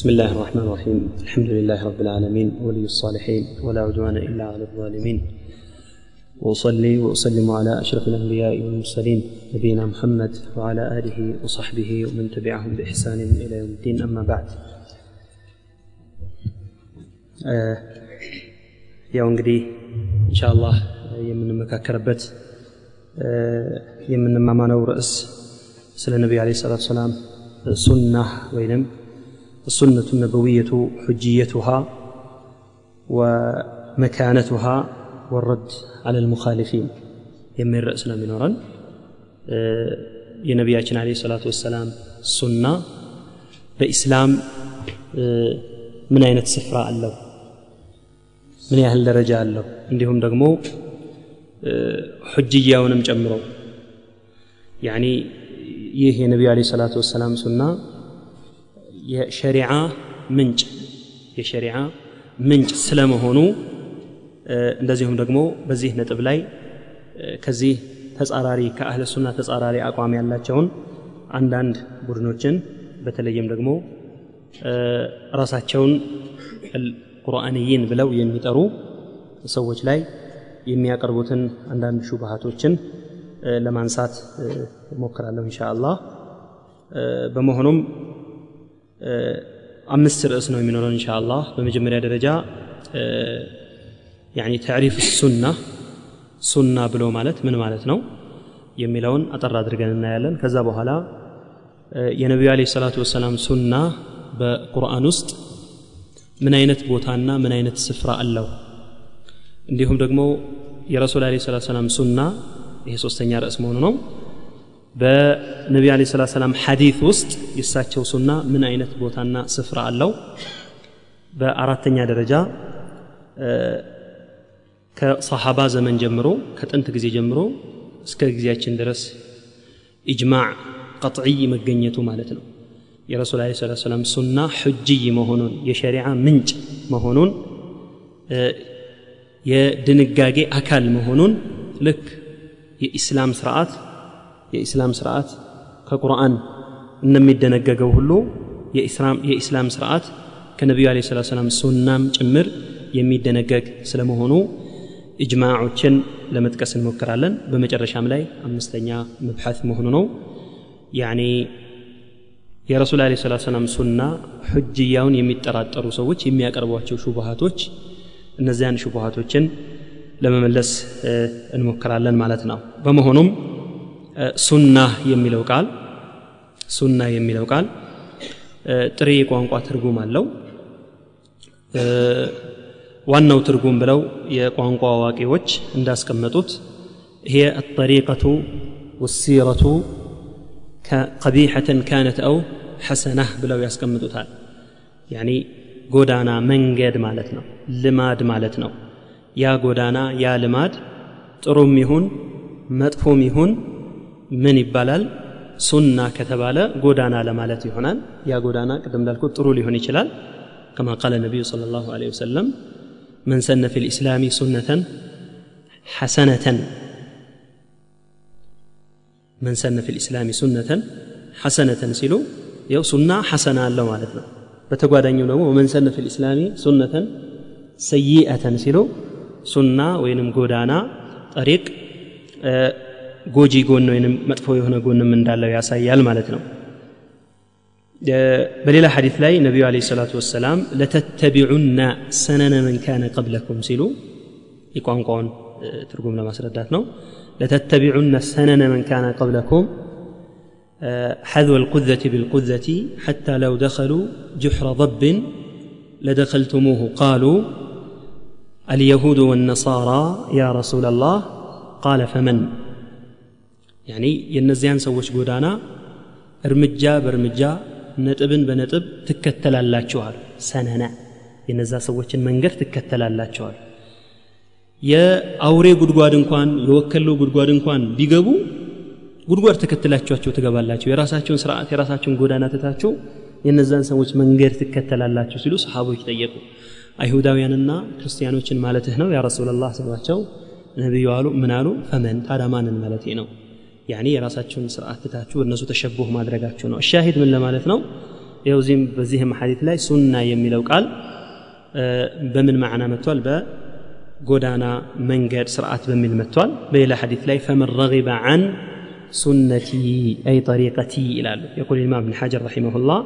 بسم الله الرحمن الرحيم الحمد لله رب العالمين ولي الصالحين ولا عدوان إلا على الظالمين وأصلي وأسلم على أشرف الأنبياء والمرسلين نبينا محمد وعلى آله وصحبه ومن تبعهم بإحسان إلى يوم الدين أما بعد ያው እንግዲህ ኢንሻአላህ የምንመካከርበት የምንማማነው ርዕስ ስለ ነቢዩ አለ ሰላት ሰላም ሱና ወይንም السنة النبوية حجيتها ومكانتها والرد على المخالفين የሚል ርዕስ ነው የሚኖረን የነቢያችን አለ ሰላቱ ወሰላም ሱና በኢስላም ምን አይነት ስፍራ አለው ምን ያህል ደረጃ አለው እንዲሁም ደግሞ ሑጅያውንም ጨምሮ ያኒ ይህ የነቢዩ አለ ሰላቱ ወሰላም ሱና የሸሪዓ ምንጭ የሸሪዓ ምንጭ ስለመሆኑ እንደዚሁም ደግሞ በዚህ ነጥብ ላይ ከዚህ ተጻራሪ ከአህለ ሱና ተጻራሪ አቋም ያላቸውን አንዳንድ ቡድኖችን በተለይም ደግሞ ራሳቸውን ቁርአንይን ብለው የሚጠሩ ሰዎች ላይ የሚያቀርቡትን አንዳንድ ሹብሃቶችን ለማንሳት እሞክራለሁ እንሻ አላህ በመሆኑም አምስት ርዕስ ነው የሚኖረን እንሻ በመጀመሪያ ደረጃ ያኒ ተዕሪፍ ሱና ሱና ብሎ ማለት ምን ማለት ነው የሚለውን አጠር አድርገን እናያለን። ከዛ በኋላ የነቢዩ አለ ሰላቱ ወሰላም ሱና በቁርአን ውስጥ ምን አይነት ቦታና ምን አይነት ስፍራ አለው? እንዲሁም ደግሞ የረሱል አለ ሰላት ሰላም ሱና ይሄ ሶስተኛ ርዕስ መሆኑ ነው በነቢ አለ ሰላት ሰላም ሐዲት ውስጥ የእሳቸው ሱና ምን አይነት ቦታና ስፍራ አለው? በአራተኛ ደረጃ ከሰሓባ ዘመን ጀምሮ ከጥንት ጊዜ ጀምሮ እስከ ጊዜያችን ድረስ ኢጅማዕ ቀጥዕይ መገኘቱ ማለት ነው። የረሱል አለ ሰላት ሰላም ሱና ሕጅይ መሆኑን የሸሪዓ ምንጭ መሆኑን የድንጋጌ አካል መሆኑን ልክ የኢስላም ስርዓት የኢስላም ስርዓት ከቁርአን እንደሚደነገገው ሁሉ የኢስላም ስርዓት ከነቢዩ አለ ሰላት ሰላም ሱናም ጭምር የሚደነገግ ስለመሆኑ እጅማዖችን ለመጥቀስ እንሞክራለን። በመጨረሻም ላይ አምስተኛ መብሐት መሆኑ ነው። ያኒ የረሱል አለ ሰላት ሰላም ሱና ሕጅያውን የሚጠራጠሩ ሰዎች የሚያቀርቧቸው ሹቡሃቶች እነዚያን ሹቡሃቶችን ለመመለስ እንሞክራለን ማለት ነው። በመሆኑም ሱና የሚለው ቃል ሱና የሚለው ቃል ጥሬ የቋንቋ ትርጉም አለው። ዋናው ትርጉም ብለው የቋንቋ አዋቂዎች እንዳስቀመጡት ይሄ አጠሪቀቱ ወሲረቱ ቀቢሐተን ካነት አው ሐሰናህ ብለው ያስቀምጡታል። ያኒ ጎዳና መንገድ ማለት ነው ልማድ ማለት ነው። ያ ጎዳና ያ ልማድ ጥሩም ይሁን መጥፎም ይሁን ምን ይባላል ሱና ከተባለ ጎዳና ለማለት ይሆናል ያ ጎዳና ቅድም እንዳልኩት ጥሩ ሊሆን ይችላል ከማ ቃለ ነቢዩ صلى الله عليه وسلم من سن في الإسلام سنة حسنة من سن في الإسلام سنة حسنة سيلو يو سنة حسنة له مالتنا በተጓዳኙ ደግሞ ወመን ሰነ ፊ ልእስላሚ ሱነተን ሰይአተን ሲሉ ሱና ወይንም ጎዳና ጠሪቅ ጎጂ ጎን ወይንም መጥፎ የሆነ ጎንም እንዳለው ያሳያል ማለት ነው በሌላ ሐዲት ላይ ነቢዩ አለ ሰላቱ ወሰላም ለተተቢዑና ሰነነ መን ካነ ቀብለኩም ሲሉ የቋንቋውን ትርጉም ለማስረዳት ነው ለተተቢዑና ሰነነ መን ካነ ቀብለኩም حذو القذة بالقذة حتى لو دخلوا جحر ضب لدخلتموه قالوا اليهود والنصارى يا رسول الله قال فمن ያኔ የእነዚያን ሰዎች ጎዳና እርምጃ በእርምጃ ነጥብን በነጥብ ትከተላላችኋል። ሰነነ። የነዛ ሰዎችን መንገድ ትከተላላቸዋል የአውሬ ጉድጓድ እንኳን የወከሎ ጉድጓድ እንኳን ቢገቡ ጉድጓድ ተከትላችኋቸው ትገባላቸው የራሳቸውን ስርዓት የራሳቸውን ጎዳና ትታቸው የነዛን ሰዎች መንገድ ትከተላላቸው ሲሉ ሰሓቦች ጠየቁ። አይሁዳውያንና ክርስቲያኖችን ማለትህ ነው? ያ ረሱላላህ ስሏቸው ነቢዩ አሉ። ምን አሉ? ፈመን። ታዳማንን ማለቴ ነው? ያኒ የራሳቸውን ስርዓት ትታችሁ እነሱ ተሸቡህ ማድረጋችሁ ነው ሻሂድ ምን ለማለት ነው ይኸው እዚህም በዚህም ሐዲት ላይ ሱና የሚለው ቃል በምን ማዕና መጥቷል በጎዳና መንገድ ስርዓት በሚል መጥቷል በሌላ ሐዲት ላይ ፈመን ረጊበ አን سنتي أي طريقتي إلى يقول الإمام ابن حجر رحمه الله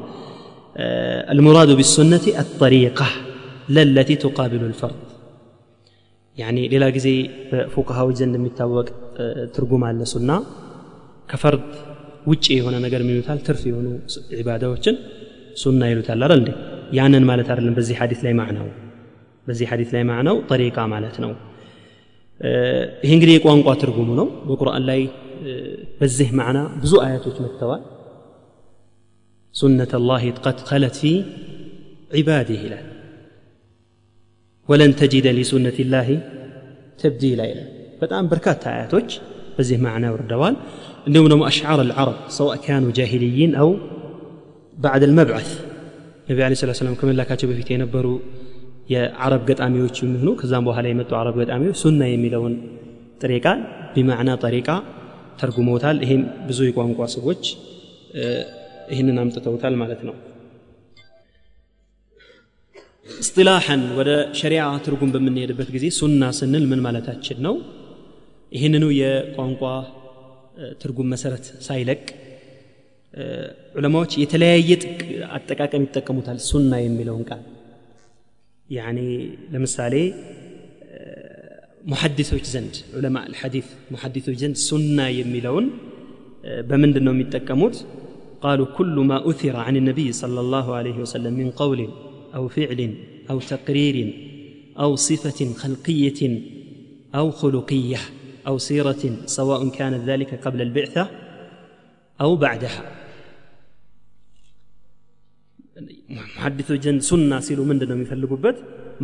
المراد بالسنة الطريقة لا التي تقابل الفرد يعني ሌላ ጊዜ በፉቅሃዎች ዘንድ የሚታወቅ ትርጉም አለ ሱና ከፈርድ ውጭ የሆነ ነገር ምን ይሉታል ትርፍ የሆኑ ዒባዳዎችን ሱና ይሉታል አይደል እንዴ ያንን ማለት አይደለም በዚህ ሐዲስ ላይ ማዕናው በዚህ ሐዲስ ላይ ማዕናው ጠሪቃ ማለት ነው ይህ እንግዲህ የቋንቋ ትርጉሙ ነው በቁርአን ላይ በዚህ ማዕና ብዙ አያቶች መጥተዋል ሱነት ላህ ቀድ ኸለት ፊ ዒባዲህ ይላል ወለን ተጂደ ሊሱነት ላህ ተብዲላ ይላል በጣም በርካታ አያቶች በዚህ ማዕና ወርደዋል اللي هم أشعار العرب سواء كانوا جاهليين أو بعد المبعث النبي عليه الصلاه ነቢ ለ ስላ ሰላም ከመላካቸው በፊት የነበሩ عرب ገጣሚዎች የሚሆኑ ከዛም በኋላ የመጡ አረብ ገጣሚዎች ሱና የሚለውን ጥሬ ቃል ቢማዕና ጠሪቃ ተርጉመውታል ይሄም ብዙ የቋንቋ ሰዎች ይህንን አምጥተውታል ማለት ነው እስጢላሐን ወደ ሸሪዓ ትርጉም በምንሄድበት ጊዜ ሱና ስንል ምን ማለታችን ነው ይህንኑ የቋንቋ ትርጉም መሰረት ሳይለቅ ዑለማዎች የተለያየ አጠቃቀም ይጠቀሙታል ሱና የሚለውን ቃል ያኒ ለምሳሌ ሙሐዲሶች ዘንድ ዑለማ አልሐዲስ ሙሐዲሶች ዘንድ ሱና የሚለውን በምንድን ነው የሚጠቀሙት قالوا كل ما أثر عن النبي صلى الله عليه وسلم من قول أو فعل أو تقرير أو صفة خلقية أو خلقية أو سيرة سواء كان ذلك قبل البعثة أو بعدها ሙሐዲሶች ዘንድ ሱና ሲሉ ምንድን ነው የሚፈልጉበት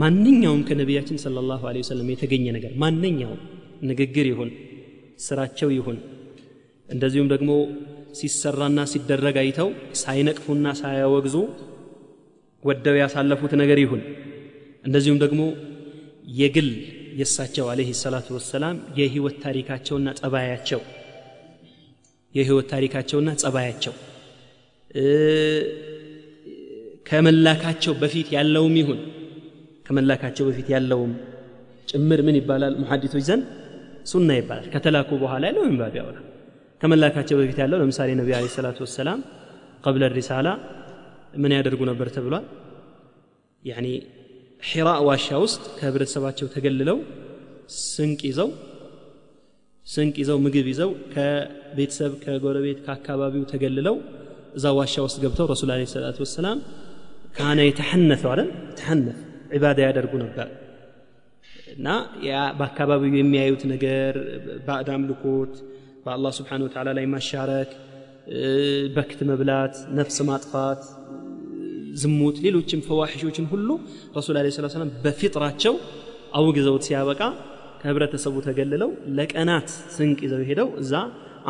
ማንኛውም ከነቢያችን ስለ ላሁ ለ ወሰለም የተገኘ ነገር ማንኛውም ንግግር ይሁን ስራቸው ይሁን እንደዚሁም ደግሞ ሲሰራና ሲደረግ አይተው ሳይነቅፉና ሳያወግዙ ወደው ያሳለፉት ነገር ይሁን እንደዚሁም ደግሞ የግል የእሳቸው አለህ ሰላቱ ወሰላም የህይወት ታሪካቸውና ጸባያቸው የህይወት ታሪካቸውና ጸባያቸው ከመላካቸው በፊት ያለውም ይሁን ከመላካቸው በፊት ያለውም ጭምር ምን ይባላል? ሙሐዲቶች ዘንድ ሱና ይባላል። ከተላኩ በኋላ ያለው ምን ባብ ያወራ ከመላካቸው በፊት ያለው ለምሳሌ ነቢ አለ ሰላቱ ወሰላም ቀብለ ሪሳላ ምን ያደርጉ ነበር ተብሏል ሒራ ዋሻ ውስጥ ከህብረተሰባቸው ተገልለው ስንቅ ይዘው ስንቅ ይዘው ምግብ ይዘው ከቤተሰብ ከጎረቤት ከአካባቢው ተገልለው እዛ ዋሻ ውስጥ ገብተው ረሱል አለ ሰላቱ ወሰላም ካነ የተሐነፈው አይደል? ተሐነፍ ዒባዳ ያደርጉ ነበር። እና በአካባቢው የሚያዩት ነገር ባዕድ አምልኮት በአላህ ስብሓን ወተዓላ ላይ ማሻረክ በክት መብላት ነፍስ ማጥፋት ዝሙት ሌሎችም ፈዋሒሾችን ሁሉ ረሱል አለ ስላት ሰላም በፊጥራቸው አውግዘውት ሲያበቃ ከህብረተሰቡ ተገልለው ለቀናት ስንቅ ይዘው ሄደው እዛ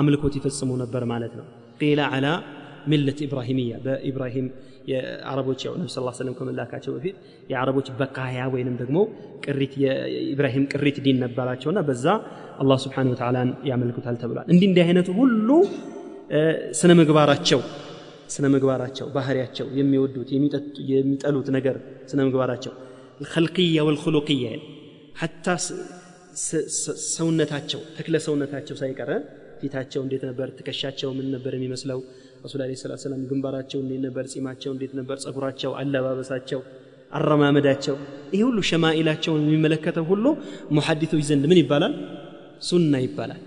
አምልኮት ይፈጽሙ ነበር ማለት ነው ቂላ አላ ሚለት ኢብራሂምያ በኢብራሂም የአረቦች ያው ነቢ ስ ሰለም ከመላካቸው በፊት የአረቦች በቃያ ወይንም ደግሞ ቅሪት የኢብራሂም ቅሪት ዲን ነበራቸውና በዛ አላህ ስብሓን ወተዓላን ያመልኩታል ተብሏል እንዲህ እንዲህ አይነቱ ሁሉ ስነ ምግባራቸው ስነ ምግባራቸው ባህሪያቸው የሚወዱት የሚጠሉት ነገር ስነ ምግባራቸው ልከልቅያ ወልኩሉቅያ ሐታ ሰውነታቸው ተክለ ሰውነታቸው ሳይቀረ ፊታቸው እንዴት ነበር ትከሻቸው ምን ነበር የሚመስለው ረሱል ለ ስላት ሰላም ግንባራቸው እንዴት ነበር ጺማቸው እንዴት ነበር ጸጉራቸው አለባበሳቸው አረማመዳቸው ይህ ሁሉ ሸማኢላቸውን የሚመለከተው ሁሉ ሙሐዲቶች ዘንድ ምን ይባላል? ሱና ይባላል።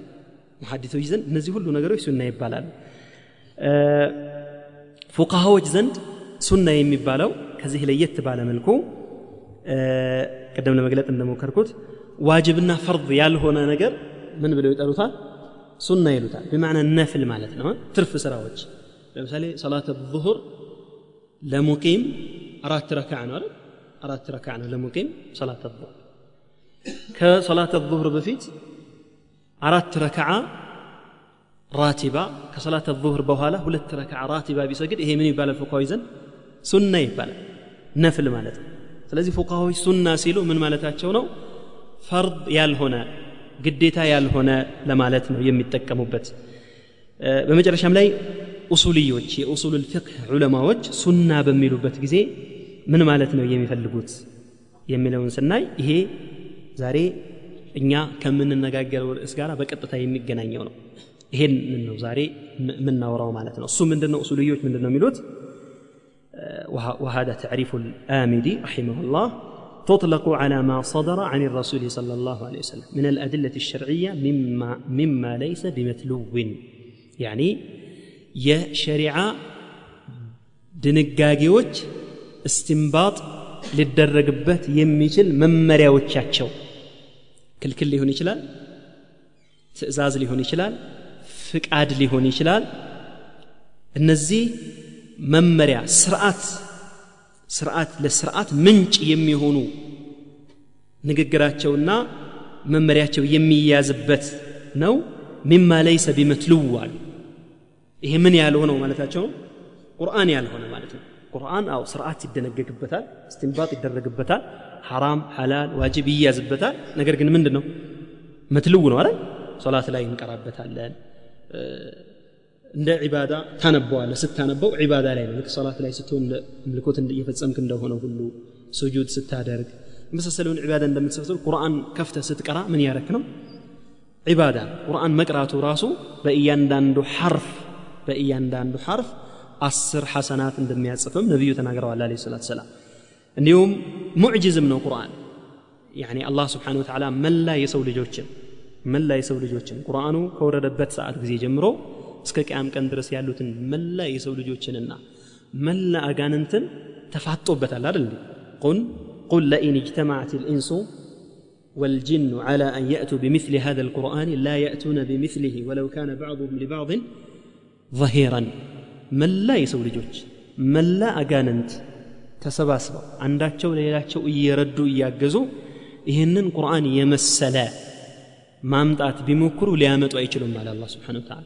ሙሐዲቶች ዘንድ እነዚህ ሁሉ ነገሮች ሱና ይባላሉ ፉቃሃዎች ዘንድ ሱና የሚባለው ከዚህ ለየት ባለ መልኩ ቅደም ለመግለጥ እንደሞከርኩት ዋጅብና ፈርድ ያልሆነ ነገር ምን ብለው ይጠሩታል ሱና ይሉታል በማዕና ነፍል ማለት ነው ትርፍ ስራዎች ለምሳሌ ሰላት ዙሁር ለሙቂም አራት ረካዕ ነው አይደል አራት ረካዕ ነው ለሙቂም ሰላት ዙሁር ከሰላት ዙሁር በፊት አራት ረካዓ ራቲባ ከሰላት ዙሁር በኋላ ሁለት ረካዓ ራቲባ ቢሰግድ ይሄ ምን ይባላል? ፉቃዊ ዘንድ ሱና ይባላል ነፍል ማለት ነው። ስለዚህ ፉቃዎች ሱና ሲሉ ምን ማለታቸው ነው? ፈርድ ያልሆነ ግዴታ ያልሆነ ለማለት ነው የሚጠቀሙበት። በመጨረሻም ላይ ኡሱልዮች የኡሱል ልፊቅህ ዑለማዎች ሱና በሚሉበት ጊዜ ምን ማለት ነው የሚፈልጉት የሚለውን ስናይ ይሄ ዛሬ እኛ ከምንነጋገረው ርዕስ ጋር በቀጥታ የሚገናኘው ነው ይሄን ነው ዛሬ የምናወራው ማለት ነው እሱ ምንድን ነው ኡሱልዮች ምንድን ነው የሚሉት وهذا تعريف الآمدي رحمه الله تطلق على ما صدر عن الرسول صلى الله عليه وسلم من الأدلة الشرعية مما, مما ليس بمتلو يعني يا شريعة ድንጋጌዎች እስትንባጥ ሊደረግበት የሚችል መመሪያዎቻቸው ክልክል ሊሆን ይችላል ትእዛዝ ሊሆን ይችላል ፍቃድ ሊሆን ይችላል። እነዚህ መመሪያ ስርዓት ስርዓት ለስርዓት ምንጭ የሚሆኑ ንግግራቸውና መመሪያቸው የሚያዝበት ነው። ሚማ ለይሰ ቢመትልው አሉ። ይሄ ምን ያልሆነው ማለታቸው? ቁርአን ያልሆነ ማለት ነው። ቁርአን አው ስርዓት ይደነገግበታል እስትንባጥ ይደረግበታል ሐራም ሐላል ዋጅብ ይያዝበታል። ነገር ግን ምንድን ነው መትልው ነው አይደል? ሶላት ላይ እንቀራበታለን እንደ ዒባዳ ታነበዋለ ስታነበው ዒባዳ ላይ ነው ልክ ሶላት ላይ ስትሆን ምልኮት እየፈጸምክ እንደሆነ ሁሉ ሱጁድ ስታደርግ የመሳሰለውን ዒባዳ እንደምትሰበሰብ ቁርአን ከፍተ ስትቀራ ምን ያረክ ነው ዒባዳ ቁርአን መቅራቱ ራሱ በእያንዳንዱ ሐርፍ በእያንዳንዱ ሐርፍ አስር ሐሰናት እንደሚያጽፍም ነቢዩ ተናግረዋል አለ ሰላት ሰላም እንዲሁም ሙዕጅዝም ነው ቁርአን ያኒ አላህ ስብሓን ወተዓላ መላ የሰው ልጆችን መላ የሰው ልጆችን ቁርአኑ ከወረደበት ሰዓት ጊዜ ጀምሮ እስከ ቅያም ቀን ድረስ ያሉትን መላ የሰው ልጆችንና መላ አጋንንትን ተፋጦበታል አይደል ቁል ቁል ለኢን اجتمعت الإنس والجن على أن يأتوا بمثل هذا القرآن لا يأتون بمثله ولو كان بعضهم لبعض ظهيرا መላ የሰው ልጆች መላ አጋንንት ተሰባስበው አንዳቸው ለሌላቸው እየረዱ እያገዙ ይህንን ቁርአን የመሰለ ማምጣት ቢሞክሩ ሊያመጡ አይችሉም አለ አላ ስብሓን ወተዓላ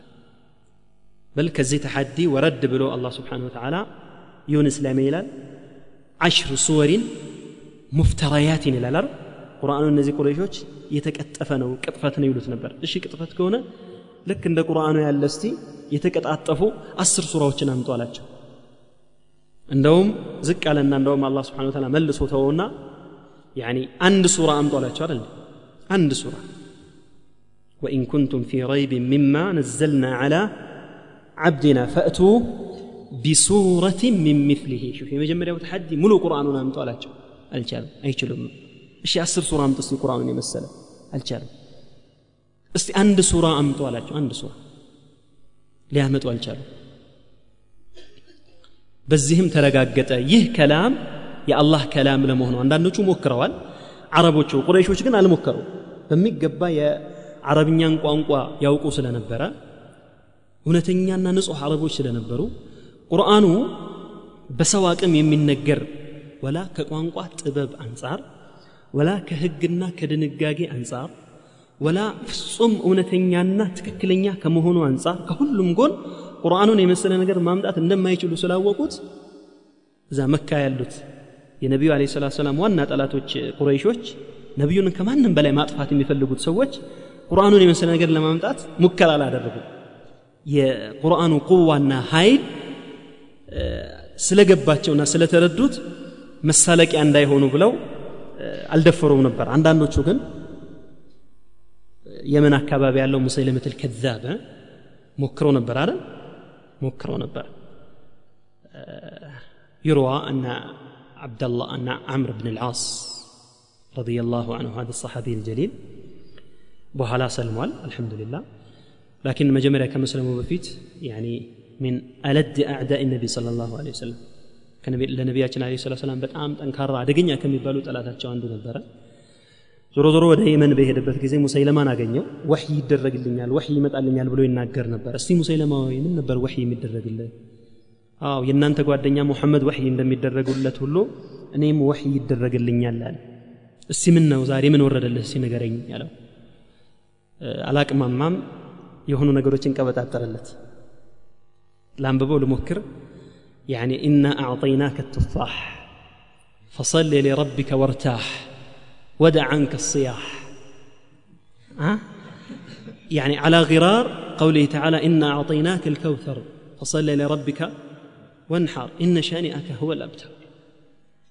በል ከዚህ ተሐዲ ወረድ ብሎ አላህ ስብሓን ወተዓላ ዩንስ ላይ ይላል ዓሽር ሱወሪን ሙፍተራያትን ይላል አይደል ቁርአኑ እነዚህ ቁረይሾች የተቀጠፈ ነው ቅጥፈት ነው ይሉት ነበር እሺ ቅጥፈት ከሆነ ልክ እንደ ቁርአኑ ያለ እስቲ የተቀጣጠፉ አስር ሱራዎችን አምጡ አላቸው እንደውም ዝቅ አለና እንደውም አላህ ስብሓን ወተዓላ መልሶ ተወውና ያኒ አንድ ሱራ አምጡ አላቸው አይደል አንድ ሱራ وإن كنتم في ريب مما نزلنا على عبدنا فأتوا بسورة من مثله شوف የመጀመሪያው ተሐዲ ሙሉ ቁርአኑን አምጡ አላቸው አልቻለም አይችሉም እሺ አስር ሱራ አምጡ እስቲ ቁርአኑን የመሰለ አልቻለም እስቲ አንድ ሱራ አምጡ አላቸው አንድ ሱራ ሊያመጡ አልቻሉ በዚህም ተረጋገጠ ይህ ከላም የአላህ ከላም ለመሆኑ አንዳንዶቹ ሞክረዋል አረቦቹ ቁረይሾች ግን አልሞከሩ በሚገባ የአረብኛን ቋንቋ ያውቁ ስለነበረ እውነተኛና ንጹሕ አረቦች ስለነበሩ ቁርአኑ በሰው አቅም የሚነገር ወላ ከቋንቋ ጥበብ አንጻር ወላ ከህግና ከድንጋጌ አንጻር ወላ ፍጹም እውነተኛና ትክክለኛ ከመሆኑ አንጻር ከሁሉም ጎን ቁርአኑን የመሰለ ነገር ማምጣት እንደማይችሉ ስላወቁት እዛ መካ ያሉት የነቢዩ አለ ሰላት ሰላም ዋና ጠላቶች ቁረይሾች ነቢዩን ከማንም በላይ ማጥፋት የሚፈልጉት ሰዎች ቁርአኑን የመሰለ ነገር ለማምጣት ሙከራ አላደረጉም የቁርአኑ ቁዋና ኃይል ስለገባቸውና ስለተረዱት መሳለቂያ እንዳይሆኑ ብለው አልደፈሩም ነበር አንዳንዶቹ ግን የመን አካባቢ ያለው ሙሰይለመት ልከዛበ ሞክሮ ነበር አይደል ሞክሮ ነበር يروى أن عبد الله أن عمرو بن العاص رضي الله عنه هذا الصحابي الجليل በኋላ ሰልሟል አልሐምዱሊላ ላኪን መጀመሪያ ከመስለሙ በፊት ያኒ ሚን አለድ አዕዳኢ ነቢ ስለ ላሁ ለ ለነቢያችን አለ ስላ ሰላም በጣም ጠንካራ አደገኛ ከሚባሉ ጠላታቸው አንዱ ነበረ። ዞሮ ዞሮ ወደ የመን በሄደበት ጊዜ ሙሰይለማን አገኘው። ወሕይ ይደረግልኛል ወሕይ ይመጣልኛል ብሎ ይናገር ነበር። እስቲ ሙሰይለማ ምን ነበር ወሕይ የሚደረግልህ? አዎ የእናንተ ጓደኛ ሙሐመድ ወሕይ እንደሚደረጉለት ሁሉ እኔም ወሕይ ይደረግልኛል አለ። እስቲ ምን ነው ዛሬ ምን ወረደልህ? እስቲ ንገረኝ ያለው አላቅማማም የሆኑ ነገሮችን ቀበጣጠረለት ላንብበው ልሞክር يعني إنا أعطيناك التفاح فصل لربك وارتاح ودع عنك الصياح ها؟ يعني على غرار قوله تعالى إنا أعطيناك الكوثر فصل لربك وانحر إن شانئك هو الأبتر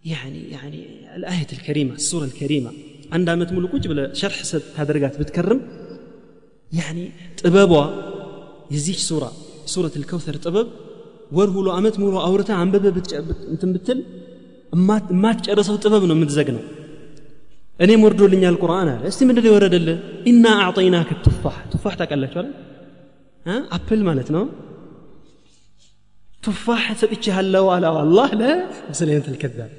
يعني يعني الآية الكريمة السورة الكريمة عندما تملك وجب شرح هذا رقات بتكرم يعني ጥበቧ የዚች ሱራ ሱረት ልከውተር ጥበብ ወር ሁሉ አመት ሙሉ አውርታ አንበበ እንትን ብትል የማትጨርሰው ጥበብ ነው የምትዘግነው እኔም ወርዶልኛል ቁርአን አለ እስቲ ምንድን የወረደልህ ኢና አዕጠይናክ ቱፋሕ ቱፋሕ ታውቃላችሁ አይደል አፕል ማለት ነው ቱፋሕ ሰጥቼሃለሁ አለው አላህ ለሙስሊመት ልከዛብ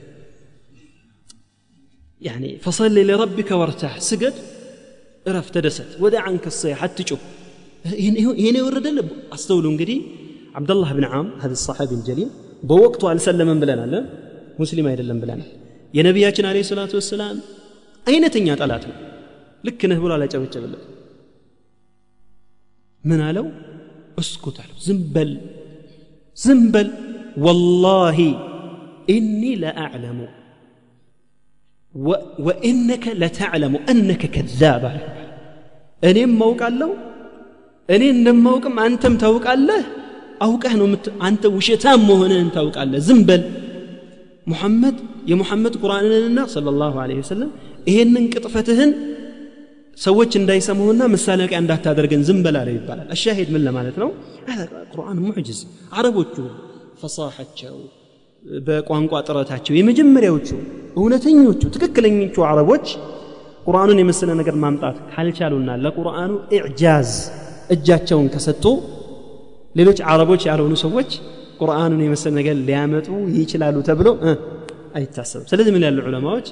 يعني فصل لربك وارتاح سجد እረፍ ተደሰት ወደ አንከ ሰይሕ አትጩህ ይሄን የወረደል አስተውሉ እንግዲህ አብደላህ ብን ዓም ሀዚ ሰሓቢ ልጀሊል በወቅቱ አልሰለመም ብለናል ሙስሊም አይደለም ብለናል የነቢያችን አለ ሰላቱ ወሰላም አይነተኛ ጠላት ነው ልክ ነህ ብሎ አላጨበጨበለት ምን አለው እስኩት አለው ዝም በል ዝም በል ወላሂ ኢኒ ለአዕለሙ وإنك لتعلم أنك كذاب. أني موقع له أني نموك ما أنتم توقع له أو كأنه مت... أنت وشيتام مهنا أنت توقع له زنبل محمد يا محمد قراننا صلى الله عليه وسلم إيه أنك طفتهن سويتش ان دايسا مهنا مسالا كان دا تادرغن زنبل على الشاهد من لا مالتنا هذا القران معجز عربو فصاحت በቋንቋ ጥረታቸው የመጀመሪያዎቹ እውነተኞቹ ትክክለኞቹ አረቦች ቁርአኑን የመሰለ ነገር ማምጣት ካልቻሉና ለቁርአኑ ኢዕጃዝ እጃቸውን ከሰጡ ሌሎች አረቦች ያልሆኑ ሰዎች ቁርአኑን የመሰለ ነገር ሊያመጡ ይችላሉ ተብሎ አይታሰብም። ስለዚህ ምን ያሉ ዑለማዎች?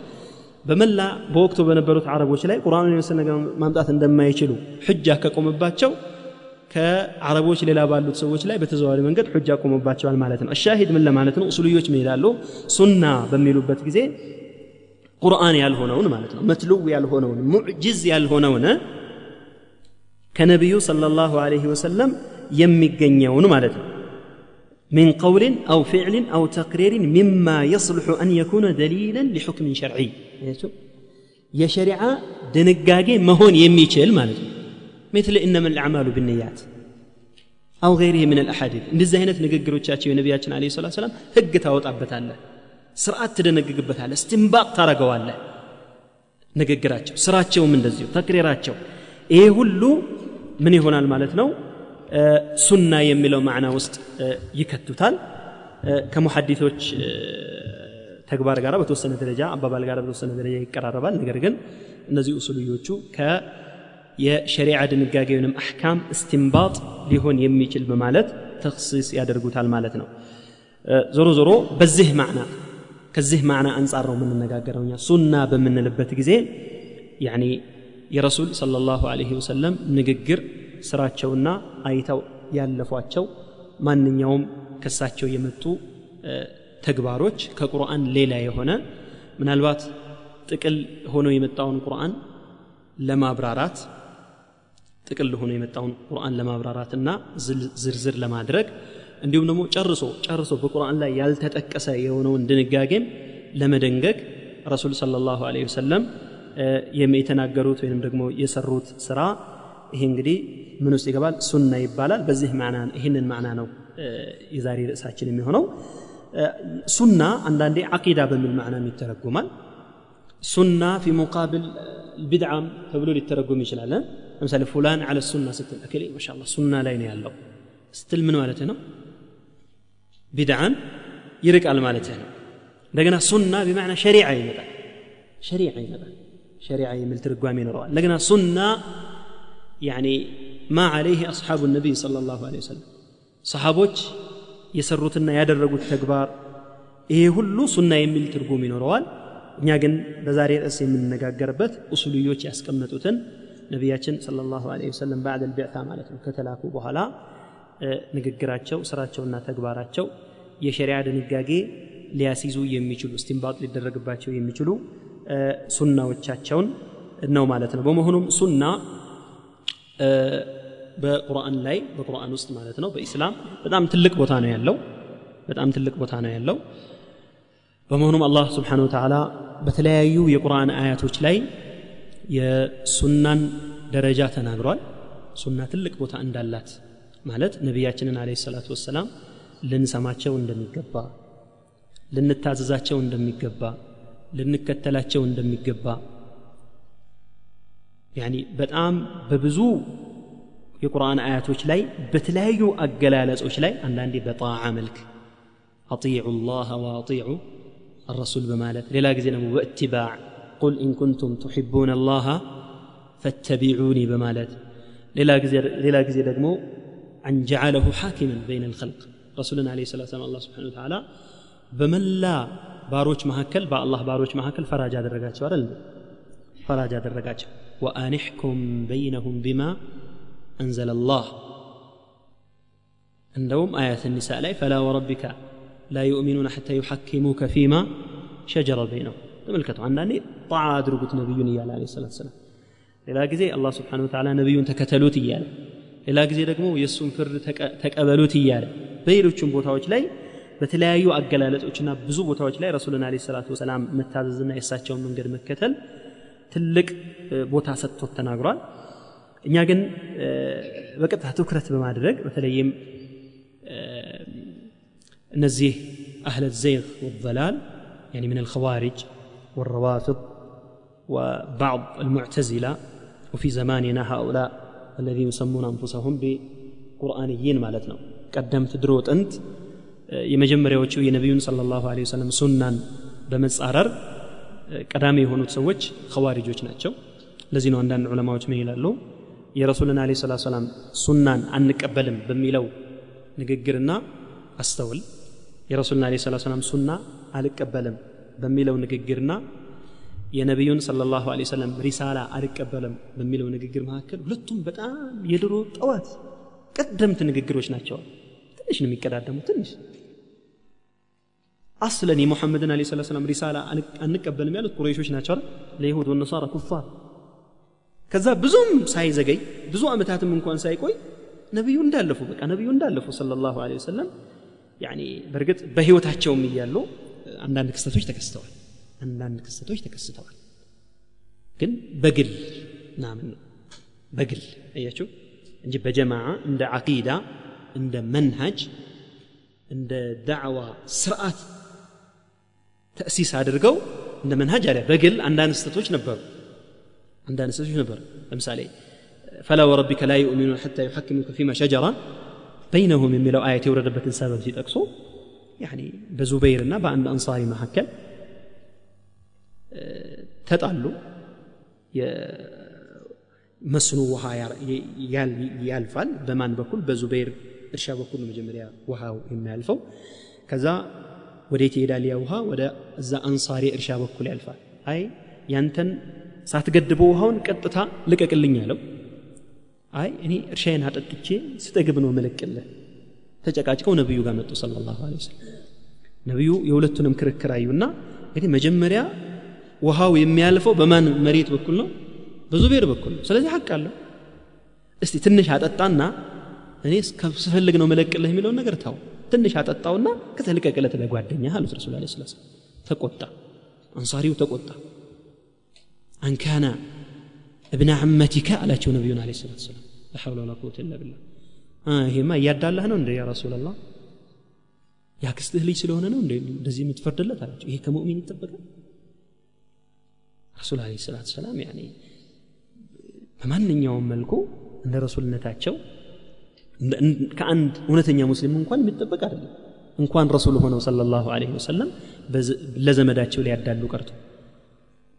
በመላ በወቅቱ በነበሩት አረቦች ላይ ቁርአኑን የመሰለ ነገር ማምጣት እንደማይችሉ ሕጃ ከቆመባቸው ከአረቦች ሌላ ባሉት ሰዎች ላይ በተዘዋዋሪ መንገድ ሑጃ ቆሞባቸዋል ማለት ነው አሻሂድ ምን ለማለት ነው ኡሱልዮች ምን ይላሉ ሱና በሚሉበት ጊዜ ቁርአን ያልሆነውን ማለት ነው መትሉው ያልሆነውን ሙዕጅዝ ያልሆነውን ከነቢዩ صلى الله عليه وسلم የሚገኘውን ማለት ነው من قول أو فعل أو تقرير مما يصلح أن يكون دليلا لحكم شرعي يشرع دنقاقي مهون يميشل ማለት ነው مثل إنما الأعمال بالنيات أو غيره من الأحاديث እንደዚህ አይነት ንግግሮቻቸው የነቢያችን አለ ሰላት ሰላም ህግ ታወጣበታለህ ስርዓት ትደነግግበታለህ እስትንባጥ ታረገዋለህ ንግግራቸው ስራቸውም እንደዚሁ ተክሪራቸው ይሄ ሁሉ ምን ይሆናል ማለት ነው ሱና የሚለው ማዕና ውስጥ ይከቱታል ከሙሐዲቶች ተግባር ጋር በተወሰነ ደረጃ አባባል ጋር በተወሰነ ደረጃ ይቀራረባል ነገር ግን እነዚህ ኡሱልዮቹ ከ የሸሪዓ ድንጋጌ ወይም አሕካም እስትንባጥ ሊሆን የሚችል በማለት ተክሲስ ያደርጉታል ማለት ነው። ዞሮ ዞሮ በዚህ ማዕና ከዚህ ማዕና አንጻር ነው የምንነጋገረው ሱና በምንልበት ጊዜ ያኒ የረሱል صለ ላሁ አለህ ወሰለም ንግግር ስራቸውና አይተው ያለፏቸው ማንኛውም ከሳቸው የመጡ ተግባሮች ከቁርአን ሌላ የሆነ ምናልባት ጥቅል ሆኖ የመጣውን ቁርአን ለማብራራት ጥቅል ሆኖ የመጣውን ቁርአን ለማብራራትና ዝርዝር ለማድረግ እንዲሁም ደግሞ ጨርሶ ጨርሶ በቁርአን ላይ ያልተጠቀሰ የሆነውን ድንጋጌን ለመደንገግ ረሱል ለ ላሁ ለ ወሰለም የተናገሩት ወይም ደግሞ የሰሩት ስራ ይሄ እንግዲህ ምን ውስጥ ይገባል ሱና ይባላል በዚህ ማዕና ይህንን ማዕና ነው የዛሬ ርዕሳችን የሚሆነው ሱና አንዳንዴ አቂዳ በሚል ማዕናም ይተረጎማል ሱና ፊ ሙቃብል ቢድዓም ተብሎ ሊተረጎም ይችላለን مثلا فلان على السنة ست الاكل ما شاء الله سنه لين يالله ست من مالتنا بدعا يرك على مالتنا لقنا سنه بمعنى شريعه يمتع شريعه يمتع شريعه يمل ترقوامين روان لقنا سنه يعني ما عليه اصحاب النبي صلى الله عليه وسلم صحابوك يسرتنا يا درقوا التكبار إيه هلو سنه يمل ترقوامين روان እኛ ግን በዛሬ ርዕስ የምንነጋገርበት እሱ ልዮች ያስቀመጡትን ነቢያችን ሰለላሁ ዐለይሂ ወሰለም ባዕደል ቢዕታ ማለት ነው ከተላኩ በኋላ ንግግራቸው ስራቸውና ተግባራቸው የሸሪያ ድንጋጌ ሊያስይዙ የሚችሉ እስቲንባጥ ሊደረግባቸው የሚችሉ ሱናዎቻቸውን ነው ማለት ነው። በመሆኑም ሱና በቁርአን ላይ በቁርአን ውስጥ ማለት ነው በኢስላም በጣም ትልቅ ቦታ ነው ያለው። በጣም ትልቅ ቦታ ነው ያለው። በመሆኑም አላህ ስብሓን ወተዓላ በተለያዩ የቁርአን አያቶች ላይ የሱናን ደረጃ ተናግሯል ሱና ትልቅ ቦታ እንዳላት ማለት ነቢያችንን አለ ሰላቱ ወሰላም ልንሰማቸው እንደሚገባ ልንታዘዛቸው እንደሚገባ ልንከተላቸው እንደሚገባ ያኒ በጣም በብዙ የቁርአን አያቶች ላይ በተለያዩ አገላለጾች ላይ አንዳንዴ በጣዓ መልክ አጢዑ ላህ ወአጢዑ الرسول بمالت ሌላ ጊዜ ደግሞ በእትባዕ ቁል ኢን ኩንቱም ትሕቡን አላህ ፈተቢዑኒ በማለት ሌላ ጊዜ ደግሞ አን ጀዓለሁ ሓኪመን በይነ ልኸልቅ ረሱልን አለ ሰላት ሰላም አላ ስብሓን ተዓላ በመላ ባሮች መካከል በአላህ ባሮች መካከል ፈራጅ አደረጋቸው አይደል ፈራጅ አደረጋቸው ወአኒሕኩም በይነሁም ቢማ أنزل الله عندهم آية النساء لا فلا وربك لا يؤمنون حتى يحكموك فيما شجر بينهم ተመልከቱ። አንዳንዴ ጣዓ አድርጉት ነቢዩን እያለ አለ ሰላት ሰላም ሌላ ጊዜ አላ ስብሓን ወተላ ነቢዩን ተከተሉት እያለ ሌላ ጊዜ ደግሞ የእሱን ፍርድ ተቀበሉት እያለ በሌሎችም ቦታዎች ላይ በተለያዩ አገላለጦችና ብዙ ቦታዎች ላይ ረሱልን አለ ሰላት ወሰላም መታዘዝና የእሳቸውን መንገድ መከተል ትልቅ ቦታ ሰጥቶት ተናግሯል። እኛ ግን በቀጥታ ትኩረት በማድረግ በተለይም እነዚህ አህለ ዘይህ ወበላል ምን አልኸዋሪጅ والروافض وبعض المعتزلة وفي زماننا هؤلاء الذين يسمون أنفسهم بقرآنيين مالتنا قدمت دروت أنت የመጀመሪያዎቹ የነቢዩን صلى الله عليه وسلم ሱናን በመጻረር ቀዳሚ የሆኑት ሰዎች ኸዋሪጆች ናቸው ለዚህ ነው አንዳንድ ዑለማዎች ምን ይላሉ የረሱልን አለ ሰላት ሰላም ሱናን አንቀበልም በሚለው ንግግርና አስተውል የረሱልን አለ ሰላት ሰላም ሱና አልቀበልም በሚለው ንግግርና የነቢዩን ሰለላሁ ዐለይሂ ወሰለም ሪሳላ አልቀበልም በሚለው ንግግር መካከል ሁለቱም በጣም የድሮ ጠዋት ቀደምት ንግግሮች ናቸው። ትንሽ ነው የሚቀዳደሙ ትንሽ። አስለን የሙሐመድን አለ ስላ ሰላም ሪሳላ አንቀበልም ያሉት ቁረይሾች ናቸው ለይሁድ ወነሳራ ኩፋር። ከዛ ብዙም ሳይዘገይ ብዙ አመታትም እንኳን ሳይቆይ ነቢዩ እንዳለፉ በቃ ነቢዩ እንዳለፉ ሰለላሁ ዐለይሂ ወሰለም በእርግጥ በህይወታቸውም እያሉ አንዳንድ ክስተቶች ተከስተዋል አንዳንድ ክስተቶች ተከስተዋል ግን በግል ምናምን ነው በግል አያችሁ እንጂ በጀማዓ እንደ አቂዳ እንደ መንሃጅ እንደ ዳዕዋ ስርዓት ተእሲስ አድርገው እንደ መንሃጅ አለ በግል አንዳንድ ስህተቶች ነበሩ አንዳንድ ስህተቶች ነበሩ ለምሳሌ ፈላ ወረቢከ ላ ዩእሚኑን ሐታ ዩሐክሙከ ፊማ ሸጀራ በይነሁም የሚለው አየት የወረደበትን ሰበብ ሲጠቅሱ በዙበይርና በአንድ አንሳሪ መካከል ተጣሉ። መስኖ ውሃ ያልፋል። በማን በኩል? በዙበይር እርሻ በኩል መጀመሪያ ውሃው የሚያልፈው። ከዛ ወዴት ይሄዳል? ያ ውሃ ወደ እዛ አንሳሪ እርሻ በኩል ያልፋል። አይ ያንተን ሳትገድበው ውሃውን ቀጥታ ልቀቅልኝ አለው። አይ እኔ እርሻዬን አጠጥቼ ስጠግብ ነው መለቅልህ ተጨቃጭቀው ነቢዩ ጋር መጡ ስለ ላሁ ወሰለም። ነቢዩ የሁለቱንም ክርክር አዩና እንግዲህ መጀመሪያ ውሃው የሚያልፈው በማን መሬት በኩል ነው? በዙቤር በኩል ነው። ስለዚህ ሀቅ አለው። እስቲ ትንሽ አጠጣና እኔ ስፈልግ ነው መለቅልህ የሚለውን ነገር ታው ትንሽ አጠጣውና ከተልቀቅለት ለጓደኛ አሉት ረሱል ለ ስላ ተቆጣ። አንሳሪው ተቆጣ። አንካና እብነ አመቲከ አላቸው ነቢዩን አለ ሰላት ሰላም ላሐውለ ወላ ቁወት ኢላ ቢላህ ይሄማ እያዳላህ ነው እንደ ያ ረሱላላህ? ያክስትህ ልጅ ስለሆነ ነው እንደ እንደዚህ የምትፈርድለት አላቸው። ይሄ ከሙእሚን ይጠበቃል? ረሱል አለ ሰላት ሰላም በማንኛውም መልኩ እንደ ረሱልነታቸው ከአንድ እውነተኛ ሙስሊም እንኳን የሚጠበቅ አይደለም። እንኳን ረሱል ሆነው ሰለላሁ ዐለይሂ ወሰለም ለዘመዳቸው ሊያዳሉ ቀርቶ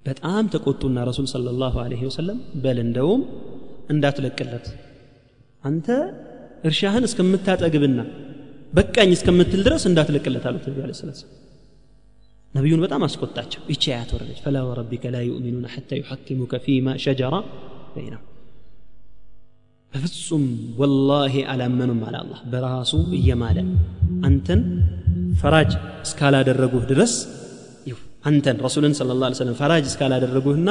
በጣም ተቆጡና ረሱል ሰለላሁ ዐለይሂ ወሰለም በል እንደውም እንዳትለቅለት አንተ እርሻህን እስከምታጠግብና በቃኝ እስከምትል ድረስ እንዳትለቅለት አሉት ነቢ ለ ስላት ነቢዩን በጣም አስቆጣቸው ይቺ አያት ወረደች ፈላ ወረቢከ ላ ዩእሚኑነ ሐታ ዩሐኪሙከ ፊማ ሸጀራ በይነሁም በፍጹም ወላሂ አላመኑም አለ አላህ በራሱ እየማለ አንተን ፈራጅ እስካላደረጉህ ድረስ አንተን ረሱልን ስለ ላ ሰለም ፈራጅ እስካላደረጉህና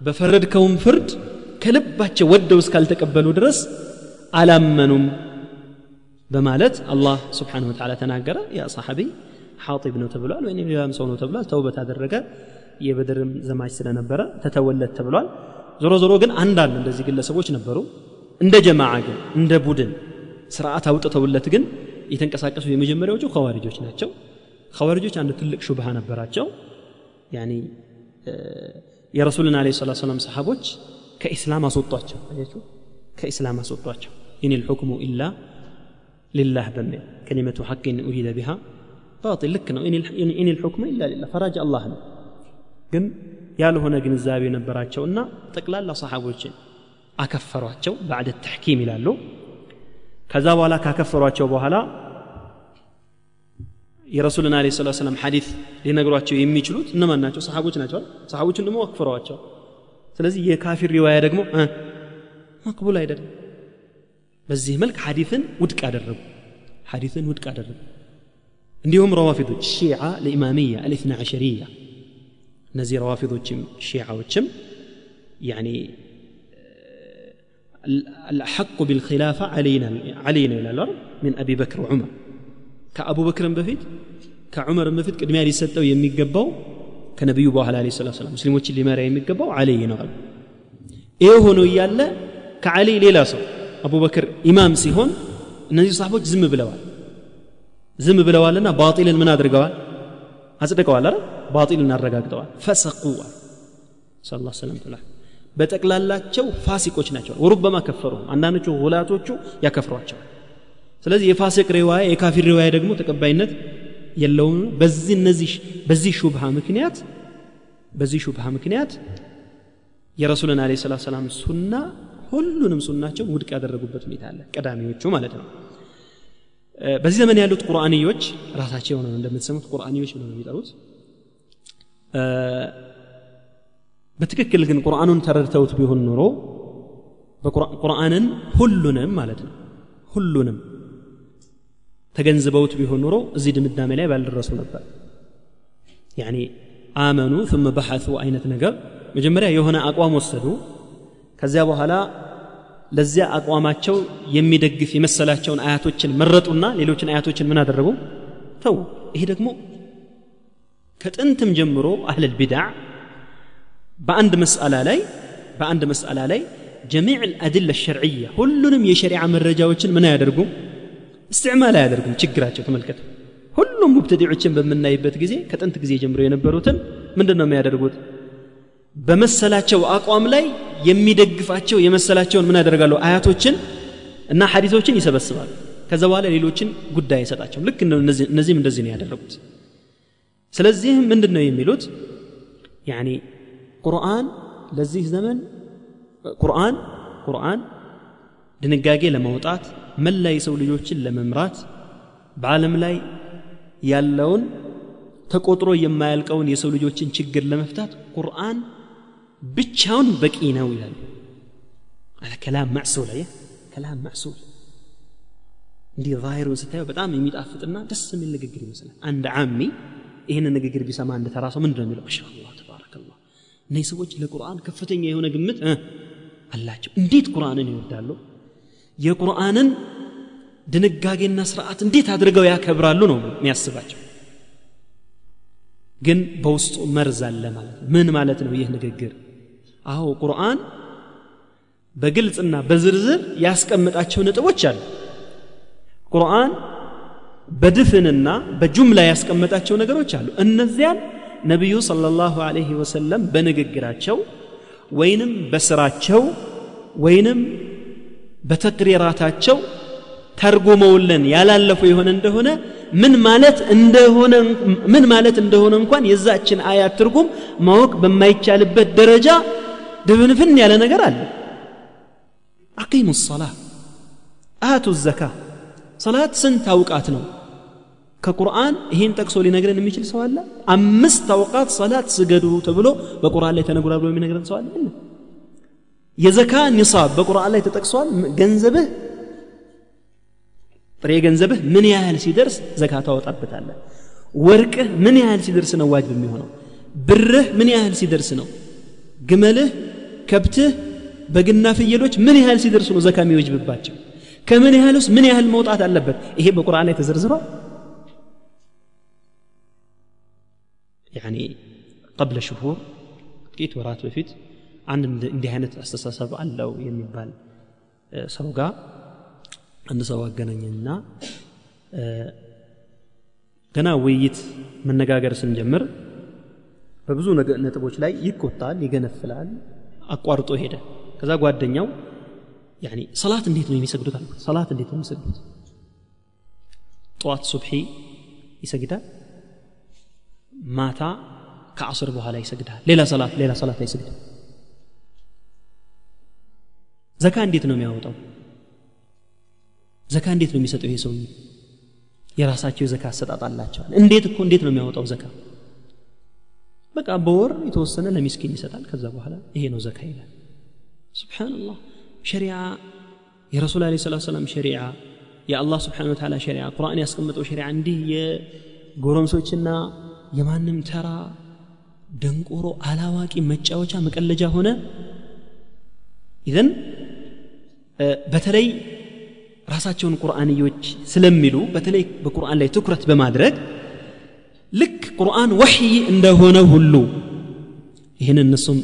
በፈረድከውም ፍርድ ከልባቸው ወደው እስካልተቀበሉ ድረስ አላመኑም በማለት አላህ ስብሓን ወተዓላ ተናገረ። ያ ሰሓቢ ሓጢብ ነው ተብሏል ወይም ሌላም ሰው ነው ተብሏል። ተውበት አደረገ። የበድርም ዘማች ስለነበረ ተተወለት ተብሏል። ዞሮ ዞሮ ግን አንዳንድ እንደዚህ ግለሰቦች ነበሩ። እንደ ጀማዓ ግን እንደ ቡድን ስርዓት አውጥተውለት ግን የተንቀሳቀሱ የመጀመሪያዎቹ ኸዋሪጆች ናቸው። ኸዋሪጆች አንድ ትልቅ ሹብሃ ነበራቸው። ያኒ የረሱልን አለ ሰላት ሰላም ሰሓቦች ከኢስላም አስወጧቸው። ከኢስላም አስወጧቸው ኢን ልሑክሙ ኢላ ሊላህ በሚል ከሊመቱ ሐቅን ኡሂደ ቢሃ ባጢል ልክ ነው ኢን ልሑክሙ ኢላ ሊላህ ፈራጅ አላህ ነው ግን ያልሆነ ግንዛቤ ነበራቸውና ጠቅላላ ሰሓቦችን አከፈሯቸው ባዕድ ተሕኪም ይላሉ ከዛ በኋላ ካከፈሯቸው በኋላ የረሱልን አለ ስላት ሰላም ሐዲት ሊነግሯቸው የሚችሉት እነማን ናቸው ሰሓቦች ናቸዋል ሰሓቦችን ደግሞ አክፍረዋቸው ስለዚህ የካፊር ሪዋያ ደግሞ መቅቡል አይደለም بزي በዚህ መልክ ሐዲትን ውድቅ አደረጉ። ሐዲትን الرب አደረጉ። روافض الشيعة الإمامية ለኢማምያ عشرية نزي روافض الشيعة وشم يعني الحق بالخلافة علينا علينا إلى الأرض من أبي بكر وعمر كأبو بكر بفيد كعمر بفيد قد ما لي ستو قبو كنبي يبوها عليه الصلاة والسلام مسلم وش اللي ما رأي يمي قبو علينا الأرض إيه هنو يالا كعلي ليلا صلى አቡበክር ኢማም ሲሆን እነዚህ ሰሃቦች ዝም ብለዋል። ዝም ብለዋልና ባጢልን ምን አድርገዋል? አጽድቀዋል አይደል? ባጢልን አረጋግጠዋል። ፈሰቁዋል ዐለይሂ ወሰለም በጠቅላላቸው ፋሲቆች ናቸው። ወሩበማ ከፈሩ። አንዳንዶቹ ሁላቶቹ ያከፍሯቸዋል። ስለዚህ የፋሲቅ ሪዋያ የካፊር ሪዋያ ደግሞ ተቀባይነት የለውም። በዚህ እነዚህ በዚህ ሹብሃ ምክንያት በዚህ ሹብሃ ምክንያት የረሱልን አለ ሰላም ሱና ሁሉንም ሱናቸው ውድቅ ያደረጉበት ሁኔታ አለ። ቀዳሚዎቹ ማለት ነው። በዚህ ዘመን ያሉት ቁርአንዮች ራሳቸው የሆነ እንደምትሰሙት ቁርአንዮች ብለው ነው የሚጠሩት። በትክክል ግን ቁርአኑን ተረድተውት ቢሆን ኖሮ ቁርአንን ሁሉንም ማለት ነው ሁሉንም ተገንዝበውት ቢሆን ኖሮ እዚህ ድምዳሜ ላይ ባልደረሱ ነበር። አመኑ ثم በሐث አይነት ነገር መጀመሪያ የሆነ አቋም ወሰዱ። ከዚያ በኋላ ለዚያ አቋማቸው የሚደግፍ የመሰላቸውን አያቶችን መረጡና ሌሎችን አያቶችን ምን አደረጉ ተው ይሄ ደግሞ ከጥንትም ጀምሮ አህለል ቢድዓ በአንድ መስአላ ላይ በአንድ መስአላ ላይ ጀሚዕ አልአድለ ሸርዕያ ሁሉንም የሸሪዓ መረጃዎችን ምን አያደርጉም እስትዕማል አያደርጉም ችግራቸው ተመልከት ሁሉም ሙብተዲዖችን በምናይበት ጊዜ ከጥንት ጊዜ ጀምሮ የነበሩትን ምንድን ነው የሚያደርጉት በመሰላቸው አቋም ላይ የሚደግፋቸው የመሰላቸውን ምን ያደርጋሉ? አያቶችን እና ሐዲቶችን ይሰበስባሉ። ከዛ በኋላ ሌሎችን ጉዳይ አይሰጣቸውም። ልክ እነዚህም እንደዚህ ነው ያደረጉት። ስለዚህም ምንድን ነው የሚሉት? ያኒ ቁርአን ለዚህ ዘመን ቁርአን ቁርአን ድንጋጌ ለማውጣት መላ የሰው ልጆችን ለመምራት በዓለም ላይ ያለውን ተቆጥሮ የማያልቀውን የሰው ልጆችን ችግር ለመፍታት ቁርአን ብቻውን በቂ ነው ይላሉ አለ ከላም ማዕሱል አየ ከላም ማዕሱል። እንዲህ ዛሂሩን ስታየው በጣም የሚጣፍጥና ደስ የሚል ንግግር ይመስላል። አንድ አሚ ይህንን ንግግር ቢሰማ አንድ ተራ ሰው ምንድን ነው የሚለው? ማሻአላህ ተባረከላህ። እነዚህ ሰዎች ለቁርአን ከፍተኛ የሆነ ግምት አላቸው። እንዴት ቁርአንን ይወዳሉ? የቁርአንን ድንጋጌና ስርዓት እንዴት አድርገው ያከብራሉ ነው የሚያስባቸው። ግን በውስጡ መርዝ አለ ማለት ነው። ምን ማለት ነው ይህ ንግግር አዎ ቁርአን በግልጽና በዝርዝር ያስቀምጣቸው ነጥቦች አሉ። ቁርአን በድፍንና በጁምላ ያስቀመጣቸው ነገሮች አሉ። እነዚያን ነቢዩ ሰለላሁ ዐለይሂ ወሰለም በንግግራቸው ወይንም በስራቸው ወይንም በተቅሪራታቸው ተርጉመውልን ያላለፉ የሆነ እንደሆነ ምን ማለት እንደሆነ ምን ማለት እንደሆነ እንኳን የዛችን አያት ትርጉም ማወቅ በማይቻልበት ደረጃ ድብንፍን ያለ ነገር አለ አቂሙ ሰላ አቱ ዘካ ሰላት ስንት አውቃት ነው ከቁርአን ይሄን ጠቅሶ ሊነግረን የሚችል ሰው አለ አምስት አውቃት ሰላት ስገዱ ተብሎ በቁርአን ላይ ተነግሯል ብሎ የሚነግረን ሰው አለ የዘካ ኒሳብ በቁርአን ላይ ተጠቅሷል ገንዘብህ ጥሬ ገንዘብህ ምን ያህል ሲደርስ ዘካ ታወጣበታለህ ወርቅህ ምን ያህል ሲደርስ ነው ዋጅብ የሚሆነው ብርህ ምን ያህል ሲደርስ ነው ግመልህ ከብትህ በግና ፍየሎች ምን ያህል ሲደርሱ ነው ዘካ የሚወጅብባቸው? ከምን ያህል ውስጥ ምን ያህል መውጣት አለበት? ይሄ በቁርአን ላይ ተዘርዝሯል? ያኒ ቀብለ ሽሁር ጥቂት ወራት በፊት አንድ እንዲህ አይነት አስተሳሰብ አለው የሚባል ሰው ጋር አንድ ሰው አገናኘኝና ገና ውይይት መነጋገር ስንጀምር በብዙ ነጥቦች ላይ ይቆጣል ይገነፍላል አቋርጦ ሄደ። ከዛ ጓደኛው ሰላት እንዴት ነው የሚሰግዱት አልኩት። ሰላት እንዴት ነው የሚሰግዱት? ጠዋት ሱብሒ ይሰግዳል ማታ ከአስር በኋላ ይሰግዳል። ሌላ ሰላት ሌላ ሰላት አይሰግድም ዘካ እንዴት ነው የሚያወጣው? ዘካ እንዴት ነው የሚሰጠው ይሄ ሰውዬ? የራሳቸው የዘካ አሰጣጥ እንዴት እኮ እንዴት ነው የሚያወጣው ዘካ በቃ በወር የተወሰነ ለሚስኪን ይሰጣል። ከዛ በኋላ ይሄ ነው ዘካ ይላል። ስብሓንላህ ሸሪዓ የረሱል አለ ሰላት ሰላም ሸሪዓ የአላህ ስብሓን ወተላ ሸሪዓ ቁርአን ያስቀመጠው ሸሪዓ እንዲህ የጎረምሶችና የማንም ተራ ደንቆሮ አላዋቂ መጫወቻ መቀለጃ ሆነ። ኢዘን በተለይ ራሳቸውን ቁርአንዮች ስለሚሉ በተለይ በቁርአን ላይ ትኩረት በማድረግ ልክ ቁርአን ወሕይ እንደሆነ ሁሉ ይህን እነሱም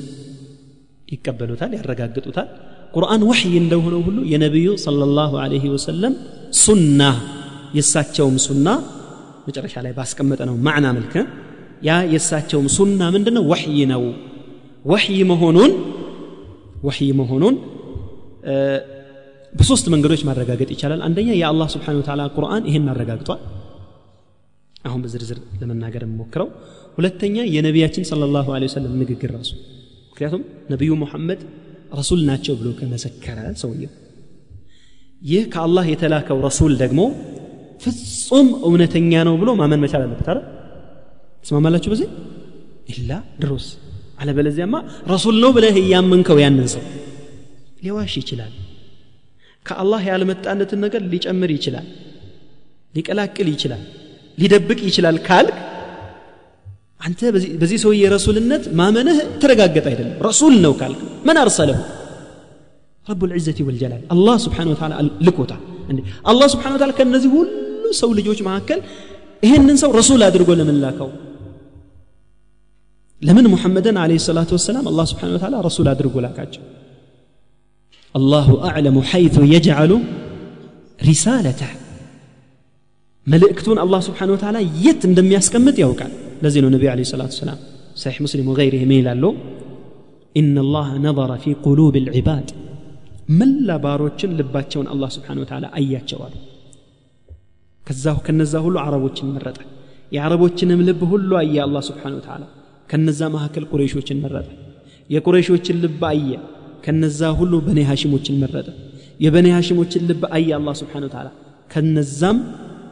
ይቀበሉታል ያረጋግጡታል ቁርአን ወሕይ እንደሆነ ሁሉ የነቢዩ ሰለላሁ ዐለይሂ ወሰለም ሱና የእሳቸውም ሱና መጨረሻ ላይ ባስቀመጠ ነው ማዕና መልክ ያ የእሳቸውም ሱና ምንድነው ወሕይ ነው ወሕይ መሆኑን ወሕይ መሆኑን በሶስት መንገዶች ማረጋገጥ ይቻላል አንደኛ የአላህ ስብሓን ወተላ ቁርአን ይህን አረጋግጧል አሁን በዝርዝር ለመናገር የምሞክረው። ሁለተኛ የነቢያችን ሰለላሁ ዐለይሂ ወሰለም ንግግር ራሱ። ምክንያቱም ነቢዩ ሙሐመድ ረሱል ናቸው ብሎ ከመሰከረ ሰውየው። ይህ ከአላህ የተላከው ረሱል ደግሞ ፍጹም እውነተኛ ነው ብሎ ማመን መቻል አለበት አረ ትስማማላችሁ በዚህ? ኢላ ድሮስ። አለበለዚያማ ረሱል ነው ብለህ እያመንከው ያንን ሰው ሊዋሽ ይችላል። ከአላህ ያልመጣለትን ነገር ሊጨምር ይችላል ሊቀላቅል ይችላል ሊደብቅ ይችላል ካልክ አንተ በዚህ ሰውዬ ረሱልነት ማመንህ ተረጋገጠ አይደለም ረሱል ነው ካልክ መን አርሰለሁ ረቡ ልዕዘቲ ወልጀላል አላህ ስብሓን ወተላ ልኮታል አላህ ስብሓን ወተላ ከእነዚህ ሁሉ ሰው ልጆች መካከል ይህንን ሰው ረሱል አድርጎ ለምን ላከው ለምን ሙሐመድን አለ ሰላቱ ወሰላም አላህ ስብሓን ወተላ ረሱል አድርጎ ላካቸው አላሁ አዕለሙ ሐይቱ የጅዓሉ ሪሳለተህ ملئكتون الله سبحانه وتعالى يت اندم يسكمت يوكا لزين النبي عليه الصلاة والسلام صحيح مسلم وغيره ميلا له إن الله نظر في قلوب العباد ملا باروتشن لباتشون الله سبحانه وتعالى أيات جوال كزاه كنزاه له عربوتشن مرتا يا عربوتشن ملبه له أي الله سبحانه وتعالى كنزاه ما هكل قريشوتشن مرتا يا قريشوتشن لب أي كنزاه له بني هاشموتشن مرتا يا بني هاشموتشن لب أي الله سبحانه وتعالى كنزام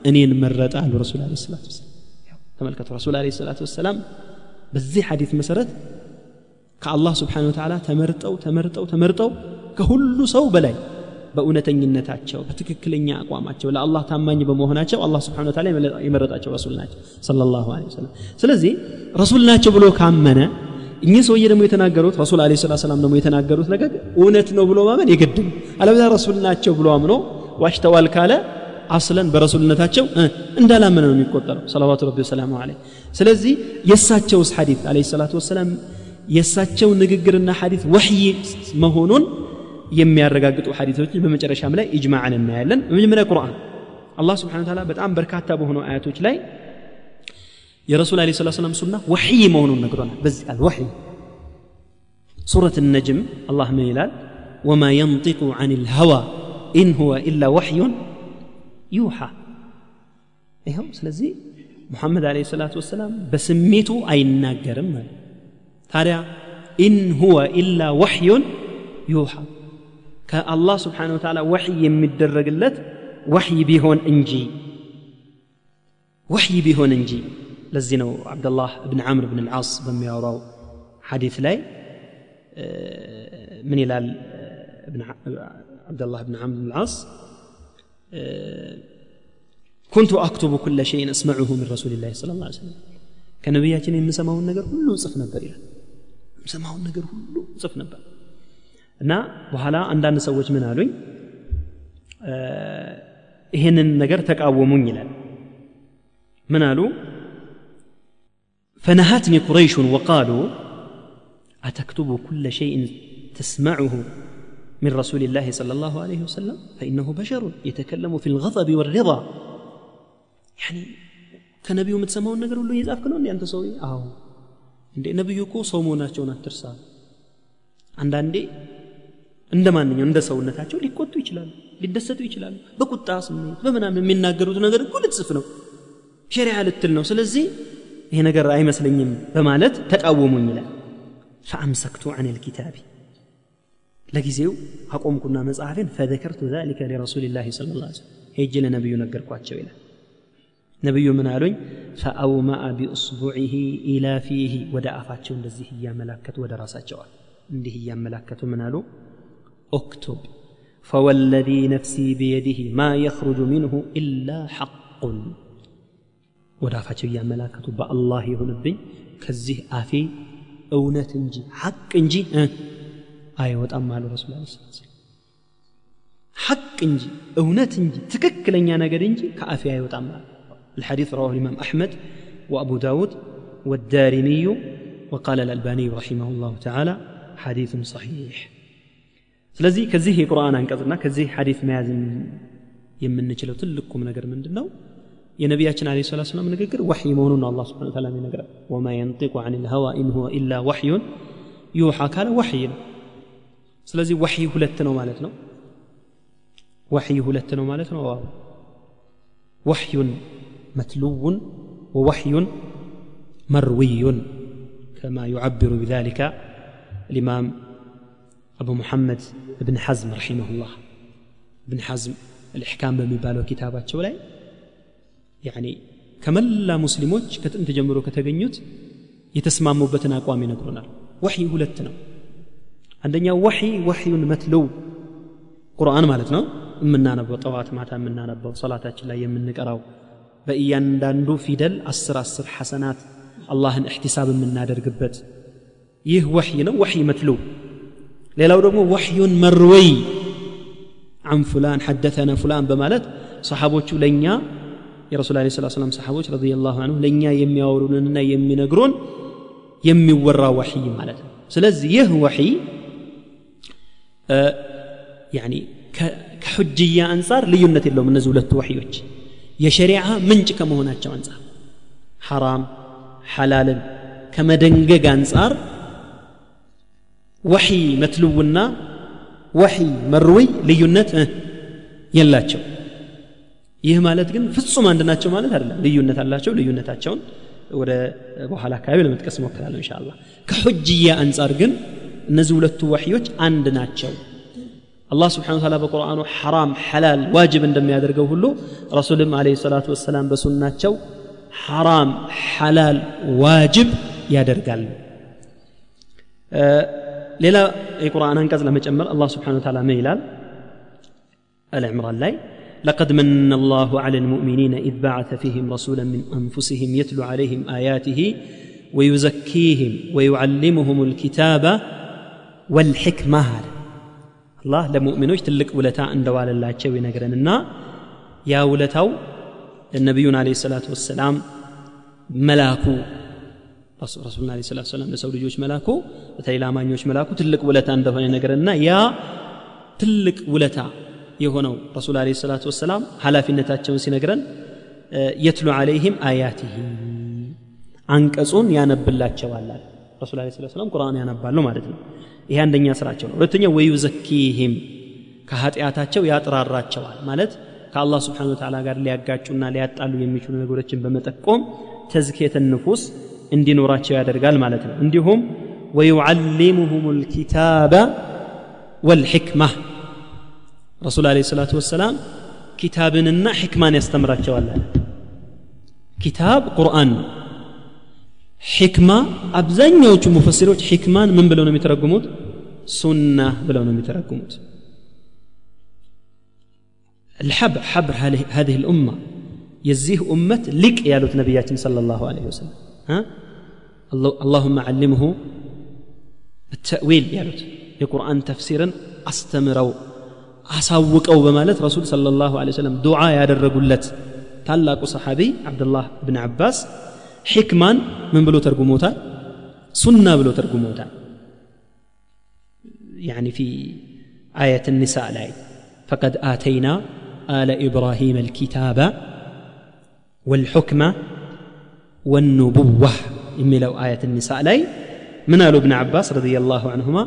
እኔን መረጠ አሉ ረሱል አለ ሰላት ወሰላም ተመልከቱ ረሱል አለ ሰላት ወሰላም በዚህ ሐዲት መሰረት ከአላህ ስብሓን ወተላ ተመርጠው ተመርጠው ተመርጠው ከሁሉ ሰው በላይ በእውነተኝነታቸው በትክክለኛ አቋማቸው ለአላህ ታማኝ በመሆናቸው አላህ ስብሓን ወተላ የመረጣቸው ረሱል ናቸው ሰለላሁ ዐለይሂ ወሰለም ስለዚህ ረሱል ናቸው ብሎ ካመነ እኚህ ሰውዬ ደግሞ የተናገሩት ረሱል አለ ሰላት ሰላም ደግሞ የተናገሩት ነገር እውነት ነው ብሎ ማመን የግድ ነው አለበዛ ረሱል ናቸው ብሎ አምኖ ዋሽተዋል ካለ አስለን በረሱልነታቸው እንዳላመነ ነው የሚቆጠረው ሰለዋቱ ረቢ ወሰላሙ አለ ስለዚህ የእሳቸውስ ሐዲት አለ ሰላት ወሰላም የእሳቸው ንግግርና ሐዲት ወሕይ መሆኑን የሚያረጋግጡ ሐዲቶችን በመጨረሻም ላይ ኢጅማዕን እናያለን በመጀመሪያ ቁርአን አላህ ስብሓን ታላ በጣም በርካታ በሆኑ አያቶች ላይ የረሱል አለ ሰላት ሰላም ሱና ወሕይ መሆኑን ነግሮናል በዚህ ቃል ወሕይ ሱረት ነጅም አላህ ምን ይላል ወማ የንጢቁ አን ልሀዋ ኢን ሁወ ኢላ ወሕዩን ዩሓ ይኸው ስለዚህ ሙሐመድ አለ ሰላት ወሰላም በስሜቱ አይናገርም ማለት ታዲያ ኢን ሁወ ኢላ ወሕዩን ዩሓ ከአላህ ስብሓን ወተላ ወሕይ የሚደረግለት ወሕይ ቢሆን እንጂ ወሕይ ቢሆን እንጂ ለዚህ ነው ዓብደላህ እብን ዓምር ብን ልዓስ በሚያወራው ሐዲት ላይ ምን ይላል ዓብደላህ ብን ዓምር ብን ልዓስ كنت أكتب كل شيء أسمعه من رسول الله صلى الله عليه وسلم ከነቢያችን የምሰማውን ነገር ሁሉ ጽፍ ነበር ይላል የምሰማውን ነገር ሁሉ ጽፍ ነበር እና በኋላ አንዳንድ ሰዎች ምን አሉኝ ይህንን ነገር ተቃወሙኝ ይላል ምን አሉ فنهتني قريش وقالوا أتكتب كل شيء تسمعه من رسول الله صلى الله عليه وسلم فإنه بشر يتكلم في الغضب والرضا يعني ከነቢዩ የምትሰማውን ነገር ሁሉ እየጻፍክ ነው እንዴ አንተ ሰውዬ አዎ እንዴ ነቢዩ እኮ ሰው መሆናቸውን አትርሳ አንዳንዴ እንደ ማንኛው እንደ ሰውነታቸው ሊቆጡ ይችላሉ ሊደሰቱ ይችላሉ በቁጣ ስሜት በምናምን የሚናገሩት ነገር እኮ ልትጽፍ ነው ሸሪዓ ልትል ነው ስለዚህ ይሄ ነገር አይመስለኝም በማለት ተቃወሙኝ ይላል ፈአምሰክቱ አን ልኪታቢ ለጊዜው አቆምኩና መጽሐፌን ፈዘከርቱ ذلك لرسول الله صلى الله عليه وسلم ሄጅ ለነቢዩ ነገርኳቸው ይላል ነቢዩ ምን አሉኝ ፈአውመአ ቢእስቡዒህ ኢላ ፊህ ወደ አፋቸው እንደዚህ እያመላከቱ ወደ ራሳቸዋል እንዲህ እያመላከቱ ምን አሉ اكتب فوالذي نفسي بيده ما يخرج منه إلا حق ወዳፋቸው እያመላከቱ በአላህ ይሁንብኝ ከዚህ አፌ እውነት እንጂ ሐቅ እንጂ አይወጣም አሉ ረሱል ስ ሐቅ እንጂ እውነት እንጂ ትክክለኛ ነገር እንጂ ከአፌ አይወጣም አሉ الحديث رواه الإمام أحمد وأبو داود والدارمي وقال الألباني رحمه الله تعالى حديث صحيح ስለዚህ ከዚህ የቁርአን አንቀጽና ከዚህ ሐዲስ መያዝ የምንችለው ትልቅ ቁም ነገር ምንድን ነው የነቢያችን አለ ሰላት ሰላም ንግግር ወሕይ መሆኑን ነው አላ ስብን ታላ ይነግራል ወማ የንጢቁ አን ልሀዋ ኢን ሁወ ኢላ ወሕዩን ዩሓ ካለ ወሕይ ነው ስለዚህ ወሕይ ሁለት ነው ማለት ነው ወሕይ ሁለት ነው ማለት ነው ዋው ወሕዩን መትሉውን ወወሕዩን መርዊዩን كما يعبر بذلك الإمام أبو محمد بن حزم رحمه الله ابن حزم الإحكام بمبالو كتابات شولاي يعني ከመላ ሙስሊሞች ከጥንት ጀምሮ ከተገኙት የተስማሙበትን አቋም ይነግሩናል ወሕይ ሁለት ነው አንደኛው ወሕይ ወሕዩን መትለው ቁርአን ማለት ነው የምናነበው ጠዋት ማታ የምናነበው ሰላታችን ላይ የምንቀራው በእያንዳንዱ ፊደል አስር አስር ሐሰናት አላህን እሕቲሳብ የምናደርግበት ይህ ወሕይ ነው ወሕይ መትለው ሌላው ደግሞ ወሕዩን መርወይ عن فلان حدثنا فلان በማለት ሰሓቦቹ ለእኛ የረሱል ለ ስላ ሰላም ሰሓቦች ረዲ ላሁ አንሁ ለእኛ የሚያወሩንንና የሚነግሩን የሚወራ ወሕይ ማለት ነው ስለዚህ ይህ ወሕይ ያኒ ከሑጅያ አንጻር ልዩነት የለውም እነዚህ ሁለቱ ወሕዮች የሸሪዓ ምንጭ ከመሆናቸው አንጻር ሐራም ሐላልን ከመደንገግ አንጻር ወሕይ መትልውና ወሕይ መርውይ ልዩነት የላቸው። ይህ ማለት ግን ፍጹም አንድ ናቸው ማለት አይደለም። ልዩነት አላቸው ልዩነታቸውን ወደ በኋላ አካባቢ ለመጥቀስ እሞክራለሁ እንሻ አላ ከሑጅያ አንጻር ግን እነዚህ ሁለቱ ወሕዮች አንድ ናቸው አላህ ስብሓን ታላ በቁርአኑ ሐራም ሐላል ዋጅብ እንደሚያደርገው ሁሉ ረሱልም አለ ሰላቱ ወሰላም በሱናቸው ሐራም ሐላል ዋጅብ ያደርጋሉ ሌላ የቁርአን አንቀጽ ለመጨመር አላህ ስብሓን ታላ ምን ይላል አለ ዕምራን ላይ لقد من الله على المؤمنين إذ بعث فيهم رسولا من أنفسهم يتلو عليهم آياته ويزكيهم ويعلمهم الكتاب ወልሕክማህ አለ። አላህ ለሙእሚኖች ትልቅ ውለታ እንደዋለላቸው ይነግረንና ያ ውለታው ነቢዩን አለ ሰላቱ ወሰላም መላኩ ረሱሉን አለ ሰላቱ ሰላም ለሰው ልጆች መላኩ በተለይ ለአማኞች መላኩ ትልቅ ውለታ እንደሆነ ይነግረንና ያ ትልቅ ውለታ የሆነው ረሱል አለ ሰላቱ ወሰላም ኃላፊነታቸውን ሲነግረን የትሉ አለይህም አያቲህ አንቀጹን ያነብላቸዋል ረሱል አለ ሰላም ቁርአን ያነባሉ ማለት ነው። ይሄ አንደኛ ስራቸው ነው። ሁለተኛ ወዩዘኪህም ከኃጢአታቸው ያጥራራቸዋል። ማለት ከአላህ ስብሓን ወተዓላ ጋር ሊያጋጩና ሊያጣሉ የሚችሉ ነገሮችን በመጠቆም ተዝኬተ ንፉስ እንዲኖራቸው ያደርጋል ማለት ነው። እንዲሁም ወዩዓሊሙሁም ልኪታበ ወልሕክማ ረሱል አለ ሰላቱ ወሰላም ኪታብንና ሕክማን ያስተምራቸዋል። ኪታብ ቁርአን ነው ሕክማ አብዛኛዎቹ ሙፈሲሮች ሕክማን ምን ብለው ነው የሚተረጉሙት ሱና ብለው ነው የሚተረጉሙት الحبر حبر هذه الأمة يزيه أمة لك يا لوت نبياتنا صلى الله عليه وسلم ها اللهم علمه التأويل يا لوت የቁርአን ተፍሲርን አስተምረው አሳውቀው በማለት ረሱል صلى الله عليه وسلم ዱዓ ያደረጉለት ታላቁ ሰሓቢ አብዱላህ ብን አባስ ሕክማን ምን ብሎ ተርጉሞታል ሱና ብሎ ተርጉሞታል يعني في آية النساء لاي فقد آتينا آل إبراهيم الكتاب والحكم والنبوة يميلو آية النساء لاي من آل ابن عباس رضي الله عنهما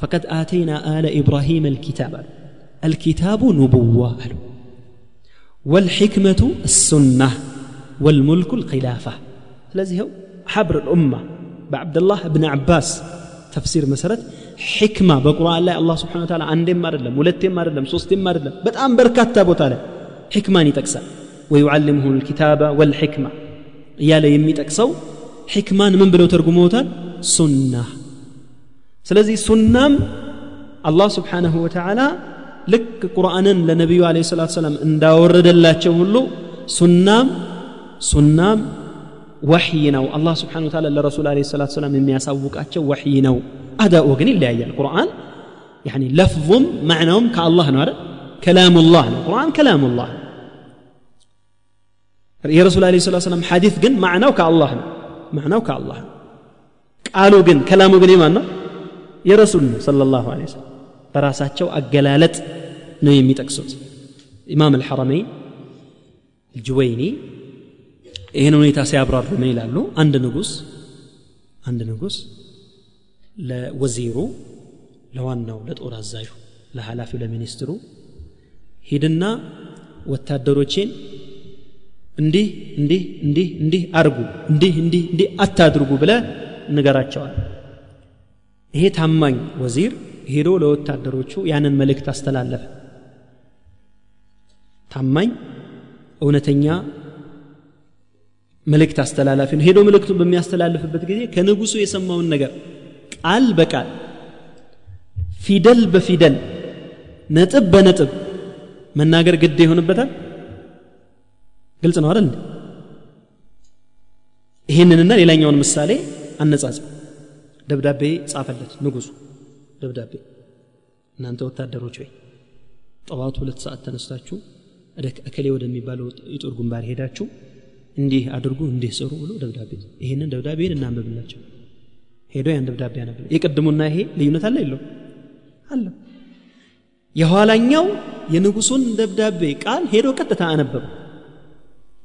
فقد آتينا آل إبراهيم الكتاب الكتاب نبوة والحكمة السنة والملك الخلافة ስለዚህ حبر الأمة بعبد الله بن عباس تفسير مسرت حكمة بقرآن الله الله سبحانه وتعالى عندهم مردلم ولتهم مردلم سوستهم مردلم بتأم بركات تابوت عليه حكمة تكسى ويعلمه الكتابة والحكمة يا لي يمي تكسو حكمة من بلو ترجموتا سنة سلزي سنة الله سبحانه وتعالى ልክ ቁርአንን ለነቢዩ አለ ሰላት ሰላም እንዳወረደላቸው ሁሉ ሱናም ሱናም وحي الله سبحانه وتعالى للرسول عليه الصلاة والسلام من يسوق أتشو وحي نو. هذا وقني اللي يعني القرآن يعني لفظ معناهم كالله نور كلام الله القرآن كلام الله. يا رسول الله صلى الله عليه وسلم حديث قن معناه كالله معناه كالله. قالوا قن كلامه قن إيمانه يا رسول الله صلى الله عليه وسلم. براساته الجلالة نيمي تكسوت إمام الحرمين الجويني ይህን ሁኔታ ሲያብራሩ ምን ይላሉ? አንድ ንጉስ አንድ ንጉስ ለወዚሩ ለዋናው ለጦር አዛዡ ለኃላፊው ለሚኒስትሩ ሂድና ወታደሮቼን እንዲህ እንዲህ እንዲህ እንዲህ አርጉ እንዲህ እንዲህ እንዲህ አታድርጉ ብለ ንገራቸዋል። ይሄ ታማኝ ወዚር ሄዶ ለወታደሮቹ ያንን መልእክት አስተላለፈ። ታማኝ እውነተኛ መልእክት አስተላላፊ ነው ሄዶ መልእክቱን በሚያስተላልፍበት ጊዜ ከንጉሱ የሰማውን ነገር ቃል በቃል ፊደል በፊደል ነጥብ በነጥብ መናገር ግድ ይሆንበታል? ግልጽ ነው አይደል? ይህንንና ሌላኛውን ምሳሌ አነጻጽ ደብዳቤ ጻፈለት ንጉሱ። ደብዳቤ እናንተ ወታደሮች ወይ ጠዋቱ ሁለት ሰዓት ተነስታችሁ እከሌ ወደሚባለው የጦር ግንባር ሄዳችሁ እንዲህ አድርጉ እንዲህ ስሩ ብሎ ደብዳቤ ይህንን ደብዳቤን እናንብብላቸው። ሄዶ ያን ደብዳቤ ያነብ። የቅድሙና ይሄ ልዩነት አለ የለው አለ። የኋላኛው የንጉሱን ደብዳቤ ቃል ሄዶ ቀጥታ አነበበ።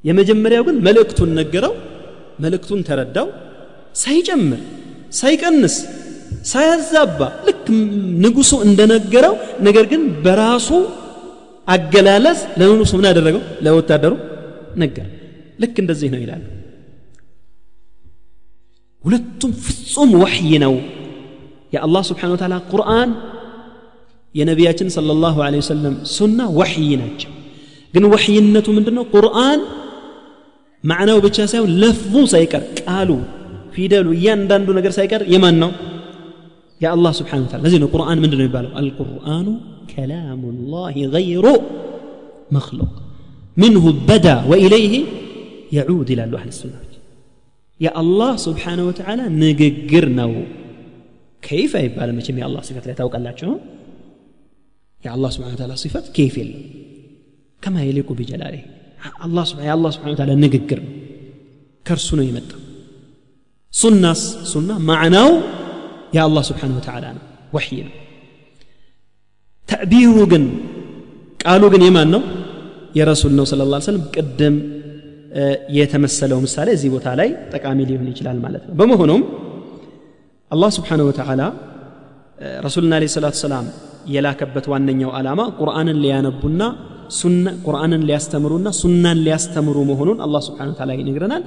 የመጀመሪያው ግን መልእክቱን ነገረው መልእክቱን ተረዳው። ሳይጨምር ሳይቀንስ ሳያዛባ ልክ ንጉሱ እንደነገረው ነገር ግን በራሱ አገላለጽ ለንጉሱ ምን አደረገው? ለወታደሩ ነገር ልክ እንደዚህ ነው ይላሉ ሁለቱም ፍጹም ወሕይ ነው የአላህ ስብሓን ወተላ ቁርአን የነቢያችን صለ ላሁ ለ ወሰለም ሱና ወሕይ ናቸው ግን ወሕይነቱ ምንድን ነው ቁርአን ማዕናው ብቻ ሳይሆን ለፍዙ ሳይቀር ቃሉ ፊደሉ እያንዳንዱ ነገር ሳይቀር የማን ነው የአላህ ስብሓን ወተላ ለዚህ ነው ቁርአን ምንድን ነው የሚባለው አልቁርአኑ ከላሙ ላህ ገይሩ መክሉቅ منه بدا وإليه يعود إلى أهل السنة. يا الله سبحانه وتعالى نققرنا كيف يبقى لما يا الله صفات؟ لا توقع يا الله سبحانه وتعالى صفات كيف يلا كما يليق بجلاله. الله سبحانه يا الله سبحانه وتعالى نققر. كرسنا يمتع سنة سنة معنا يا الله سبحانه وتعالى وحينا تعبيره قالوا قن. يمان يا رسول الله صلى الله عليه وسلم قدم የተመሰለው ምሳሌ እዚህ ቦታ ላይ ጠቃሚ ሊሆን ይችላል ማለት ነው። በመሆኑም አላህ ስብሓንሁ ወተዓላ ረሱልና ለ ሰላት ሰላም የላከበት ዋነኛው ዓላማ ቁርአንን ሊያነቡና ቁርአንን ሊያስተምሩና ሱናን ሊያስተምሩ መሆኑን አላህ ስብሓን ታላ ይነግረናል።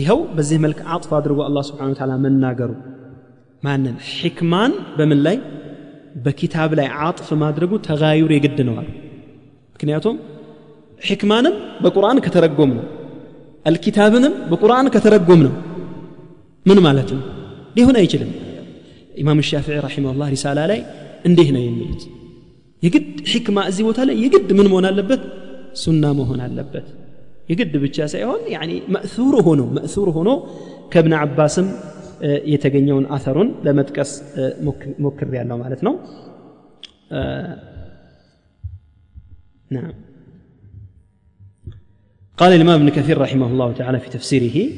ይኸው በዚህ መልክ አጥፎ አድርጎ አላህ ስብሓን ታላ መናገሩ ማንን? ሕክማን በምን ላይ? በኪታብ ላይ አጥፍ ማድረጉ ተጋዩር የግድ አሉ። ምክንያቱም ሕክማንም በቁርአን ከተረጎም ነው አልኪታብንም በቁርአን ከተረጎም ነው ምን ማለት ነው ሊሆን አይችልም ኢማም ሻፊዒ ረሒመሁላህ ሪሳላ ላይ እንዲህ ነው የሚሉት የግድ ሕክማ እዚህ ቦታ ላይ የግድ ምን መሆን አለበት ሱና መሆን አለበት የግድ ብቻ ሳይሆን ያኒ መእሱር ሆኖ መእሱር ሆኖ ከእብን አባስም የተገኘውን አተሩን ለመጥቀስ ሞክር ያለው ማለት ነው نعم قال الإمام ابن كثير رحمه الله تعالى في تفسيره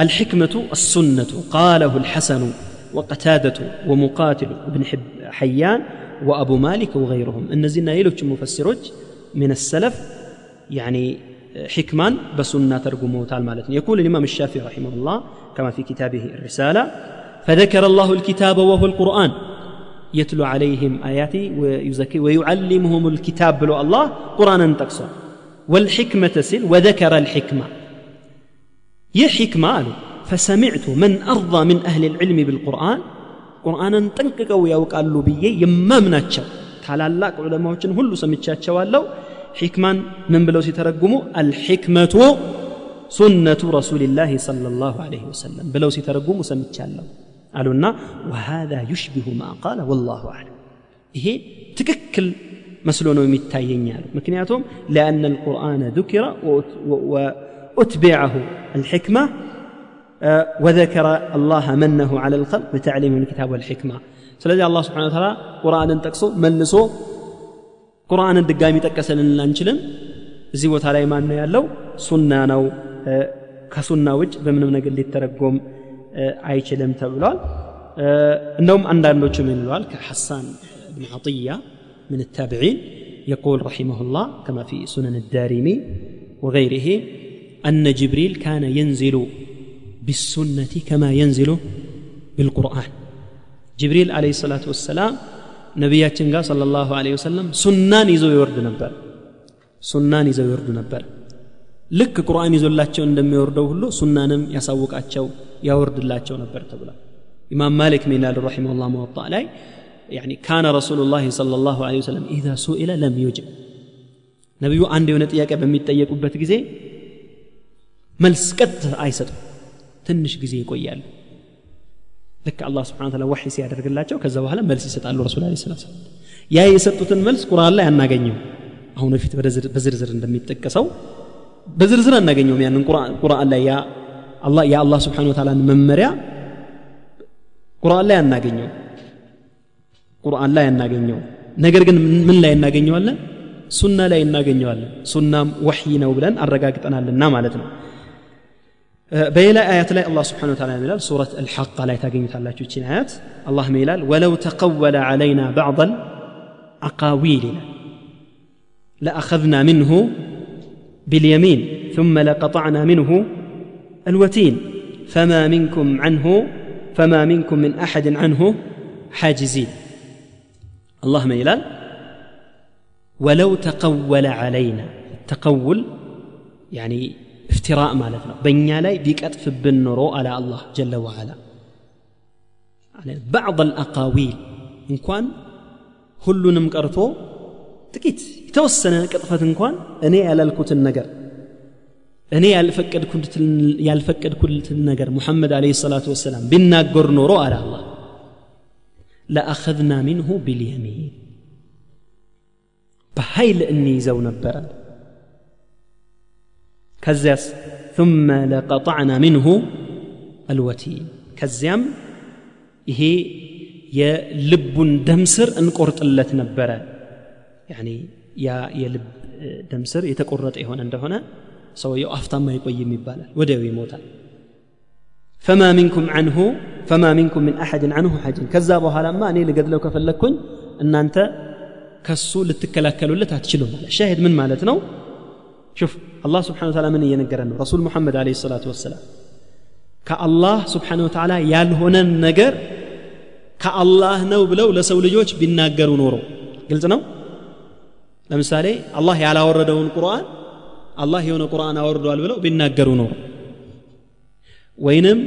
الحكمة السنة قاله الحسن وقتادة ومقاتل وابن حيان وأبو مالك وغيرهم. النزلنا يلوش مفسروج من السلف يعني حكمان بسنة ترجمه تعالى مالتنا. يقول الإمام الشافعي رحمه الله كما في كتابه الرسالة فذكر الله الكتاب وهو القرآن يتلو عليهم آياتي ويزكي ويعلمهم الكتاب بلو الله قرآنا تقصر والحكمة سل وذكر الحكمة يا حكمة قالوا فسمعت من أرضى من أهل العلم بالقرآن قرآنا تنققوا يوقالوا بي يمامناتشو ታላላቅ ዑለማዎችን ሁሉ ሰምቻቸዋለሁ ሒክማን ምን ብለው ሲተረጉሙ አልሕክመቱ ሱነቱ ረሱልላህ صلى الله عليه وسلم ብለው ሲተረጉሙ ሰምቻለሁ አሉና وهذا يشبه ما قال والله أعلم ይሄ ትክክል መስሎ ነው የሚታየኝ አሉ ምክንያቱም لأن القرآن ذكر وأتبعه الحكمة وذكر الله منه على الخلق بتعليم الكتاب والحكمة ስለዚህ አላህ ስብሓን ታላ ቁርአንን ጠቅሶ መልሶ ቁርአንን ድጋሚ ጠቀሰልን አንችልም እዚህ ቦታ ላይ ማን ነው ያለው ሱና ነው ከሱና ውጭ በምንም ነገር ሊተረጎም አይችልም ተብሏል እንደውም አንዳንዶቹ ምን ይለዋል ከሐሳን ብን عطية من التابعين. يقول رحمه الله كما في سنن الدارمي وغيره أن جبريل كان ينزل بالسنة كما ينزل بالقرآن. جبريل عليه الصلاة والسلام نبياتنا صلى الله عليه وسلم سنان يزو يورد نبر سنان يزو يورد نبر ልክ ቁርአን ይዞላቸው እንደሚወርደው ሁሉ ሱናንም ያሳውቃቸው ያወርድላቸው ነበር ተብሏል ኢማም ማሊክ ሚላል ረሒመሁላህ መወጣ ላይ يعني كان رسول الله صلى الله عليه وسلم إذا سئل لم يجب ነቢዩ አንድ የሆነ ጥያቄ በሚጠየቁበት ጊዜ መልስ ቀጥ አይሰጡም ትንሽ ጊዜ ይቆያሉ ልክ አላህ ስብሓን ታላ ወሒ ሲያደርግላቸው ከዛ በኋላ መልስ ይሰጣሉ ረሱል ለ ስላት ያ የሰጡትን መልስ ቁርአን ላይ አናገኘው አሁን በፊት በዝርዝር እንደሚጠቀሰው በዝርዝር አናገኘውም ያንን ቁርአን ላይ የአላህ ስብሓን ወተላን መመሪያ ቁርአን ላይ አናገኘው ቁርአን ላይ አናገኘው ነገር ግን ምን ላይ እናገኘዋለን ሱና ላይ እናገኘዋለን ሱናም ወሕይ ነው ብለን አረጋግጠናልና ማለት ነው በሌላ አያት ላይ አላህ ስብሓን ታላ ይላል ሱረት አልሐቃ ላይ ታገኙታላችሁ ይችን አያት አላህ ምን ይላል ወለው ተቀወለ ዓለይና ባዕض አቃዊል ይላል ለአኸዝና ምንሁ باليمين ثم لقطعنا منه الوتين فما منكم عنه فما منكم من احد عنه حاجزين الله ما يلال ولو تقول علينا التقول يعني افتراء مالتنا بنيا لاي بيكت في بالنرو على الله جل وعلا على بعض الأقاويل إن كان ሁሉንም ቀርቶ ጥቂት የተወሰነ ቅጥፈት እንኳን እኔ ያላልኩትን ነገር እኔ ያልፈቀድኩትን ነገር ሙሐመድ አለ ሰላቱ ወሰላም ቢናገር ኖሮ አለ አላህ ለአኸዝና ሚንሁ ቢልየሚን በኃይል እንይዘው ነበረ ከዚያስ ثم لقطعنا منه الوتين ከዚያም ይሄ የልቡን ደም ስር እንቆርጥለት ነበረ ያኒ ያ የልብ ደም ስር የተቆረጠ የሆነ እንደሆነ ሰውየው አፍታማ አይቆይም ይባላል ወዲያው ይሞታል ፈማ ሚንኩም አንሁ ፈማ ሚንኩም ምን አሐድን አንሁ ሐጅን ከዛ በኋላማ እኔ ልገድለው ከፈለግኩኝ እናንተ ከሱ ልትከላከሉለት አትችሉም ማለት ሻሂድ ምን ማለት ነው ሹፍ አላህ ስብሓን ወተላ ምን እየነገረን ነው ረሱል ሙሐመድ አለ ሰላቱ ወሰላም ከአላህ ስብሓን ወተላ ያልሆነን ነገር ከአላህ ነው ብለው ለሰው ልጆች ቢናገሩ ኖሮ ግልጽ ነው ለምሳሌ አላህ ያላወረደውን ቁርአን አላህ የሆነ ቁርአን አወርዷል ብለው ቢናገሩ ኖሮ ወይንም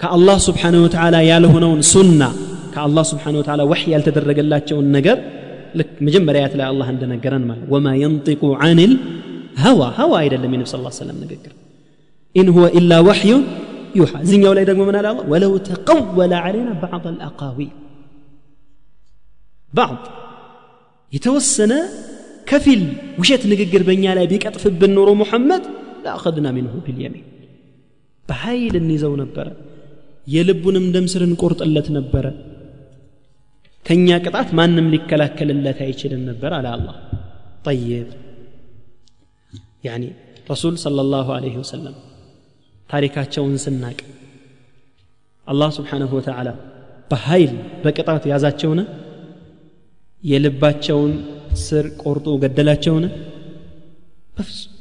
ከአላህ ስብሓነ ወተዓላ ያልሆነውን ሱና ከአላህ ስብሓነ ወተዓላ ወሕይ ያልተደረገላቸውን ነገር ልክ መጀመሪያ ያት ላይ አላህ እንደነገረን ማለት ወማ የንጢቁ አኒል ሀዋ ሀዋ አይደለም የነብ ስ ሰለም ንግግር ኢን ሁወ ኢላ ወሕዩን ዩሓ እዚኛው ላይ ደግሞ ምን አለ አላ ወለው ተቀወለ ዓለይና ባዕض አልአቃዊል ባዕض የተወሰነ ከፊል ውሸት ንግግር በእኛ ላይ ቢቀጥፍብን ኖሮ ሙሐመድ ለአኸድና ሚንሁ ቢልየሚን በኃይል እንይዘው ነበረ። የልቡንም ደም ስር እንቆርጥለት ነበረ። ከእኛ ቅጣት ማንም ሊከላከልለት አይችልም ነበር አለ አላህ። ጠይብ። ያኒ ረሱል صለ ላሁ አለህ ወሰለም ታሪካቸውን ስናቅ አላህ ስብሓንሁ ወተዓላ በኃይል በቅጣት ያዛቸውን? የልባቸውን ስር ቆርጦ ገደላቸውን? በፍጹም።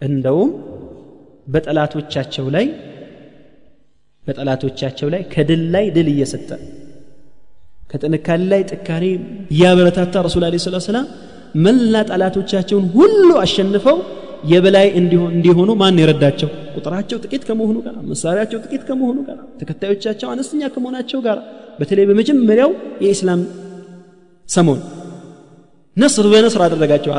እንደውም በጠላቶቻቸው ላይ በጠላቶቻቸው ላይ ከድል ላይ ድል እየሰጠ ከጥንካሬ ላይ ጥካሬ እያበረታታ ረሱል አለ ስላት ሰላም መላ ጠላቶቻቸውን ሁሉ አሸንፈው የበላይ እንዲሆኑ ማን የረዳቸው? ቁጥራቸው ጥቂት ከመሆኑ ጋር መሳሪያቸው ጥቂት ከመሆኑ ጋር ተከታዮቻቸው አነስተኛ ከመሆናቸው ጋር። በተለይ በመጀመሪያው የኢስላም ሰሞን ነስር በነስር አደረጋቸው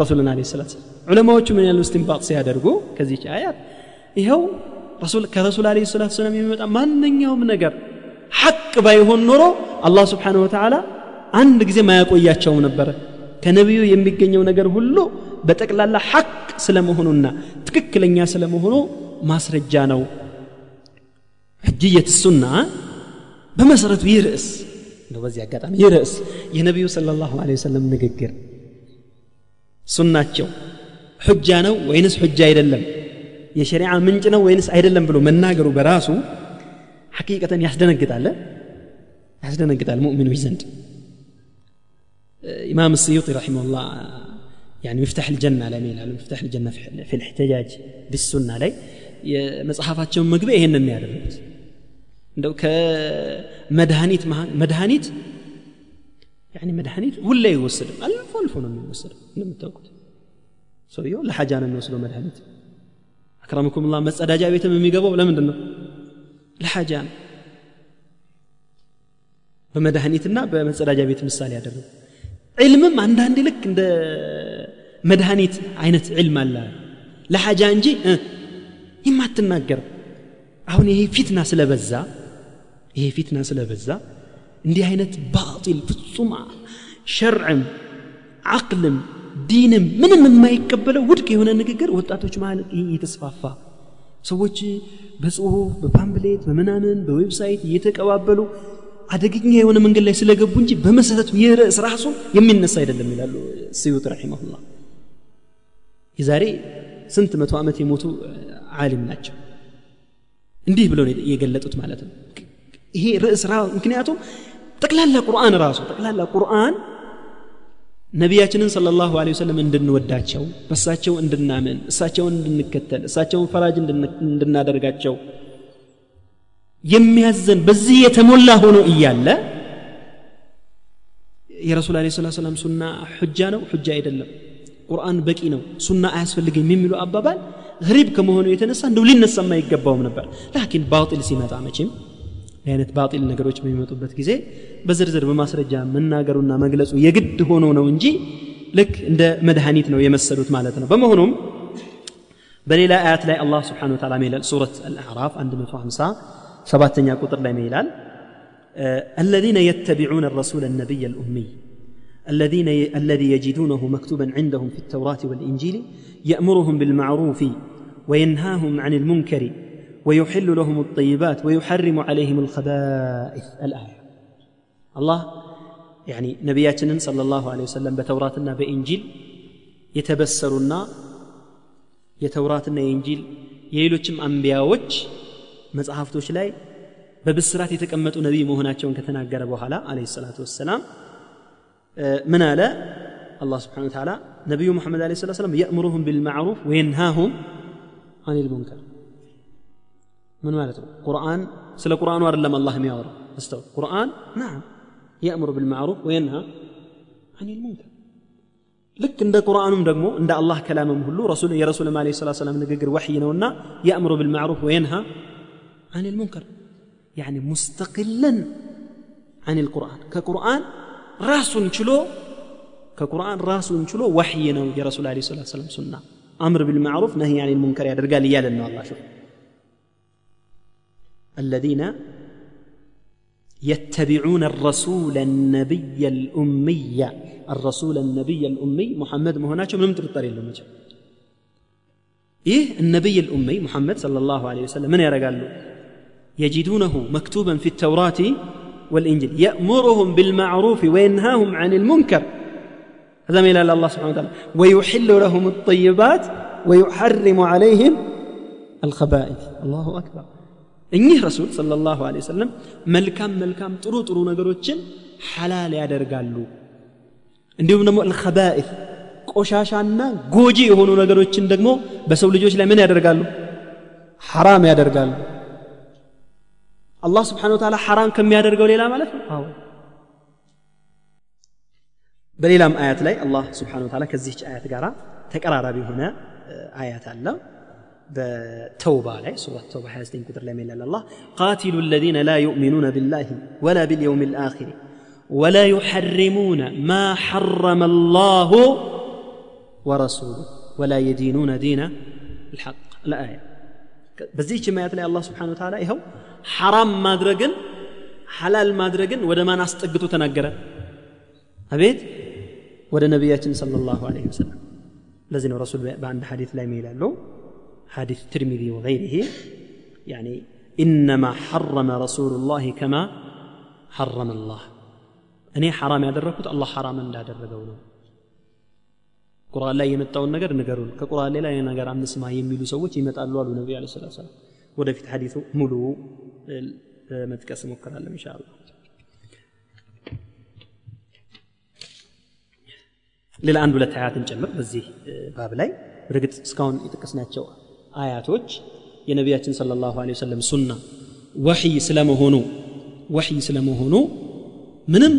ረሱልን አለ ስላት ዑለማዎቹ ምን ያሉ እስትንባጥ ሲያደርጉ ከዚች አያት ይኸው ከረሱል አለ ስላት ሰላም የሚመጣ ማንኛውም ነገር ሐቅ ባይሆን ኖሮ አላህ ስብሓንሁ ወተዓላ አንድ ጊዜ ማያቆያቸውም ነበረ። ከነቢዩ የሚገኘው ነገር ሁሉ በጠቅላላ ሐቅ ስለመሆኑና ትክክለኛ ስለመሆኑ ማስረጃ ነው። ሕጅየት ሱና በመሰረቱ ይህ ርዕስ ነው በዚህ አጋጣሚ ይህ ርዕስ የነቢዩ ስለ ላሁ ወሰለም ንግግር ሱናቸው ሑጃ ነው ወይንስ ሑጃ አይደለም የሸሪዓ ምንጭ ነው ወይንስ አይደለም ብሎ መናገሩ በራሱ ሐቂቀተን ያስደነግጣል ያስደነግጣል ሙእሚኖች ዘንድ ኢማም ስዩጢ ረሒመሁላህ يعني مفتاح الجنة على مين على مفتاح الجنة في الاحتجاج بالسنة علي مصحفات شو مقبئة هن النار እንደው ከመድኃኒት መድኃኒት ያኒ መድኃኒት ሁሌ አይወሰድም አልፎ አልፎ ነው የሚወሰደው እንደምታውቁት ሰውየው ለሐጃ ነው የሚወስደው መድኃኒት አክረምኩም ላ መጸዳጃ ቤትም የሚገባው ለምንድን ነው ለሐጃ ነው በመድኃኒትና በመጸዳጃ ቤት ምሳሌ ያደረጉ ዕልምም አንዳንዴ ልክ እንደ መድኃኒት አይነት ዕልም አለ ለሐጃ እንጂ የማትናገር አሁን ይሄ ፊትና ስለበዛ ይሄ ፊትና ስለበዛ እንዲህ አይነት ባጢል ፍጹም ሸርዕም አቅልም ዲንም ምንም የማይቀበለው ውድቅ የሆነ ንግግር ወጣቶች ይህ እየተስፋፋ ሰዎች በጽሁፍ በፓምፕሌት በምናምን በዌብሳይት እየተቀባበሉ አደገኛ የሆነ መንገድ ላይ ስለገቡ እንጂ በመሰረቱ ይህ ራሱ የሚነሳ አይደለም ይላሉ ስዩጥ ረሒመሁላ የዛሬ ስንት መቶ ዓመት የሞቱ ዓሊም ናቸው። እንዲህ ብለው የገለጡት ማለት ነው ይሄ ርዕስ ምክንያቱም ጠቅላላ ቁርአን ራሱ ጠቅላላ ቁርአን ነቢያችንን ስለ ላሁ ወሰለም እንድንወዳቸው በእሳቸው እንድናምን እሳቸውን እንድንከተል እሳቸውን ፈራጅ እንድናደርጋቸው የሚያዘን በዚህ የተሞላ ሆኖ እያለ የረሱል ለ ስላ ሰላም ሱና ሑጃ ነው? ሑጃ አይደለም። ቁርአን በቂ ነው። ሱና አያስፈልግም የሚሉ አባባል ሪብ ከመሆኑ የተነሳ እንደው ሊነሳ የማይገባውም ነበር። ላኪን ባጢል ሲመጣ መቼም አይነት ባጢል ነገሮች በሚመጡበት ጊዜ በዝርዝር በማስረጃ መናገሩና መግለጹ የግድ ሆኖ ነው እንጂ ልክ እንደ መድኃኒት ነው የመሰሉት ማለት ነው በመሆኑም በሌላ አያት ላይ አላህ ስብሓን ወተዓላ ይላል ሱረት አልአዕራፍ 150 ሰባተኛ ቁጥር ላይ ይላል الذين يتبعون الرسول النبي الأمي الذين ي... الذي يجدونه مكتوبا عندهم في التوراة والإنجيل يأمرهم بالمعروف وينهاهم عن المنكر ويحل لهم الطيبات ويحرم عليهم الخبائث الآية الله يعني نبياتنا صلى الله عليه وسلم بتوراتنا بإنجيل يتبسرنا يتوراتنا إنجيل የሌሎችም አንቢያዎች መጽሐፍቶች ላይ በብስራት የተቀመጡ ነቢይ መሆናቸውን ከተናገረ በኋላ አለ ሰላቱ ወሰላም ምን አለ አላህ ስብሓን ተዓላ ነቢዩ ሙሐመድ አለ ስላት ሰላም የእምሩሁም ቢልማዕሩፍ ወየንሃሁም አን ልሙንከር ምን ማለት ነው ቁርአን ስለ ቁርአኑ አይደለም አላህ የሚያወራው استو ቁርአን ናም የእምሩ ቢልማዕሩፍ ወየንሃ አን ልሙንከር ልክ እንደ ቁርአኑም ደግሞ እንደ አላህ ከላምም ሁሉ ረሱል የረሱልም አለ ሰላት ሰላም ንግግር ወሕይ ነውና የእምሩ ቢልማዕሩፍ ወየንሃ አን ልሙንከር يعني مستقلا عن القرآن كقرآن راس شلو كقرآن راس شلو وحي نو يا رسول الله صلى الله عليه وسلم سنة أمر بالمعروف نهي عن المنكر يا رجال الذين يتبعون الرسول النبي الأمي. الرسول النبي الأمي محمد مهناቸው من ጥርጣሬ الطريق መቼም إيه النبي الأمي محمد صلى الله عليه وسلم. من ያደርጋሉ يجدونه مكتوبا في التوراة والإنجيل. يأمرهم بالمعروف وينهاهم عن المنكر. هذا ما إلى الله سبحانه وتعالى. ويحل لهم الطيبات ويحرم عليهم الخبائث. الله أكبر. እኚህ ረሱል ሰለላሁ ዐለይሂ ወሰለም መልካም መልካም ጥሩ ጥሩ ነገሮችን ሐላል ያደርጋሉ። እንዲሁም ደግሞ አልኸባኢፍ ቆሻሻና ጎጂ የሆኑ ነገሮችን ደግሞ በሰው ልጆች ላይ ምን ያደርጋሉ? ሐራም ያደርጋሉ። አላህ ስብሓን ወተዓላ ሐራም ከሚያደርገው ሌላ ማለት ነው? አዎ። በሌላም አያት ላይ አላህ ስብሓን ወተዓላ ከዚህች አያት ጋር ተቀራራቢ የሆነ አያት አለ። بتوبة عليه سورة التوبة حيستين قدر لا إله إلا الله. قاتلوا الذين لا يؤمنون بالله ولا باليوم الآخر ولا يحرمون ما حرم الله ورسوله ولا يدينون دين الحق. الآية بزيك ما يتلي الله سبحانه وتعالى إيه حرام ما درقن حلال ما درقن وده ما ناس تقتو تنقرة. أبيت؟ وده نبياتنا صلى الله عليه وسلم. لازم الرسول بعد حديث لا إله له الترمذي وغيره يعني إنما حرم رسول الله كما حرم الله أني حرام ያደረኩት አላህ ሐራም እንዳደረገው ነው ቁርአን ላይ የመጣውን ነገር ንገሩን ከቁርአን ሌላ ነገር አንስማ የሚሉ ሰዎች ይመጣሉ አሉ ነቢ ለ ስላት ሰላም ወደፊት ሐዲሱ ሙሉ መጥቀስ እሞክራለሁ እንሻ አላህ ሌላ አንድ ሁለት አያትን ጨምር በዚህ ባብ ላይ በእርግጥ እስካሁን የጠቀስናቸው አያቶች የነቢያችን صلى الله عليه وسلم ሱና ወሕይ ስለመሆኑ ወሕይ ስለመሆኑ ምንም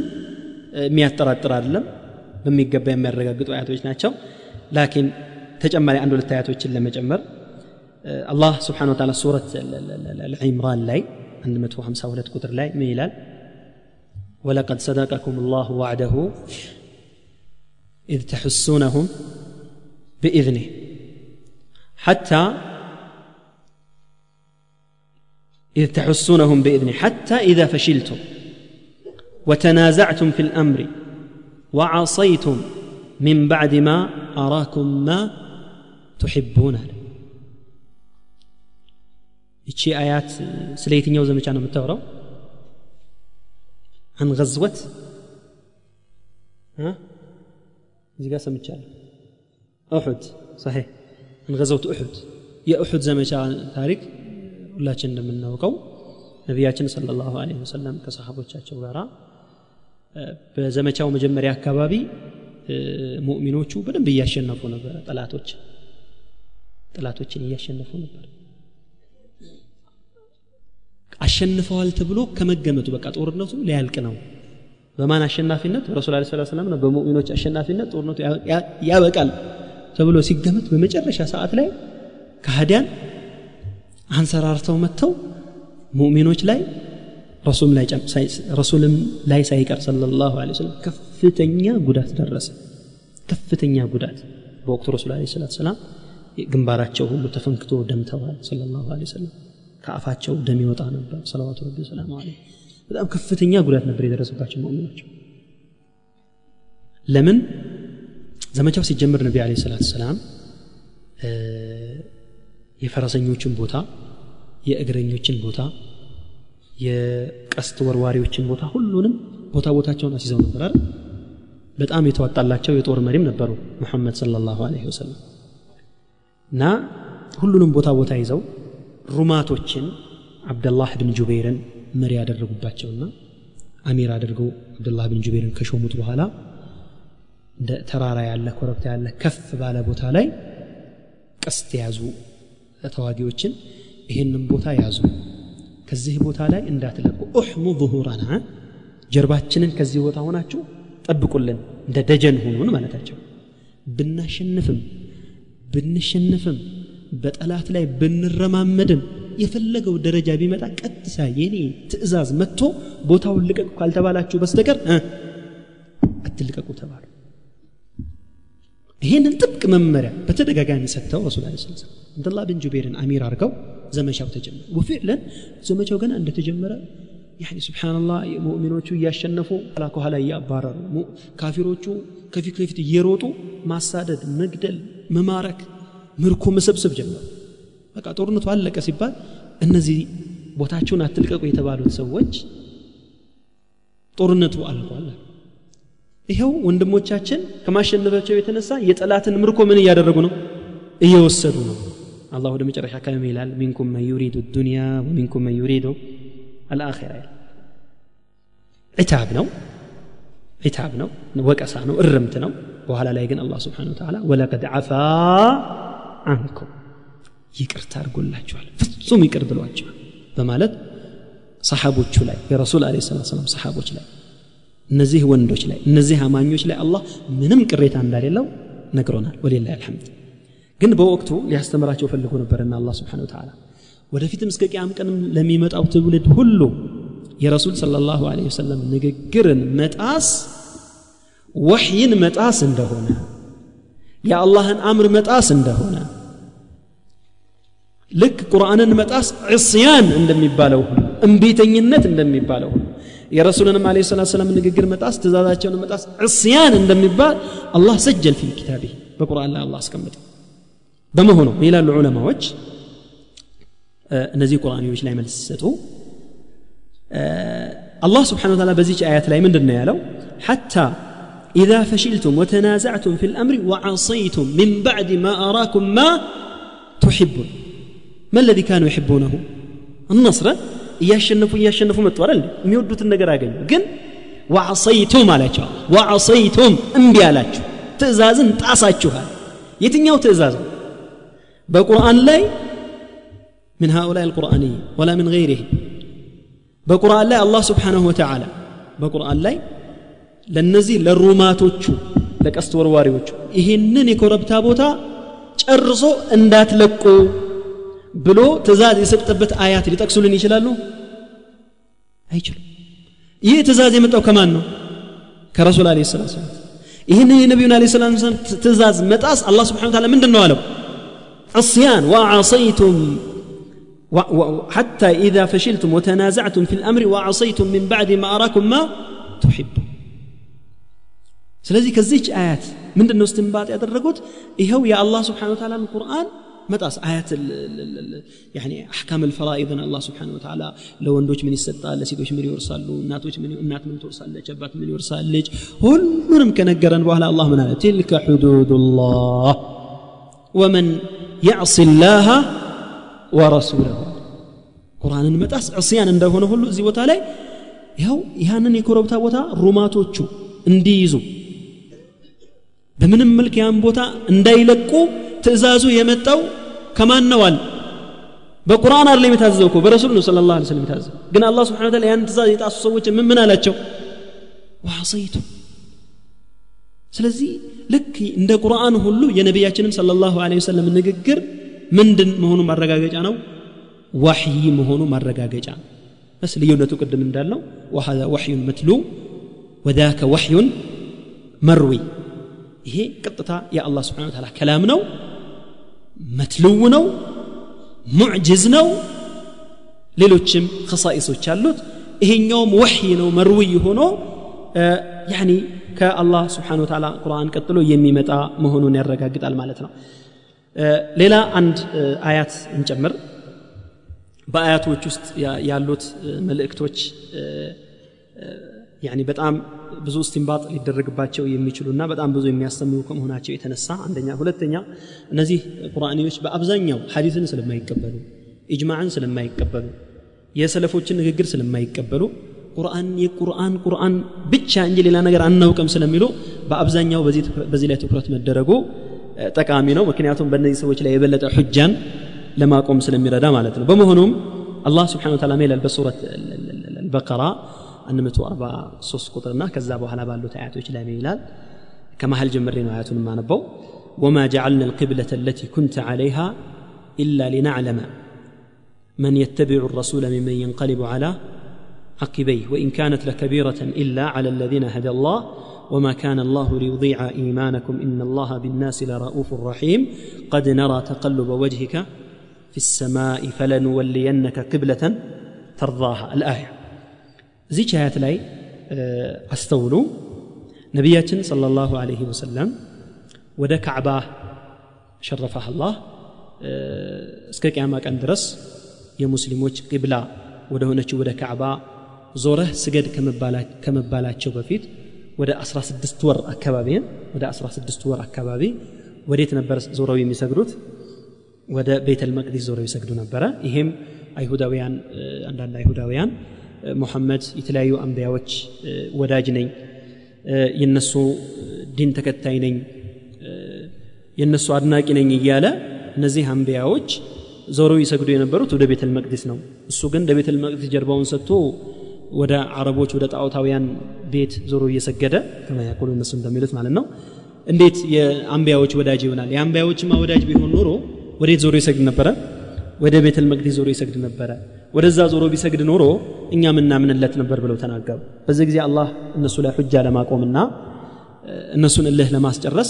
የሚያጠራጥር አይደለም በሚገባ የሚያረጋግጡ አያቶች ናቸው ላኪን ተጨማሪ አንድ ሁለት አያቶችን ለመጨመር አላህ ስብሓን ወተዓላ ሱረት ልዕምራን ላይ 152 ቁጥር ላይ ምን ይላል ولقد صدقكم الله وعده إذ تحسونهم بإذنه حتى إذ تحسونهم بإذنه حتى إذا فشلتم وتنازعتم في الأمر وعصيتم من بعد ما أراكم ما تحبون ይቺ አያት ስለ የትኛው ዘመቻ ነው የምታወራው አን ገዝወት እዚህ ጋር ሰምቻለሁ ኡሑድ ሰሒሕ እንገዘውት ኡሑድ የኡሑድ ዘመቻ ታሪክ ሁላችን እንደምናውቀው ነቢያችን ስለ ላሁ ለ ወሰለም ከሰሃቦቻቸው ጋር በዘመቻው መጀመሪያ አካባቢ ሙእሚኖቹ በደንብ እያሸነፉ ነበር ጠላቶች ጠላቶችን እያሸነፉ ነበር። አሸንፈዋል ተብሎ ከመገመቱ በቃ ጦርነቱ ሊያልቅ ነው። በማን አሸናፊነት? በረሱል ለ ስላ ስላምና በሙእሚኖች አሸናፊነት ጦርነቱ ያበቃል። ተብሎ ሲገመት በመጨረሻ ሰዓት ላይ ከሃዲያን አንሰራርተው መጥተው ሙእሚኖች ላይ ረሱልም ላይ ሳይቀር ሰለላሁ ዐለይሂ ወሰለም ከፍተኛ ጉዳት ደረሰ። ከፍተኛ ጉዳት። በወቅቱ ረሱል ዐለይሂ ሰላት ሰላም ግንባራቸው ሁሉ ተፈንክቶ ደምተዋል ሰለላሁ ዐለይሂ ወሰለም። ከአፋቸው ደም ይወጣ ነበር ሰለዋቱ ረቢ ሰላሙ ዐለይሂ በጣም ከፍተኛ ጉዳት ነበር የደረሰባቸው ሙእሚኖች። ለምን ዘመቻው ሲጀምር ነቢ ዐለይሂ ሰላት ሰላም የፈረሰኞችን ቦታ የእግረኞችን ቦታ የቀስት ወርዋሪዎችን ቦታ ሁሉንም ቦታ ቦታቸውን አስይዘው ነበር አይደል? በጣም የተዋጣላቸው የጦር መሪም ነበሩ ሙሐመድ ሰለላሁ ዐለይሂ ወሰለም። እና ሁሉንም ቦታ ቦታ ይዘው ሩማቶችን አብደላህ ብን ጁበይርን መሪ ያደረጉባቸውና አሚር አድርገው አብደላህ ብን ጁበይርን ከሾሙት በኋላ እንደ ተራራ ያለ ኮረብታ ያለ ከፍ ባለ ቦታ ላይ ቀስት የያዙ ተዋጊዎችን ይህንን ቦታ ያዙ። ከዚህ ቦታ ላይ እንዳትለቁ። ኡሕሙ ظሁራና ጀርባችንን ከዚህ ቦታ ሆናችሁ ጠብቁልን። እንደ ደጀን ሁኑን ማለታቸው። ብናሸንፍም ብንሸንፍም በጠላት ላይ ብንረማመድም የፈለገው ደረጃ ቢመጣ ቀጥታ የኔ ትእዛዝ መጥቶ ቦታውን ልቀቁ ካልተባላችሁ በስተቀር አትልቀቁ ተባሉ ይህንን ጥብቅ መመሪያ በተደጋጋሚ ሰጥተው ረሱል ለ ስለም አብደላህ ብን ጁቤርን አሚር አድርገው ዘመቻው ተጀመረ ወፊዕለን ዘመቻው ገና እንደተጀመረ ያኒ ስብሓንላህ ሙእሚኖቹ እያሸነፉ ኋላ ከኋላ እያባረሩ ካፊሮቹ ከፊት ከፊት እየሮጡ ማሳደድ መግደል መማረክ ምርኮ መሰብሰብ ጀመሩ በቃ ጦርነቱ አለቀ ሲባል እነዚህ ቦታቸውን አትልቀቁ የተባሉት ሰዎች ጦርነቱ አልቋል ይኸው ወንድሞቻችን ከማሸነፋቸው የተነሳ የጠላትን ምርኮ ምን እያደረጉ ነው እየወሰዱ ነው አላህ ወደ መጨረሻ ከም ይላል ሚንኩም መን ዩሪዱ ዱንያ ወሚንኩም መን ዩሪዱ አልአኺራ ይላል ዕታብ ነው ዒታብ ነው ወቀሳ ነው እርምት ነው በኋላ ላይ ግን አላህ ስብሓን ወተዓላ ወለቀድ ዓፋ አንኩም ይቅርታ አድርጎላቸዋል ፍጹም ይቅር ብሏቸዋል በማለት ሰሓቦቹ ላይ የረሱል አለ ሰላት ሰላም ሰሓቦች ላይ እነዚህ ወንዶች ላይ እነዚህ አማኞች ላይ አላህ ምንም ቅሬታ እንደሌለው ነግሮናል ወሊላ አልሐምድ ግን በወቅቱ ሊያስተምራቸው ፈልጎ ነበርና አላህ ስብሓን ወተዓላ ወደፊትም እስከ ቅያም ቀንም ለሚመጣው ትውልድ ሁሉ የረሱል ሰለላሁ ዐለይሂ ወሰለም ንግግርን መጣስ ወሕይን መጣስ እንደሆነ የአላህን አምር መጣስ እንደሆነ ልክ ቁርአንን መጣስ ዕስያን እንደሚባለው ሁሉ እምቢተኝነት እንደሚባለው ሁሉ የረሱልንም አለ ሰላት ሰላም ንግግር መጣስ ትእዛዛቸውን መጣስ ዕስያን እንደሚባል አላህ ሰጀል ፊ ኪታቢ በቁርአን ላይ አላህ አስቀምጠ በመሆኑ ይላሉ ዑለማዎች እነዚህ ቁርአኒዎች ላይ መልስ ሲሰጡ الله سبحانه وتعالى بزيج آيات لا من يالو حتى إذا فشلتم وتنازعتم في الأمر وعصيتم من بعد ما أراكم ما تحبون ما الذي كانوا يحبونه النصر እያሸነፉ እያሸነፉ መጥቷል እንዴ የሚወዱትን ነገር አገኙ ግን ወዐሰይቱም አላቸው ወዐሰይቱም እምቢ አላችሁ ትእዛዝን ጣሳችኋል የትኛው ትእዛዝ ነው በቁርአን ላይ من هؤلاء القرآنيين ولا من غيرهم በቁርአን ላይ አላህ ስብሓንሁ ወተዓላ በቁርአን ላይ ለነዚህ ለሩማቶቹ ለቀስት ወርዋሪዎቹ ይህንን የኮረብታ ቦታ ጨርሶ እንዳትለቁ ብሎ ትእዛዝ የሰጠበት አያት ሊጠቅሱልን ይችላሉ አይችሉም ይህ ትእዛዝ የመጣው ከማን ነው ከረሱል አለ ሰላት ሰላም ይህንን የነቢዩን አለ ሰላት ሰላም ትእዛዝ መጣስ አላህ ስብሓን ታላ ምንድን ነው አለው عصيان وعصيتم حتى إذا فشلتم وتنازعتم في الأمر وعصيتم من بعد ما أراكم ما تحبون ስለዚህ ከዚች አያት ምንድን ነው እስትንባጥ ያደረጉት ይኸው የአላህ ስብሓን ወተዓላን ቁርአን መጣስ አያት ያኒ አሕካም ልፈራኢድን አላህ ስብሓን ወተዓላ ለወንዶች ምን ይሰጣል ለሴቶች ምን ይወርሳሉ እናቶች እናት ምን ትወርሳለች አባት ምን ይወርሳለች ሁሉንም ከነገረን በኋላ አላህ ምን አለ ትልከ ሕዱዱላህ ወመን ያዕሲ ላሃ ወረሱለሁ ቁርአንን መጣስ ዕስያን እንደሆነ ሁሉ እዚህ ቦታ ላይ ይኸው ያንን የኮረብታ ቦታ ሩማቶቹ እንዲይዙ በምንም መልክ ያን ቦታ እንዳይለቁ ትእዛዙ የመጣው ከማን ነው አለ በቁርአን አይደለም የታዘዘው እኮ በረሱል ነው ስለ ላ ስለም የታዘዘው ግን አላህ ስብሓን ታላ ያን ትእዛዝ የጣሱ ሰዎች ምን ምን አላቸው ዋሰይቱ ስለዚህ ልክ እንደ ቁርአን ሁሉ የነቢያችንም صلى الله عليه وسلم ንግግር ምንድን መሆኑ ማረጋገጫ ነው ዋሕይ መሆኑ ማረጋገጫ በስ ልዩነቱ ቅድም እንዳልነው وهذا وحي متلو وذاك وحي مروي ይሄ ቀጥታ የአላህ ስብሓን ታላ ከላም ነው መትልው ነው ሙዕጅዝ ነው። ሌሎችም ከሳኢሶች አሉት። ይሄኛውም ወሕይ ነው መርውይ ሆኖ ያኒ ከአላህ ስብሓን ወተዓላ ቁርአን ቀጥሎ የሚመጣ መሆኑን ያረጋግጣል ማለት ነው። ሌላ አንድ አያት እንጨምር። በአያቶች ውስጥ ያሉት መልእክቶች በጣም ብዙ እስቲንባጥ ሊደረግባቸው የሚችሉና በጣም ብዙ የሚያስተምሩ ከመሆናቸው የተነሳ አንደኛ። ሁለተኛ እነዚህ ቁርአኒዎች በአብዛኛው ሐዲስን ስለማይቀበሉ ኢጅማዕን ስለማይቀበሉ የሰለፎችን ንግግር ስለማይቀበሉ ቁርአን የቁርአን ቁርአን ብቻ እንጂ ሌላ ነገር አናውቅም ስለሚሉ በአብዛኛው በዚህ ላይ ትኩረት መደረጉ ጠቃሚ ነው። ምክንያቱም በእነዚህ ሰዎች ላይ የበለጠ ሑጃን ለማቆም ስለሚረዳ ማለት ነው። በመሆኑም አላህ ስብሓን ወተዓላ ይላል በሱረት አልበቀራ 143 ቁጥርና ከዛ በኋላ ባሉት አያቶች ላይ ይላል ከመሀል ጀምሬ ነው አያቱን የማነበው ወማ ጀዓልና القبلة التي كنت عليها إلا لنعلم من يتبع الرسول ممن ينقلب على عقبيه وإن كانت لكبيرة إلا على الذين هدى الله وما كان الله ليضيع إيمانكم إن الله بالناس لرؤوف رحيم قد نرى تقلب وجهك في السماء فلنولينك قبلة ترضاها الآية ዚች አያት ላይ አስተውሉ ነቢያችን صلى الله عليه وسلم ወደ ካዕባ ሸረፈህ አላህ እስከ ቅያማ ቀን ድረስ የሙስሊሞች ቂብላ ወደ ሆነችው ወደ ካዕባ ዞረህ ስገድ ከመባላቸው በፊት ወደ 16 ወር አካባቢ ወደ 16 ወር አካባቢ ወዴት ነበር ዞረው የሚሰግዱት ወደ ቤተል መቅዲስ ዞረው ይሰግዱ ነበረ ይሄም አይሁዳውያን አንዳንድ አይሁዳውያን ሙሐመድ የተለያዩ አንቢያዎች ወዳጅ ነኝ። የነሱ ዲን ተከታይ ነኝ። የነሱ አድናቂ ነኝ እያለ እነዚህ አንቢያዎች ዞረው ይሰግዱ የነበሩት ወደ ቤተል መቅዲስ ነው። እሱ ግን ለቤተል መቅዲስ ጀርባውን ሰጥቶ ወደ አረቦች ወደ ጣዖታውያን ቤት ዞሮ እየሰገደ ከማ እነሱ እንደሚሉት ማለት ነው። እንዴት የአንቢያዎች ወዳጅ ይሆናል? የአንቢያዎችማ ወዳጅ ቢሆን ኖሮ ወዴት ዞሮ ይሰግድ ነበረ? ወደ ቤተል መቅዲስ ዞሮ ይሰግድ ነበረ ወደዛ ዞሮ ቢሰግድ ኖሮ እኛ ምናምንለት ነበር ብለው ተናገሩ። በዚህ ጊዜ አላህ እነሱ ላይ ሁጃ ለማቆምና እነሱን እልህ ለማስጨረስ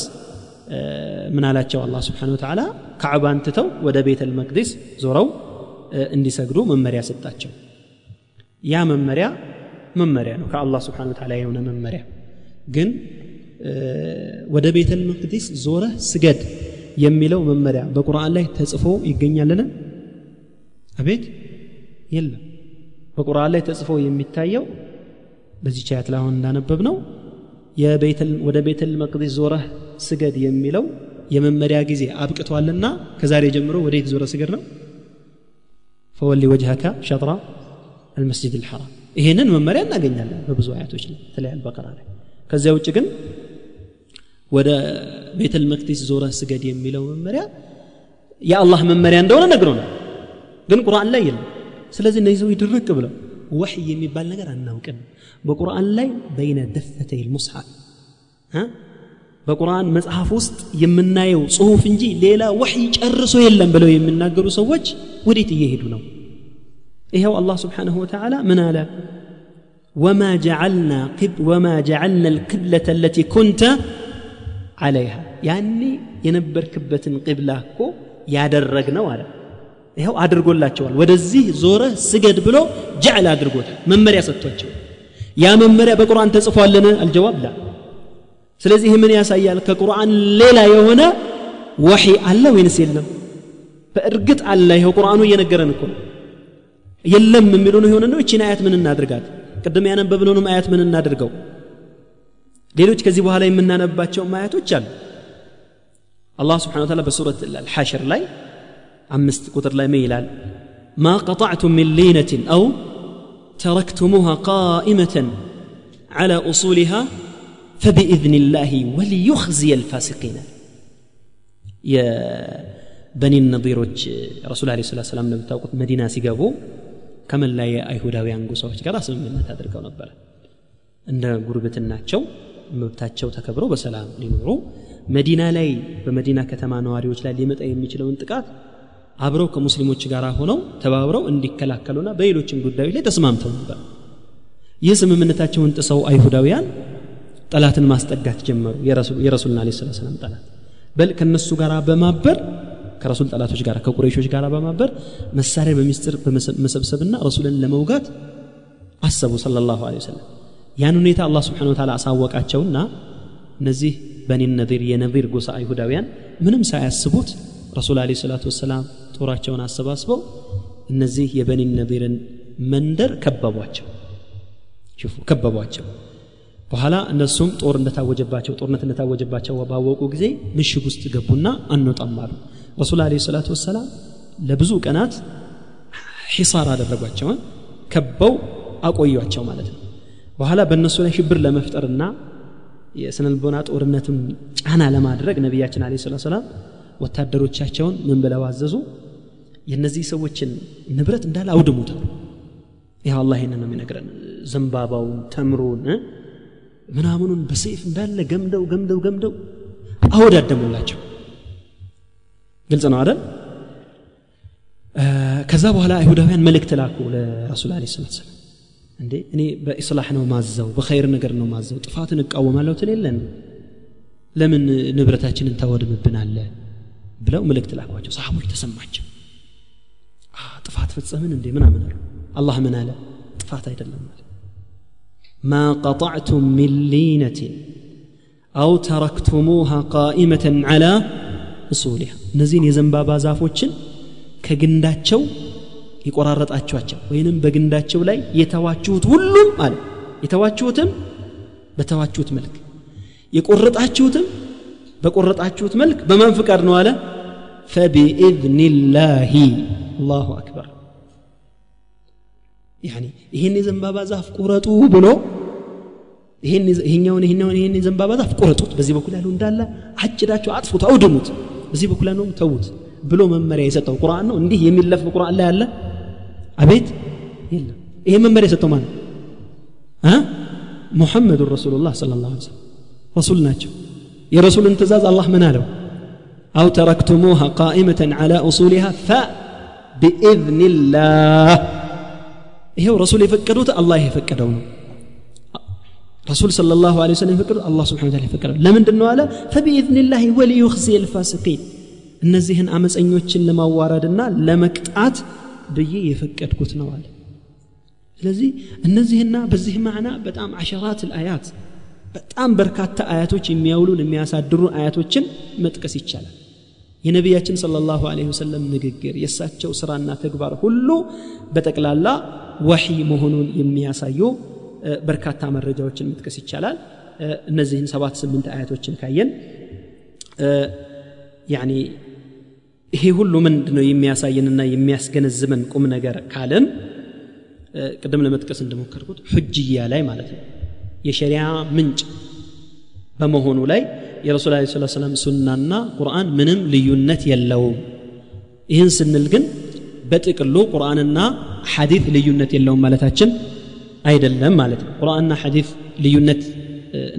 ምን አላቸው? አላህ ስብሓን ወተዓላ ካዕባን ትተው ወደ ቤተል መቅዲስ ዞረው እንዲሰግዱ መመሪያ ሰጣቸው። ያ መመሪያ መመሪያ ነው ከአላህ ስብሓን ወተዓላ የሆነ መመሪያ። ግን ወደ ቤተል መቅዲስ ዞረህ ስገድ የሚለው መመሪያ በቁርአን ላይ ተጽፎ ይገኛልን? አቤት የለም በቁርአን ላይ ተጽፎ የሚታየው በዚህ ቻያት ላይ አሁን እንዳነበብ ነው ወደ ቤተል መቅዲስ ዞረህ ስገድ የሚለው የመመሪያ ጊዜ አብቅቷልና ከዛሬ ጀምሮ ወዴት ዞረ ስገድ ነው ፈወሊ ወጅሀካ ሸጥራ አልመስጅድ ልሐራም ይሄንን መመሪያ እናገኛለን በብዙ አያቶች ላይ በተለይ አልበቀራ ላይ ከዚያ ውጭ ግን ወደ ቤተል መቅዲስ ዞረ ስገድ የሚለው መመሪያ የአላህ መመሪያ እንደሆነ ነግሮናል ግን ቁርአን ላይ የለም ስለዚህ እነዚህ ሰዎች ድርቅ ብለው ወሕይ የሚባል ነገር አናውቅም በቁርአን ላይ በይነ ደፈተይ ልሙስሐፍ በቁርአን መጽሐፍ ውስጥ የምናየው ጽሁፍ እንጂ ሌላ ወሕይ ጨርሶ የለም ብለው የሚናገሩ ሰዎች ወዴት እየሄዱ ነው ይኸው አላህ ስብሓንሁ ወተዓላ ምን አለ وما جعلنا قب وما جعلنا القبلة التي كنت عليها يعني የነበርክበትን ቅብላ እኮ ያደረግነው አለ ይኸው አድርጎላቸዋል። ወደዚህ ዞረ ስገድ ብሎ ጀዕል አድርጎታል። መመሪያ ሰጥቷቸው ያ መመሪያ በቁርአን ተጽፏልን? አልጀዋብ ላ። ስለዚህ ምን ያሳያል? ከቁርአን ሌላ የሆነ ወሒ አለ ወይንስ የለም? በእርግጥ አለ። ይኸው ቁርአኑ እየነገረን እኮ የለም የሚሉን የሆነ ነው? እቺን አያት ምን እናድርጋት? ቅድም ያነበብነውንም አያት ምን እናድርገው? ሌሎች ከዚህ በኋላ የምናነባቸውም አያቶች አሉ። አላህ ስብሓን ወተዓላ በሱረት አልሐሽር ላይ أمست قدر لا ميلال ما قطعتم من لينة أو تركتموها قائمة على أصولها فبإذن الله وليخزي الفاسقين. يا بني النضير رسول الله صلى الله عليه وسلم لم توقف مدينة سيقابو كما لا يا أيهودا وينقصوا وشكرا سلم من هذا الكون عند قربة الناتشو تكبرو بسلام لنورو مدينة መዲና بمدينة በመዲና ከተማ ነዋሪዎች ላይ ሊመጣ የሚችለውን ጥቃት አብረው ከሙስሊሞች ጋር ሆነው ተባብረው እንዲከላከሉና በሌሎችም ጉዳዮች ላይ ተስማምተው ነበር። ይህ ስምምነታቸውን ጥሰው አይሁዳውያን ጠላትን ማስጠጋት ጀመሩ። የረሱልና ለ ስላት ሰላም ጠላት። በል ከነሱ ጋር በማበር ከረሱል ጠላቶች ጋር ከቁረይሾች ጋር በማበር መሳሪያ በሚስጥር በመሰብሰብና ረሱልን ለመውጋት አሰቡ ሰለ ላሁ ወሰለም። ያን ሁኔታ አላህ ስብሓን ወተላ አሳወቃቸውና እነዚህ በኒ ነዚር የነዚር ጎሳ አይሁዳውያን ምንም ሳያስቡት ረሱል አለ ሰላቱ ወሰላም ጦራቸውን አሰባስበው እነዚህ የበኒ ነዚርን መንደር ከበቧቸው ሽፉ ከበቧቸው። በኋላ እነሱም ጦር እንደታወጀባቸው ጦርነት እንደታወጀባቸው ባወቁ ጊዜ ምሽግ ውስጥ ገቡና አንወጣም ረሱል አለ ሰላቱ ወሰላም ለብዙ ቀናት ሒሳር አደረጓቸውን ከበው አቆዩቸው ማለት ነው። በኋላ በእነሱ ላይ ሽብር ለመፍጠርና የስነልቦና ጦርነቱን ጫና ለማድረግ ነቢያችን አለ ሰላም ወታደሮቻቸውን ምን ብለው አዘዙ? የእነዚህ ሰዎችን ንብረት እንዳለ አውድሙታል ይህ አላህ ይህንን ነው የሚነግረን። ዘንባባውን ተምሩን ምናምኑን በሰይፍ እንዳለ ገምደው ገምደው ገምደው አወዳደሙላቸው። ግልጽ ነው አይደል? ከዛ በኋላ አይሁዳውያን መልእክት ላኩ ለረሱል አለ ስላት ሰላም እንዴ እኔ በኢስላሕ ነው ማዘው በኸይር ነገር ነው ማዘው ጥፋትን እቃወማለሁ ትሌለን ለምን ንብረታችንን ታወድምብናለ ብለው ምልክት ላኳቸው ሰሓቦች ተሰማቸው ጥፋት ፈጸምን እንዴ ምናምን አሉ አላህ ምን አለ ጥፋት አይደለም አለ ማ ቀጣዕቱም ምን ሊነትን አው ተረክቱሙሃ ቃኢመተን ዓላ እሱሊሃ እነዚህን የዘንባባ ዛፎችን ከግንዳቸው የቆራረጣችኋቸው ወይንም በግንዳቸው ላይ የተዋችሁት ሁሉም አለ የተዋችሁትም በተዋችሁት መልክ የቆረጣችሁትም በቆረጣችሁት መልክ በማን ፍቃድ ነው አለ ፈቢኢዝኒላሂ አላሁ አክበር ያኒ ይህን የዘንባባ ዛፍ ቁረጡ ብሎ ይሄኛውን ይሄኛውን ይሄን ዘንባባ ዛፍ ቁረጡት በዚህ በኩል ያለው እንዳለ አጭዳቸው አጥፉት አውድሙት በዚህ በኩል ያለውም ተዉት ብሎ መመሪያ የሰጠው ቁርአን ነው እንዲህ የሚለፍ ቁርአን ላይ አለ አቤት የለም ይሄ መመሪያ የሰጠው ማለት ሙሐመዱ ረሱሉላህ ስለ ላ ሰለም ረሱል ናቸው የረሱልን ትእዛዝ አላህ ምን አለው አው ተረክቱሙሃ ቃኢመተን ዓላ ኡሱሊሃ ፈቢኢዝኒላህ ይሄው ረሱል የፈቀዱት አላህ የፈቀደው ነው ረሱል صلى الله عليه وسلم የፈቀዱት አላህ ስብሓን ታላ የፈቀደው ለምንድን ነው አለ ፈቢኢዝኒላህ ወሊዩኽዚ ልፋሲቂን እነዚህን አመፀኞችን ለማዋረድና ለመቅጣት ብዬ የፈቀድኩት ነው አለ ስለዚህ እነዚህና በዚህ ማዕና በጣም አሸራት ልአያት በጣም በርካታ አያቶች የሚያውሉን የሚያሳድሩን አያቶችን መጥቀስ ይቻላል የነቢያችን صلى الله عليه وسلم ንግግር የእሳቸው ስራና ተግባር ሁሉ በጠቅላላ ወሒ መሆኑን የሚያሳዩ በርካታ መረጃዎችን መጥቀስ ይቻላል እነዚህን ሰባት ስምንት አያቶችን ካየን ያኒ ይሄ ሁሉ ምንድ ነው የሚያሳየንና የሚያስገነዝበን ቁም ነገር ካልን ቅድም ለመጥቀስ እንደሞከርኩት ሕጅያ ላይ ማለት ነው የሸሪያ ምንጭ በመሆኑ ላይ የረሱል ለ ስላ ሰላም ሱናና ቁርአን ምንም ልዩነት የለውም። ይህን ስንል ግን በጥቅሉ ቁርአንና ሐዲት ልዩነት የለውም ማለታችን አይደለም ማለት ነው። ቁርአንና ሐዲት ልዩነት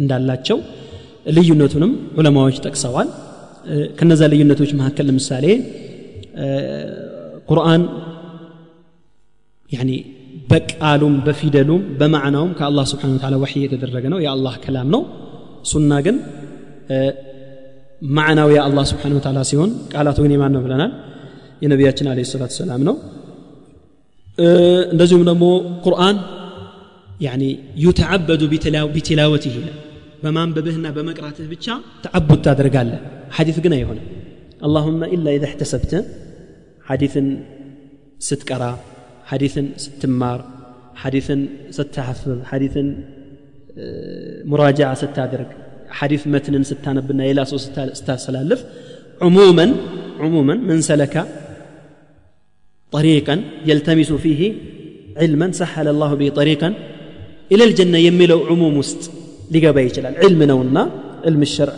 እንዳላቸው ልዩነቱንም ዑለማዎች ጠቅሰዋል። ከነዛ ልዩነቶች መካከል ለምሳሌ ቁርአን በቃሉም በፊደሉም በማዕናውም ከአላህ ስብሓን ወተዓላ ወሕይ የተደረገ ነው የአላህ ከላም ነው ሱና ግን ማዕናው የአላህ ስብሓን ወተዓላ ሲሆን ቃላቱ ግን የማን ነው ብለናል የነቢያችን አለ ሰላት ሰላም ነው እንደዚሁም ደግሞ ቁርአን ያኒ ዩተዓበዱ ቢትላወትህ ይላል በማንበብህና በመቅራትህ ብቻ ተዓቡድ ታደርጋለህ ሐዲት ግን አይሆንም አላሁመ ኢላ ኢዛ እሕተሰብተ ሐዲትን ስትቀራ ሐዲትን ስትማር ሐዲትን ስትሐፍብ ሐዲትን ሙራጃዓ ስታደርግ ሐዲት መትንን ስታነብና ሌላ ሰው ስታስተላልፍ عموما عموما من سلك طريقا يلتمس فيه علما سهل الله به طريقا إلى الجنة يميلو عموم وسط ሊገባ ይችላል ዕልም ነውና ዕልም ሸርዕ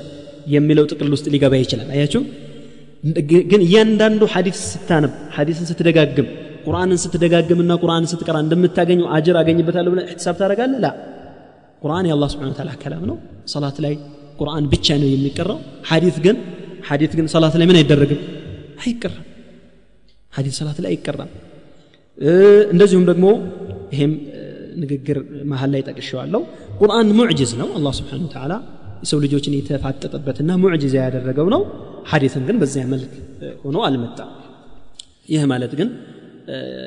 የሚለው ጥቅል ውስጥ ሊገባ ይችላል አያችሁ ግን እያንዳንዱ ሐዲስ ስታነብ ሐዲስን ስትደጋግም ቁርአንን ስትደጋግምና ቁርአንን ስትቀራ እንደምታገኘው አጅር አገኝበታለሁ ብለህ እሕትሳብ ታደርጋለህ? ላ። ቁርአን የአላህ ስብሓን ታላ ከላም ነው። ሰላት ላይ ቁርአን ብቻ ነው የሚቀራው ሐዲት ግን ሐዲት ግን ሰላት ላይ ምን አይደረግም? አይቀራም። ሐዲት ሰላት ላይ አይቀራም። እንደዚሁም ደግሞ ይሄም ንግግር መሀል ላይ ጠቅሸዋለሁ ቁርአን ሙዕጅዝ ነው። አላህ ስብሓን ተዓላ የሰው ልጆችን የተፋጠጠበትና ሙዕጅዛ ያደረገው ነው። ሐዲትን ግን በዚያ መልክ ሆኖ አልመጣም። ይህ ማለት ግን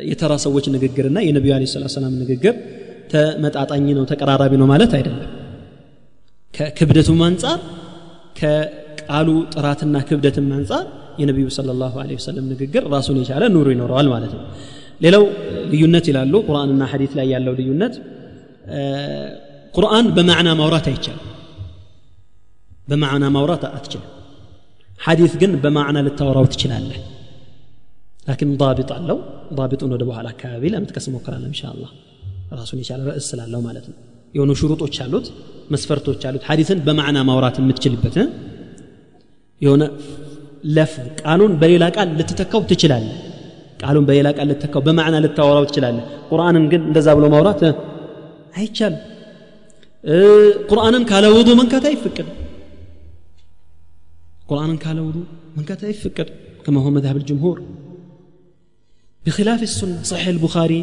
የተራ ሰዎች ንግግርና የነቢዩ አለ ስላት ሰላም ንግግር ተመጣጣኝ ነው ተቀራራቢ ነው ማለት አይደለም። ከክብደቱም አንጻር ከቃሉ ጥራትና ክብደትም አንጻር የነቢዩ ስለ ላሁ ወሰለም ንግግር ራሱን የቻለ ኑሩ ይኖረዋል ማለት ነው። ሌላው ልዩነት ይላሉ ቁርአንና ሐዲት ላይ ያለው ልዩነት ቁርአን በማዕና ማውራት አይቻልም። በማዕና ማውራት አትችልም። ሐዲት ግን በማዕና ልታወራው ትችላለህ ላኪን ዳቢጥ አለው ዳቢጡን ወደ በኋላ አካባቢ ለመጥቀስ እሞክራለሁ እንሻ አላህ ራሱን የቻለ ርዕስ ስላለው ማለት ነው የሆኑ ሽሩጦች አሉት መስፈርቶች አሉት ሐዲትን በማዕና ማውራት የምትችልበት የሆነ ለፍ ቃሉን በሌላ ቃል ልትተካው ትችላለህ ቃሉን በሌላ ቃል ልትተካው በማዕና ልታወራው ትችላለህ ቁርአንን ግን እንደዛ ብሎ ማውራት አይቻልም ቁርአንን ካለ ውዱ መንካት አይፈቀድም ቁርአንን ካለ ውዱ መንካት አይፈቀድም كما هو مذهب الجمهور بخلاف السنة صحيح البخاري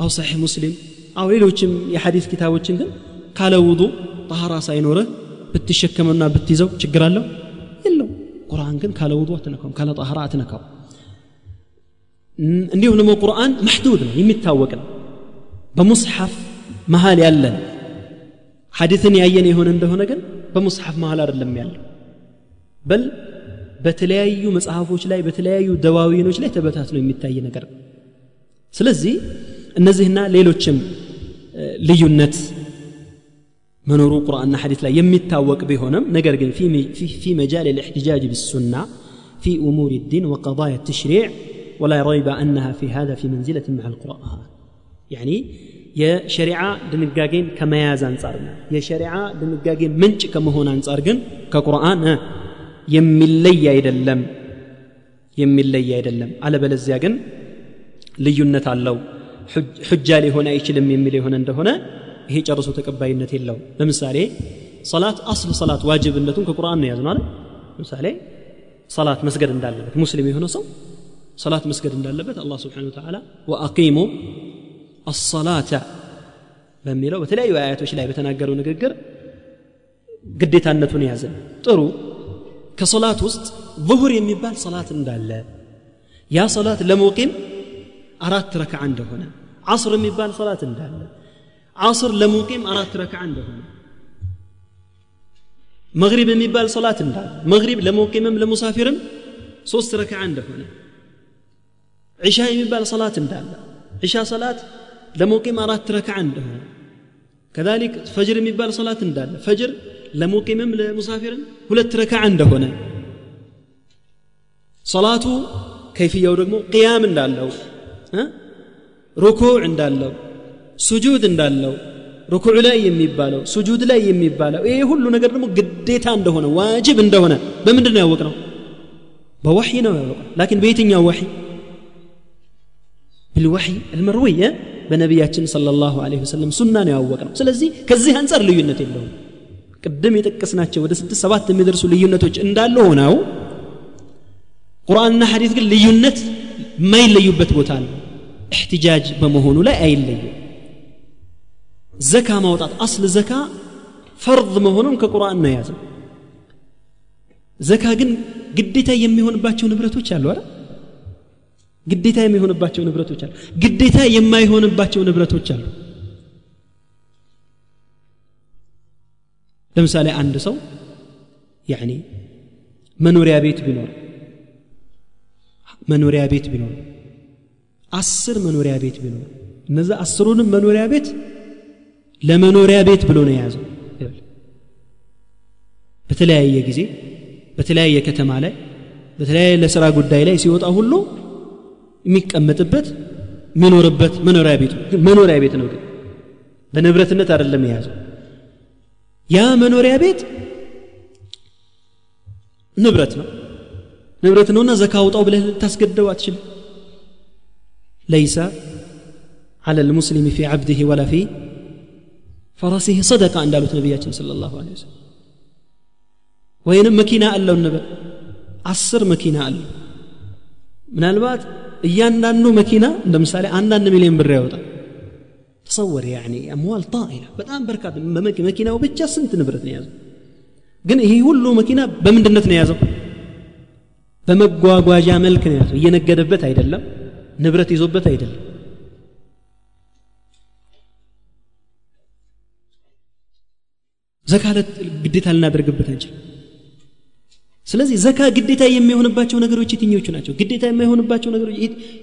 أو صحيح مسلم أو ሌሎችም የሐዲስ ኪታቦችን ግን ካለ ውዱ ጠሃራ ሳይኖርህ ብትሸከመና ብትይዘው ችግር አለው የለው ቁርአን ግን ካለ ውዱ አትነካውም ካለ ጠሃራ አትነካው እንዲሁም ደግሞ ቁርአን መሕዱድ ነው የሚታወቅ ነው በሙስሐፍ መሀል ያለን ሐዲትን ያየን የሆነ እንደሆነ ግን በሙስሐፍ መሀል አይደለም ያለው በል በተለያዩ መጽሐፎች ላይ በተለያዩ ደዋዊኖች ላይ ተበታትኖ የሚታይ ነገር ነው ስለዚህ እነዚህና ሌሎችም ልዩነት መኖሩ ቁርአንና ሐዲት ላይ የሚታወቅ ቢሆንም ነገር ግን في مجال الاحتجاج بالسنة في أمور الدين وقضايا التشريع ولا ريب أنها في هذا في منزلة مع القرآن يعني የሸሪዓ ድንጋጌን ከመያዝ አንጻርና የሸሪዓ ድንጋጌን ምንጭ ከመሆን አንጻር ግን ከቁርአን የሚለይ አይደለም የሚለይ አይደለም አለበለዚያ ግን ልዩነት አለው ሑጃ ሊሆን አይችልም የሚል የሆነ እንደሆነ ይሄ ጨርሶ ተቀባይነት የለው ለምሳሌ ሰላት አስል ሰላት ዋጅብነቱን ከቁርአን ነው ያዝነው አይደል ለምሳሌ ሰላት መስገድ እንዳለበት ሙስሊም የሆነ ሰው ሰላት መስገድ እንዳለበት አላህ ስብሓን ወተዓላ ወአቂሙ አሰላተ በሚለው በተለያዩ አያቶች ላይ በተናገረው ንግግር ግዴታነቱን ያዘን ጥሩ كصلاة وسط ظهر يمبال صلاة اندالة يا صلاة لموقيم أرات ركع عنده هنا عصر يمبال صلاة اندالة عصر لموقيم أرات ركع عنده هنا مغرب يمبال صلاة اندالة مغرب لموقيم لمسافر صوص ركع عنده هنا عشاء يمبال صلاة اندالة عشاء صلاة لموقيم أرات ركع عنده هنا كذلك فجر يمبال صلاة اندالة فجر ለሙቂምም ለሙሳፊርም ሁለት ረካ እንደሆነ ሰላቱ ከይፍያው ደግሞ ቅያም እንዳለው ሩኩዕ እንዳለው ሱጁድ እንዳለው ሩኩዕ ላይ የሚባለው ሱጁድ ላይ የሚባለው ይሄ ሁሉ ነገር ደግሞ ግዴታ እንደሆነ ዋጅብ እንደሆነ በምንድን ነው ያወቅ ነው በወሕይ ነው ያወቅ ላኪን በየትኛው ወሕይ ብልወሕይ አልመርዊየ በነቢያችን ሰለላሁ ዐለይሂ ወሰለም ሱና ነው ያወቅ ነው ስለዚህ ከዚህ አንጻር ልዩነት የለውም ቅድም የጠቀስናቸው ወደ ስድስት ሰባት የሚደርሱ ልዩነቶች እንዳሉ ሆነው ቁርአንና ሐዲስ ግን ልዩነት የማይለዩበት ቦታ አለ። እሕትጃጅ በመሆኑ ላይ አይለዩም። ዘካ ማውጣት አስል ዘካ ፈርድ መሆኑን ከቁርአን ነው የያዘው። ዘካ ግን ግዴታ የሚሆንባቸው ንብረቶች አሉ አይደል? ግዴታ የሚሆንባቸው ንብረቶች አሉ። ግዴታ የማይሆንባቸው ንብረቶች አሉ ለምሳሌ አንድ ሰው ያኒ መኖሪያ ቤት ቢኖር መኖሪያ ቤት ቢኖር አስር መኖሪያ ቤት ቢኖር እነዛ አስሩንም መኖሪያ ቤት ለመኖሪያ ቤት ብሎ ነው የያዘው በተለያየ ጊዜ በተለያየ ከተማ ላይ በተለያየ ለስራ ጉዳይ ላይ ሲወጣ ሁሉ የሚቀመጥበት የሚኖርበት መኖሪያ ቤቱ መኖሪያ ቤት ነው ግን በንብረትነት አይደለም የያዘው ያ መኖሪያ ቤት ንብረት ነው ንብረት ነውና ዘካ አውጣው ብለህ ልታስገድደው አትችልም ለይሰ على المسلم في عبده ولا في فرسه صدقة እንዳሉት ነቢያችን ሰለላሁ ዐለይሂ ወሰለም ወይንም መኪና አለው እንበል አስር መኪና አለው ምናልባት እያንዳንዱ መኪና እንደ ምሳሌ አንዳንድ ሚሊዮን ብር ያወጣል ተሰወር ያኒ አምዋል ጣኢላ በጣም በርካታ መኪናው ብቻ ስንት ንብረት ነው የያዘው ግን ይሄ ሁሉ መኪና በምንድነት ነው የያዘው? በመጓጓዣ መልክ ነው የያዘው። እየነገደበት አይደለም ንብረት ይዞበት አይደለም። ዘካ ግዴታ ልናደርግበት አንችል ስለዚህ ዘካ ግዴታ የሚሆንባቸው ነገሮች የትኞቹ ናቸው? ግዴታ የማይሆንባቸው ነገሮች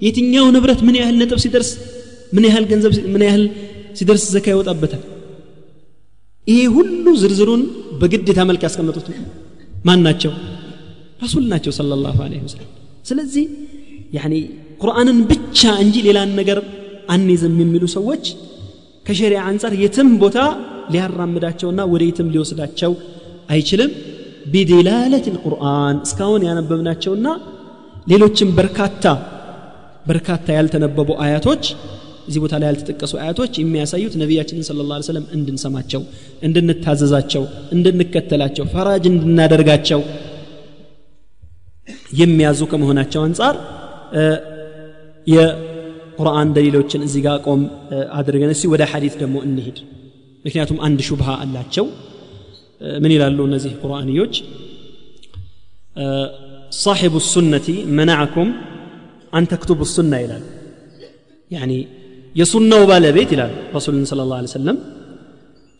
የትኛው ንብረት ምን ያህል ነጥብ ሲደርስ ምን ያህል ገንዘብ ምን ያህል ሲደርስ ዘካ ይወጣበታል? ይሄ ሁሉ ዝርዝሩን በግዴታ መልክ ያስቀመጡት ማን ናቸው ረሱል ናቸው ሰለላሁ ዐለይሂ ወሰለም። ስለዚህ ያኒ ቁርአንን ብቻ እንጂ ሌላን ነገር አንይዝም የሚሉ ሰዎች ከሸሪዓ አንጻር የትም ቦታ ሊያራምዳቸውና ወደ የትም ሊወስዳቸው አይችልም። ቢዲላለት ልቁርአን እስካሁን ያነበብናቸውና ሌሎችም በርካታ በርካታ ያልተነበቡ አያቶች እዚህ ቦታ ላይ ያልተጠቀሱ አያቶች የሚያሳዩት ነቢያችንን ስለ ላ ሰለም እንድንሰማቸው እንድንታዘዛቸው እንድንከተላቸው ፈራጅ እንድናደርጋቸው የሚያዙ ከመሆናቸው አንጻር የቁርአን ደሊሎችን እዚህ ጋር ቆም አድርገን እስቲ ወደ ሐዲት ደግሞ እንሂድ ምክንያቱም አንድ ሹብሃ አላቸው ምን ይላሉ እነዚህ ቁርአንዮች صاحب السنة منعكم أن تكتبوا السنة ይላል يعني የሱናው ባለቤት ይላል ረሱልን ስለ ላ ሰለም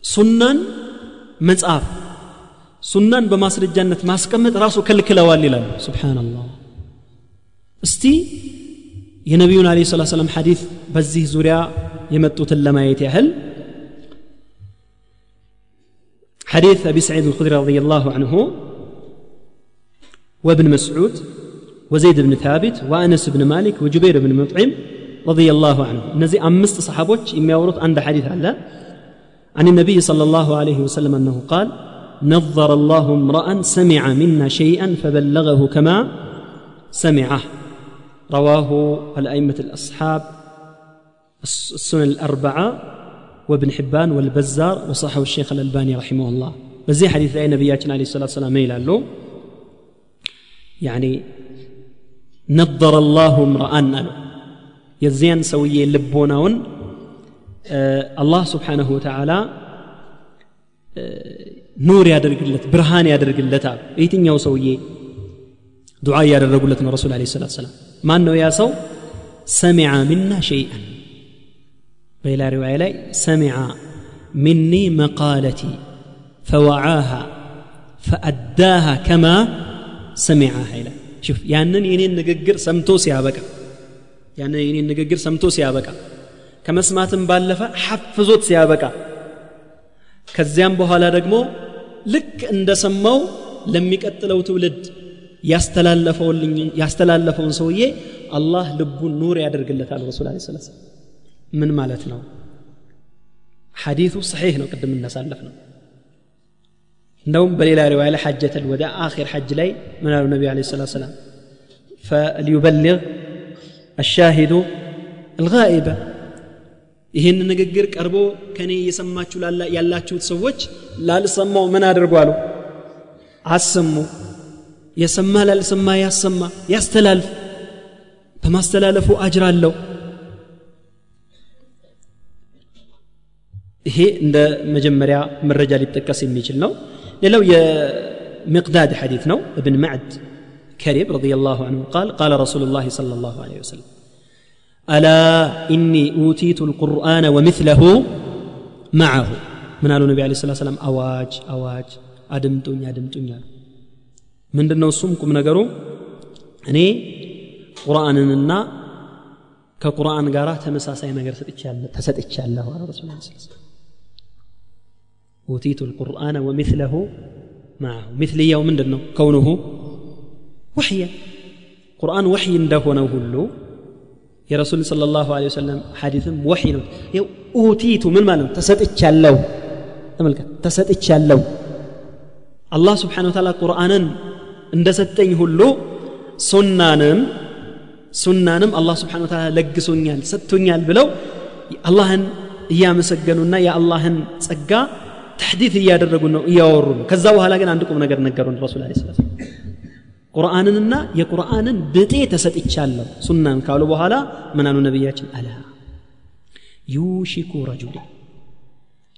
ሱናን መጽሐፍ ሱናን በማስረጃነት ማስቀመጥ ራሱ ከልክለዋል ይላሉ ስብሓናላህ እስቲ የነቢዩን አለ ሰላት ሰላም ሐዲት በዚህ ዙሪያ የመጡትን ለማየት ያህል حديث أبي سعيد الخدري رضي الله عنه وابن مسعود وزيد بن ثابت وأنس بن مالك وجبير بن مطعم رضي الله عنه نزي أمست صحابوش إما يورط عند حديث الله عن النبي صلى الله عليه وسلم أنه قال نظر الله امرأ سمع منا شيئا فبلغه كما سمعه رواه الأئمة الأصحاب السنن الأربعة وابن حبان والبزار وصحه الشيخ الألباني رحمه الله بزي حديث أي نبياتنا عليه الصلاة والسلام ميلا له يعني نظر الله امرأ የዚያን ሰውዬ ልቦናውን አላህ ስብሓንሁ ወተዓላ ኑር ያደርግለት ብርሃን ያደርግለታል የትኛው ሰውዬ ዱዓ እያደረጉለት ነው ረሱል አለ ሰላት ሰላም ማን ነው ያ ሰው ሰሚዐ ሚና ሸይአን በሌላ ሪዋያ ላይ ሰሚዐ ሚኒ መቃለቲ ፈወዓሃ ፈአዳሃ ከማ ሰሚዐሃ ይላል ሽፍ ያንን የኔን ንግግር ሰምቶ ሲያበቃ ያንን የኔን ንግግር ሰምቶ ሲያበቃ ከመስማትም ባለፈ ሐፍዞት ሲያበቃ ከዚያም በኋላ ደግሞ ልክ እንደሰማው ለሚቀጥለው ትውልድ ያስተላለፈውን ሰውዬ አላህ ልቡን ኑር ያደርግለታል ረሱል አለ ስላት ምን ማለት ነው ሐዲቱ ሰሒህ ነው ቅድም እናሳለፍ ነው እንደውም በሌላ ሪዋያ ላይ ሐጀተ ልወዳ አኺር ሐጅ ላይ ምን አሉ ነቢ ለ ሰላት ሰላም فليبلغ አሻሂዱ አልጋኢበ ይህንን ንግግር ቀርቦ ከኔ እየሰማችሁ ያላችሁት ሰዎች ላልሰማው ምን አድርጉ አሉ አሰሙ የሰማ ላልሰማ ያሰማ ያስተላልፍ በማስተላለፉ አጅር አለው ይሄ እንደ መጀመሪያ መረጃ ሊጠቀስ የሚችል ነው ሌላው የሚቅዳድ ሐዲት ነው እብን ማዕድ كريب رضي الله عنه قال قال رسول الله صلى الله عليه وسلم ألا إني أوتيت القرآن ومثله معه؟ من قالوا النبي عليه الصلاة والسلام أواج أواج أدمتوني أدمتوني من دنا وسمكم نقروا أني قرآننا كقرآن قرأ تمساسي نقر تسد الله على رسول الله صلى الله عليه وسلم أوتيت القرآن ومثله ወሕየ ቁርአን ወሕይ እንደሆነው ሁሉ የረሱል ስለ ላሁ ለ ወሰለም ሐዲትም ወሒ ነው። ይው ኡቲቱ ምን ማለት ነው? ተሰጥቻለሁ። ተመልከት ተሰጥቻለሁ። አላህ ስብሓን ወተላ ቁርአንን እንደሰጠኝ ሁሉ ሱናንም ሱናንም አላህ ስብሓን ወተላ ለግሶኛል ሰጥቶኛል ብለው አላህን እያመሰገኑና የአላህን ጸጋ ተሕዲት እያደረጉ ነው እያወሩ ነው። ከዛ በኋላ ግን አንድ ቁም ነገር ነገሩን ረሱል ለ ስላት ቁርአንንና የቁርአንን ብጤ ተሰጥቻለሁ ሱናን ካሉ በኋላ ምን አሉ ነቢያችን አላ ዩሽኩ ረጁል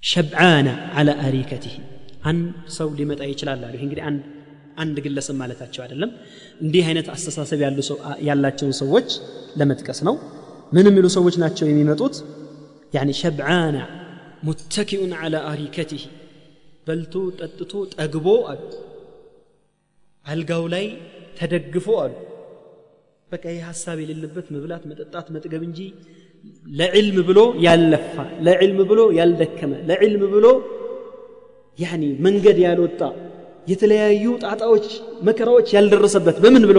ሸብዓነ አላ አሪከትህ አንድ ሰው ሊመጣ ይችላል አሉ ይህ እንግዲህ አንድ ግለሰብ ማለታቸው አይደለም እንዲህ አይነት አስተሳሰብ ያላቸውን ሰዎች ለመጥቀስ ነው ምን የሚሉ ሰዎች ናቸው የሚመጡት ያኒ ሸብዓነ ሙተኪኡን አላ አሪከትህ በልቶ ጠጥቶ ጠግቦ አሉ አልጋው ላይ ተደግፎ አሉ በቃ ይህ ሀሳብ የሌለበት መብላት መጠጣት መጥገብ እንጂ ለዕልም ብሎ ያለፋ ለዕልም ብሎ ያልደከመ ለዕልም ብሎ ያኒ መንገድ ያልወጣ የተለያዩ ጣጣዎች መከራዎች ያልደረሰበት በምን ብሎ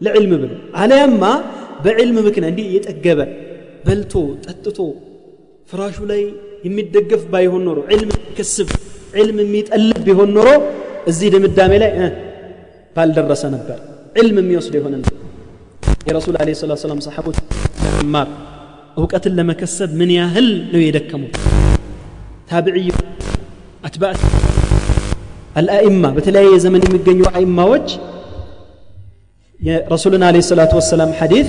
ለዕልም ብሎ አለያማ በዕልም ምክንያት እንዲህ የጠገበ በልቶ ጠጥቶ ፍራሹ ላይ የሚደገፍ ባይሆን ኖሮ ዕልም የሚከስብ ዕልም የሚጠልብ ቢሆን ኖሮ እዚህ ድምዳሜ ላይ ባልደረሰ ነበር ዕልም የሚወስድ የሆነ የረሱል አለ ሰላት ሰላም ሰሓቦች ለመማር እውቀትን ለመከሰብ ምን ያህል ነው የደከሙት ታብዕይ አትባዕ አልአኢማ በተለያየ ዘመን የሚገኙ አኢማዎች የረሱልን አለ ሰላቱ ወሰላም ሐዲት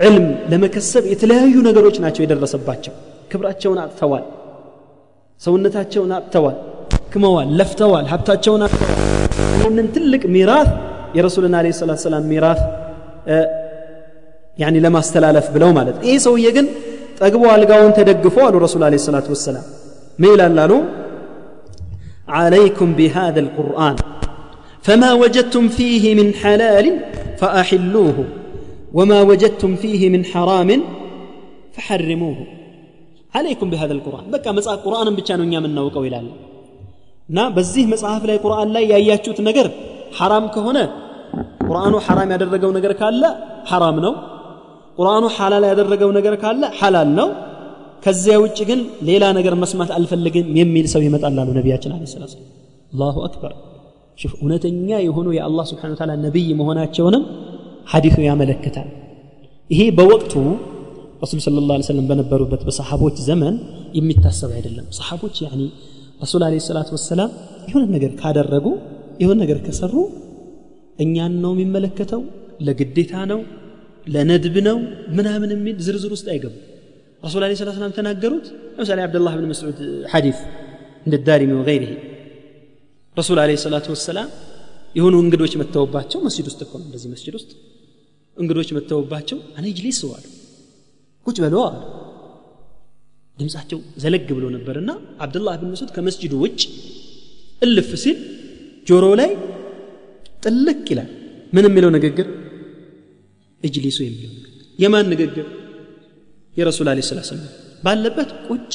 ዕልም ለመከሰብ የተለያዩ ነገሮች ናቸው የደረሰባቸው ክብራቸውን አጥተዋል ሰውነታቸውን አጥተዋል ክመዋል ለፍተዋል ሀብታቸውን አጥተዋል ይህንን ትልቅ ሚራፍ የረሱልን አለ ሰላት ሰላም ሚራፍ ያኒ ለማስተላለፍ ብለው ማለት ይህ ሰውዬ ግን ጠግቦ አልጋውን ተደግፎ አሉ ረሱል አለ ሰላት ወሰላም ምን ይላል አሉ عليكم بهذا القرآن فما وجدتم فيه من حلال فأحلوه وما وجدتم فيه من حرام فحرموه عليكم بهذا القرآن بقى مصحف قرآن ብቻ ነው እኛ የምናውቀው ይላል እና በዚህ መጽሐፍ ላይ ቁርአን ላይ ያያችሁት ነገር ሐራም ከሆነ ቁርአኑ ሐራም ያደረገው ነገር ካለ ሐራም ነው ቁርአኑ ሐላል ያደረገው ነገር ካለ ሐላል ነው ከዚያ ውጭ ግን ሌላ ነገር መስማት አልፈልግም የሚል ሰው ይመጣል አሉ ነቢያችን አለ ስላት አላሁ አክበር ሽፍ እውነተኛ የሆኑ የአላህ ስብሓን ታላ ነቢይ መሆናቸውንም ሐዲሱ ያመለክታል ይሄ በወቅቱ ረሱል ስለ ላ ሰለም በነበሩበት በሰሓቦች ዘመን የሚታሰብ አይደለም ሰሓቦች ያኒ ረሱል አለ ሰላት ወሰላም የሆነ ነገር ካደረጉ የሆነ ነገር ከሰሩ እኛን ነው የሚመለከተው ለግዴታ ነው ለነድብ ነው ምናምን የሚል ዝርዝር ውስጥ አይገቡ ረሱል አለ ሰላት ሰላም ተናገሩት። ለምሳሌ አብደላህ ብን መስዑድ ሐዲስ እንደ ዳሪሚ ወገይሪህ ረሱል አለ ሰላቱ ወሰላም የሆኑ እንግዶች መተውባቸው መስጅድ ውስጥ ነው። እንደዚህ መስጅድ ውስጥ እንግዶች መተውባቸው አነ ጅሊስ አሉ ቁጭ በሎ አሉ ድምፃቸው ዘለግ ብሎ ነበርና አብደላህ ብን መስዑድ ከመስጅዱ ውጭ እልፍ ሲል ጆሮ ላይ ጥልቅ ይላል። ምን የሚለው ንግግር? እጅሊሱ የሚለው የማን ንግግር? የረሱል አለ ስላ ባለበት ቁጭ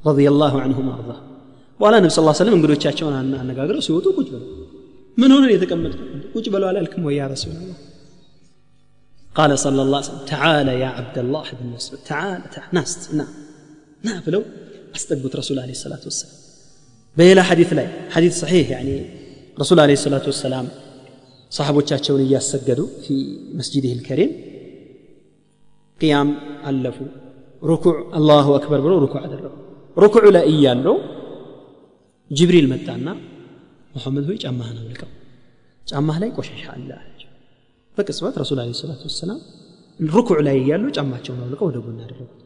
ረዲየላሁ ዐንሁም አርዳ በኋላ ነብ ስ ሰለም እንግዶቻቸውን አነጋግረው ሲወጡ ቁጭ በሉ። ምን ሆነን የተቀመጥኩ ቁጭ በሉ አላልክም ወይ ያ ረሱላላህ قال صلى الله عليه وسلم تعال يا عبد الله بن مسعود تعال تعال. ناس نعم نعم لو أستقبت رسول الله عليه الصلاة والسلام. بين حديث لا حديث صحيح يعني رسول الله عليه الصلاة والسلام صاحب تشاتشون يسجدوا في مسجده الكريم. قيام ألفوا ركوع الله أكبر بلو ركوع على الركوع ركوع لا إيانو جبريل متانا محمد هو يجمعنا ولكم جمع لي وشيش الله በቅጽበት ረሱል አለ ሰላት ወሰላም ሩኩዕ ላይ እያሉ ጫማቸውን አውልቀው ወደ ጎን ያደረጉት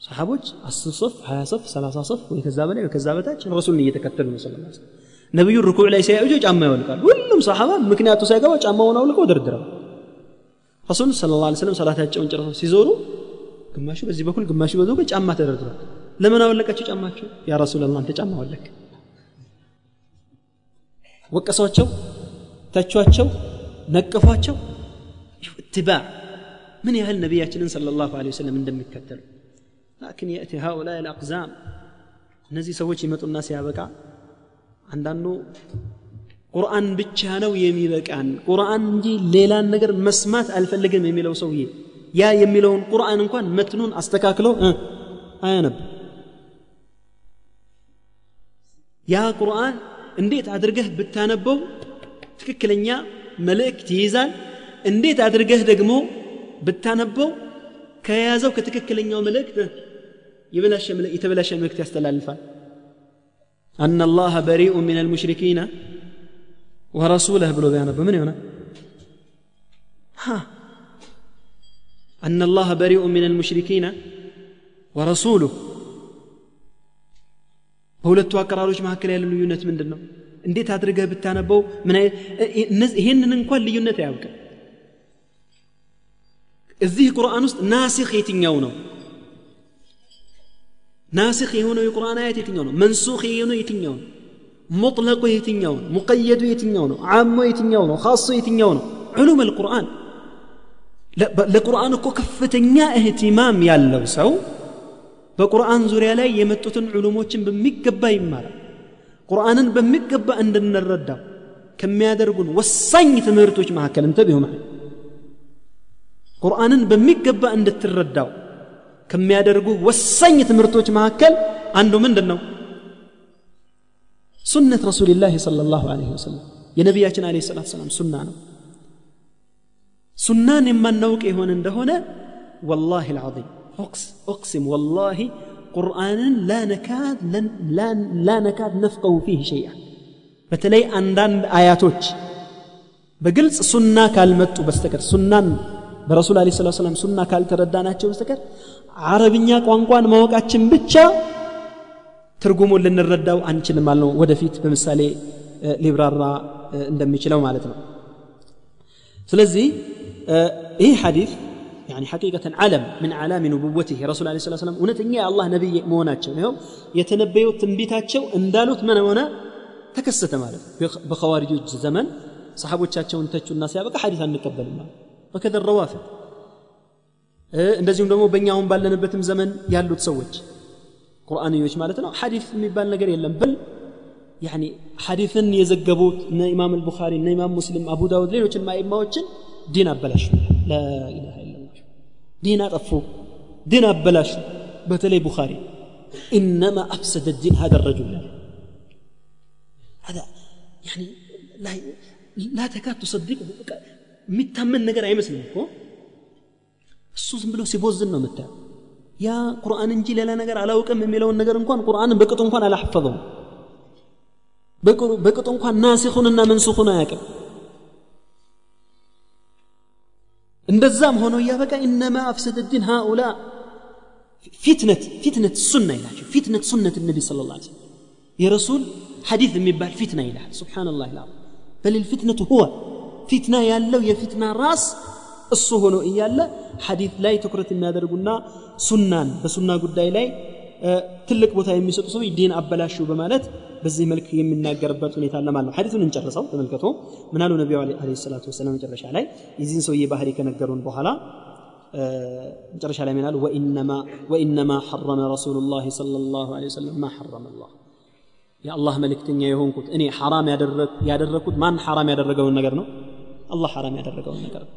ሰሓቦች አስር ሶፍ ሀያ ሶፍ ሰላሳ ሶፍ ወይ ከዛ በላይ ከዛ በታች ረሱልን እየተከተሉ ነው ስለ ነቢዩ ሩኩዕ ላይ ሲያዩ ጫማ ያወልቃሉ ሁሉም ሰሓባ ምክንያቱ ሳይገባ ጫማውን አውልቀው ደርድረው ረሱል ስለ ላ ስለም ሰላታቸውን ጨርሰው ሲዞሩ ግማሹ በዚህ በኩል ግማሹ በዚህ በኩል ጫማ ተደርድሯል። ለምን አወለቃቸው ጫማቸው? ያ ረሱላላ አንተ ጫማ አወለክ። ወቀሷቸው ተቿቸው ነቀፏቸው اتباع من ያህል ነቢያችንን صلى الله عليه وسلم እንደሚከተሉ لكن يأتي هؤلاء الأقزام እነዚህ ሰዎች ይመጡና ሲያበቃ አንዳንዱ ቁርአን ብቻ ነው የሚበቃን ቁርአን እንጂ ሌላን ነገር መስማት አልፈልግም የሚለው ሰውዬ ያ የሚለውን ቁርአን እንኳን መትኑን አስተካክሎ አያነብ ያ ቁርአን እንዴት አድርገህ ብታነበው ትክክለኛ መልእክት ይይዛል እንዴት አድርገህ ደግሞ ብታነበው ከያዘው ከትክክለኛው መልእክት የተበላሸ መልእክት ያስተላልፋል أن الله بريء من المشركين ورسوله بلو بيانا بمن هنا ها أن الله بريء من المشركين ورسوله በሁለቱ አቀራሮች መካከል ያለ ልዩነት ምንድን ነው እንዴት አድርገህ ብታነበው ምን ይህንን እንኳን ልዩነት አያውቅም እዚህ ቁርአን ውስጥ ናሲኽ የትኛው ነው ናሲኽ የሆነው የቁርአን አያት የትኛው ነው መንሱኽ የሆነው የትኛው ነው ሙጥለቁ የትኛው ነው ሙቀየዱ የትኛው ነው ዓሞ የትኛው ነው ካሶ የትኛው ነው ዕሉም አልቁርአን ለቁርአን እኮ ከፍተኛ እህትማም ያለው ሰው በቁርአን ዙሪያ ላይ የመጡትን ዕሉሞችን በሚገባ ይማራል ቁርአንን በሚገባ እንድንረዳው ከሚያደርጉን ወሳኝ ትምህርቶች መካከል እንተቢሁ ማለት ቁርአንን በሚገባ እንድትረዳው ከሚያደርጉ ወሳኝ ትምህርቶች መካከል አንዱ ምንድን ነው ሱነት ረሱልላህ صلى الله عليه وسلم የነቢያችን አለ ሰላት ሰላም ሱና ነው ሱናን የማናውቅ የሆነ እንደሆነ ወላሂ العظيم أقسم والله ቁርአንን ላነካት ላነካት ነፍቀው ፊህ ሸይአ። በተለይ አንዳንድ አያቶች በግልጽ ሱና ካልመጡ በስተቀር ሱናን በረሱል አለ ስላ ሰላም ሱና ካልተረዳናቸው በስተቀር አረብኛ ቋንቋን ማወቃችን ብቻ ትርጉሙን ልንረዳው አንችልም ማለት ነው። ወደፊት በምሳሌ ሊብራራ እንደሚችለው ማለት ነው። ስለዚህ ይህ ሐዲስ يعني حقيقة علم من علام نبوته رسول عليه الصلاة والسلام እውነተኛ የአላህ ነቢይ መሆናቸው ይኸው የተነበየው ትንቢታቸው እንዳሉት ምን ሆነ ተከሰተ ማለት በኸዋሪጆች ዘመን ሰሓቦቻቸውን ተቹና ሲያበቃ ሐዲስ አንቀበልም ማለት ወከደ ረዋፊድ እንደዚሁም ደግሞ በእኛ አሁን ባለንበትም ዘመን ያሉት ሰዎች ቁርአንዮች ማለት ነው ሐዲስ የሚባል ነገር የለም በል ያኒ ሐዲስን የዘገቡት እነ ኢማም አልቡኻሪ እነ ኢማም ሙስሊም አቡ ዳውድ ሌሎችን ማኢማዎችን ዲን አበላሹ لا إله إلا الله دين أطفو دين أبلاش بتلي بخاري. إنما أفسد الدين هذا الرجل. هذا يعني لا لا تكاد تصدق متى من نجر أي مسلم؟ السوز بلو سيفوز إنه متى؟ يا قرآن إنجيل لا نجر على وكم من ملون نقرأ إن قرآن بكتون كان على حفظه. بكتون كان ناسخون إن منسخون أكمل እንደዛም ሆኖ እያበቃ ኢነማ አፍሰደ ዲን ሃኡላ ፊትነት ፊትነት ሱና ይላቸው ፊትነት ሱነት ነቢ ስለ ላ ስለም የረሱል ሐዲት የሚባል ፊትና ይላል ስብሓንላህ ላ በል ልፊትነቱ ሁወ ፊትና ያለው የፊትና ራስ እሱ ሆኖ እያለ ሐዲት ላይ ትኩረት የሚያደርጉና ሱናን በሱና ጉዳይ ላይ ትልቅ ቦታ የሚሰጡ ሰዎች ዲን አበላሹ በማለት በዚህ መልክ የምናገርበት ሁኔታ አለ ማለት ነው ሀዲቱን እንጨርሰው ተመልከቶ ምናሉ ነቢዩ አለ ሰላቱ ወሰላም መጨረሻ ላይ የዚህን ሰውዬ ባህሪ ከነገሩን በኋላ መጨረሻ ላይ ምናሉ ወኢነማ ሐረመ ረሱሉ ላህ ለ ላሁ ለ ወሰለም ማ ሐረመ ላህ የአላህ መልእክተኛ የሆንኩት እኔ ሐራም ያደረግኩት ማን ሐራም ያደረገውን ነገር ነው አላህ ሐራም ያደረገውን ነገር ነው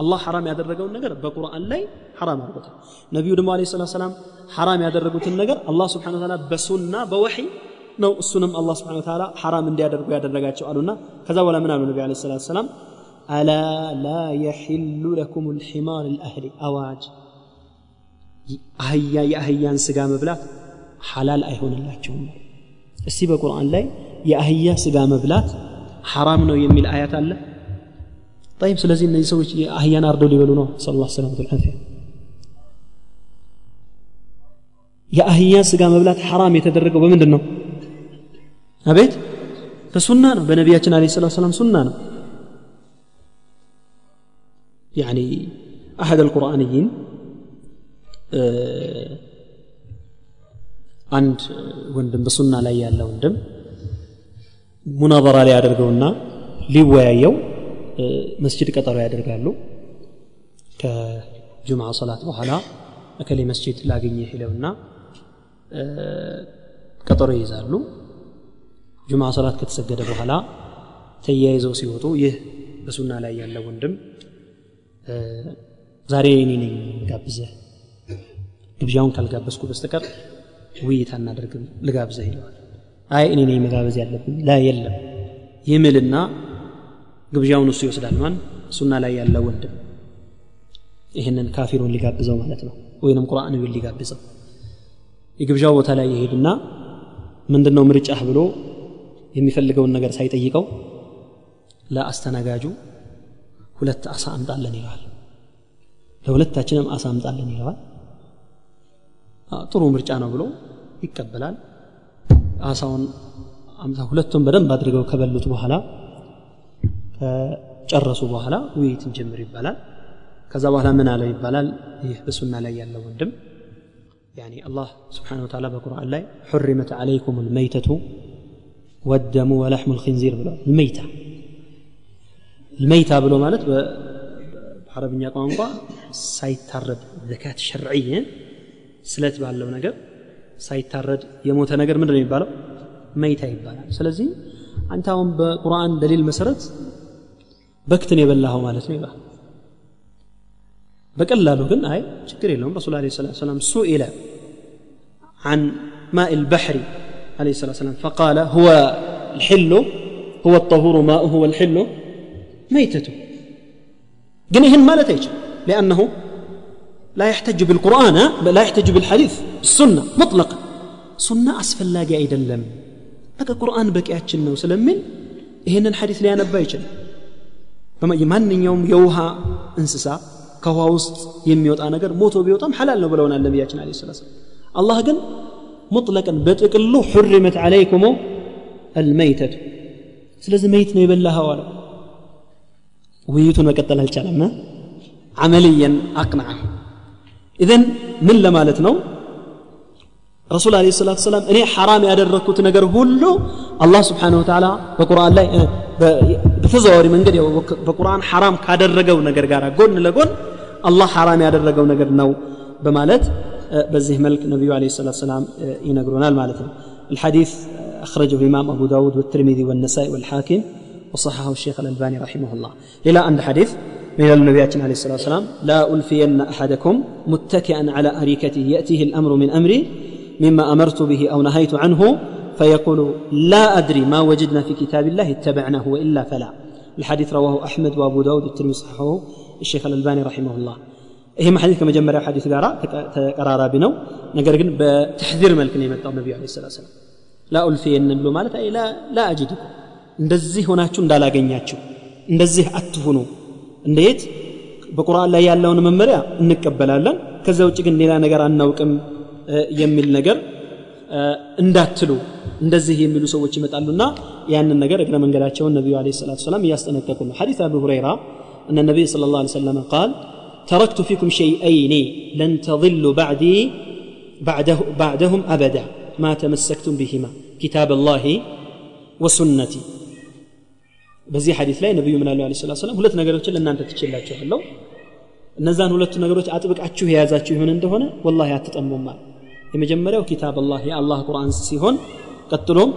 አላህ ሐራም ያደረገውን ነገር በቁርአን ላይ ሐራም አድርጎታል ነቢዩ ደግሞ አለ ሰላት ሰላም ሐራም ያደረጉትን ነገር አላህ ስብሓን ታላ በሱና በወሒ ነው እሱንም አላህ ስብሓን ታላ ሐራም እንዲያደርጉ ያደረጋቸው አሉና ከዛ በኋላ ምን አሉ ነቢ አለ ሰላት ሰላም አላ ላ የሒሉ ለኩም ልሒማር ልአህሊ አዋጅ አህያ የአህያን ስጋ መብላት ሐላል አይሆንላቸውም እስቲ በቁርአን ላይ የአህያ ስጋ መብላት ሐራም ነው የሚል አያት አለ طيب ስለዚህ እነዚህ ሰዎች አህያን አርደው ሊበሉ ነው ስለ ላ ሰላመት ልዓፊያ የአህያ ስጋ መብላት ሐራም የተደረገው በምንድን ነው አቤት? በሱና ነው። በነቢያችን አለ ሰላት ሰላም ሱና ነው። ያኒ አሐድ አልቁርአንይን አንድ ወንድም በሱና ላይ ያለ ወንድም ሙናበራ ላይ ያደርገውና ሊወያየው መስጅድ ቀጠሮ ያደርጋሉ። ከጁምዓ ሰላት በኋላ እከሌ መስጅድ ላገኘ ሄለውና ቀጠሮ ይይዛሉ። ጁምዓ ሰላት ከተሰገደ በኋላ ተያይዘው ሲወጡ ይህ በሱና ላይ ያለ ወንድም ዛሬ እኔ ነኝ ጋብዘህ ግብዣውን ካልጋበዝኩ በስተቀር ውይይት አናደርግም ልጋብዘህ ይለዋል። አይ እኔ ነኝ መጋበዝ ያለብኝ። ላ የለም። ይምልና ግብዣውን እሱ ይወስዳል። ማን? ሱና ላይ ያለ ወንድም። ይህንን ካፊሩን ሊጋብዘው ማለት ነው። ወይንም ቁርአን ቢል ሊጋብዘው። የግብዣው ቦታ ላይ ይሄድና ምንድን ነው ምርጫህ ብሎ የሚፈልገውን ነገር ሳይጠይቀው ለአስተናጋጁ ሁለት አሳ አምጣለን ይለዋል። ለሁለታችንም አሳ አምጣለን ይለዋል። ጥሩ ምርጫ ነው ብሎ ይቀበላል። አሳውን አምሳ ሁለቱን በደንብ አድርገው ከበሉት በኋላ ከጨረሱ በኋላ ውይይት እንጀምር ይባላል። ከዛ በኋላ ምን አለው ይባላል? ይህ በሱና ላይ ያለው ወንድም አላህ ስብሓን ወተላ በቁርአን ላይ ሑሪመት አለይኩም ልመይተቱ والدم ولحم الخنزير بلو الميتة الميتة بلو مالت بعربية قوانقا ሳይታረድ ዘካት ሸርዕይን ስለት ባለው ነገር ሳይታረድ የሞተ ነገር ምንድን ነው የሚባለው መይታ ይባላል ስለዚህ አንተ አሁን በቁርአን ደሊል መሰረት በክትን የበላኸው ማለት ነው ይባል በቀላሉ ግን አይ ችግር የለውም ረሱል አለ ሰላት ሰላም ሱኢለ عن ماء البحر عليه الصلاة والسلام فقال هو الحل هو الطهور ماؤه والحل ميتته ግን ይህን ማለት አይችልም لأنه لا يحتج بالقرآن لا يحتج بالحديث السنة مطلقا سنة أسفل አይደለም በቃ ቁርአን በቂያችን ነው ስለሚል ይህንን ሐዲስ ሊያነባ ይችላል ማንኛውም የውሃ እንስሳ ከውሃ ውስጥ የሚወጣ ነገር ሞቶ ቢወጣም ሐላል ነው ብለውናል ነቢያችን አለ ስላ አላህ ግን ሙጥለቅን በጥቅሉ ሑሪመት ዓለይኩም አልመይተቱ ስለዚህ መይት ነው የበላኸው አለ ውይይቱን መቀጠል አልቻለም አመልየን አቅንዐ ኢዘን ምን ለማለት ነው ረሱል አለ ሰላት ሰላም እኔ ሐራም ያደረግኩት ነገር ሁሉ አላህ ስብሓን ወተላ በቁርአን ላይ በተዘዋዋሪ መንገድ በቁርአን ሐራም ካደረገው ነገር ጋር ጎን ለጎን አላህ ሐራም ያደረገው ነገር ነው በማለት በዚህ መልክ ነቢዩ አለ ሰላት ሰላም ይነግሩናል ማለት ነው الحديث أخرجه الإمام أبو داود والترمذي والنسائي والحاكم وصححه الشيخ الألباني رحمه الله إلى أن حديث من النبي عليه الصلاة والسلام لا ألفين أحدكم متكئا على أريكته يأتيه الأمر من أمري مما أمرت به أو نهيت عنه فيقول لا أدري ما وجدنا في كتاب الله اتبعناه وإلا فلا الحديث رواه أحمد وأبو داود الترمذي صححه الشيخ الألباني رحمه الله ይህም ሐዲስ ከመጀመሪያው ሐዲስ ጋር ተቀራራቢ ነው። ነገር ግን በትሕዚር መልክ ነው የመጣው ነቢዩ ለ ስላ ስላም ላኡልፊየንን ብሎ ማለት አይ ላ እንደዚህ ሆናችሁ እንዳላገኛችሁ እንደዚህ አትሁኑ እንዴት በቁርአን ላይ ያለውን መመሪያ እንቀበላለን። ከዛ ውጭ ግን ሌላ ነገር አናውቅም የሚል ነገር እንዳትሉ እንደዚህ የሚሉ ሰዎች ይመጣሉና ያንን ነገር እግረ መንገዳቸውን ነቢዩ ለ ሰላት ሰላም እያስጠነቀቁ ነው። ሐዲስ አቡ ሁረይራ እነ ነቢይ ስለ ላ ሰለም ቃል تركت فيكم شيئين لن تضلوا بعدي بعده بعدهم أبدا ما تمسكتم بهما كتاب الله وسنتي በዚህ ሐዲስ ላይ ነቢዩ ምን አሉ ለ ስላት ሰላም ሁለት ነገሮችን ለእናንተ ትችላችኋለሁ እነዛን ሁለቱ ነገሮች አጥብቃችሁ የያዛችሁ ይሆን እንደሆነ ወላሂ አትጠሙም አለ የመጀመሪያው ኪታብ አላህ የአላህ ቁርአን ሲሆን ቀጥሎም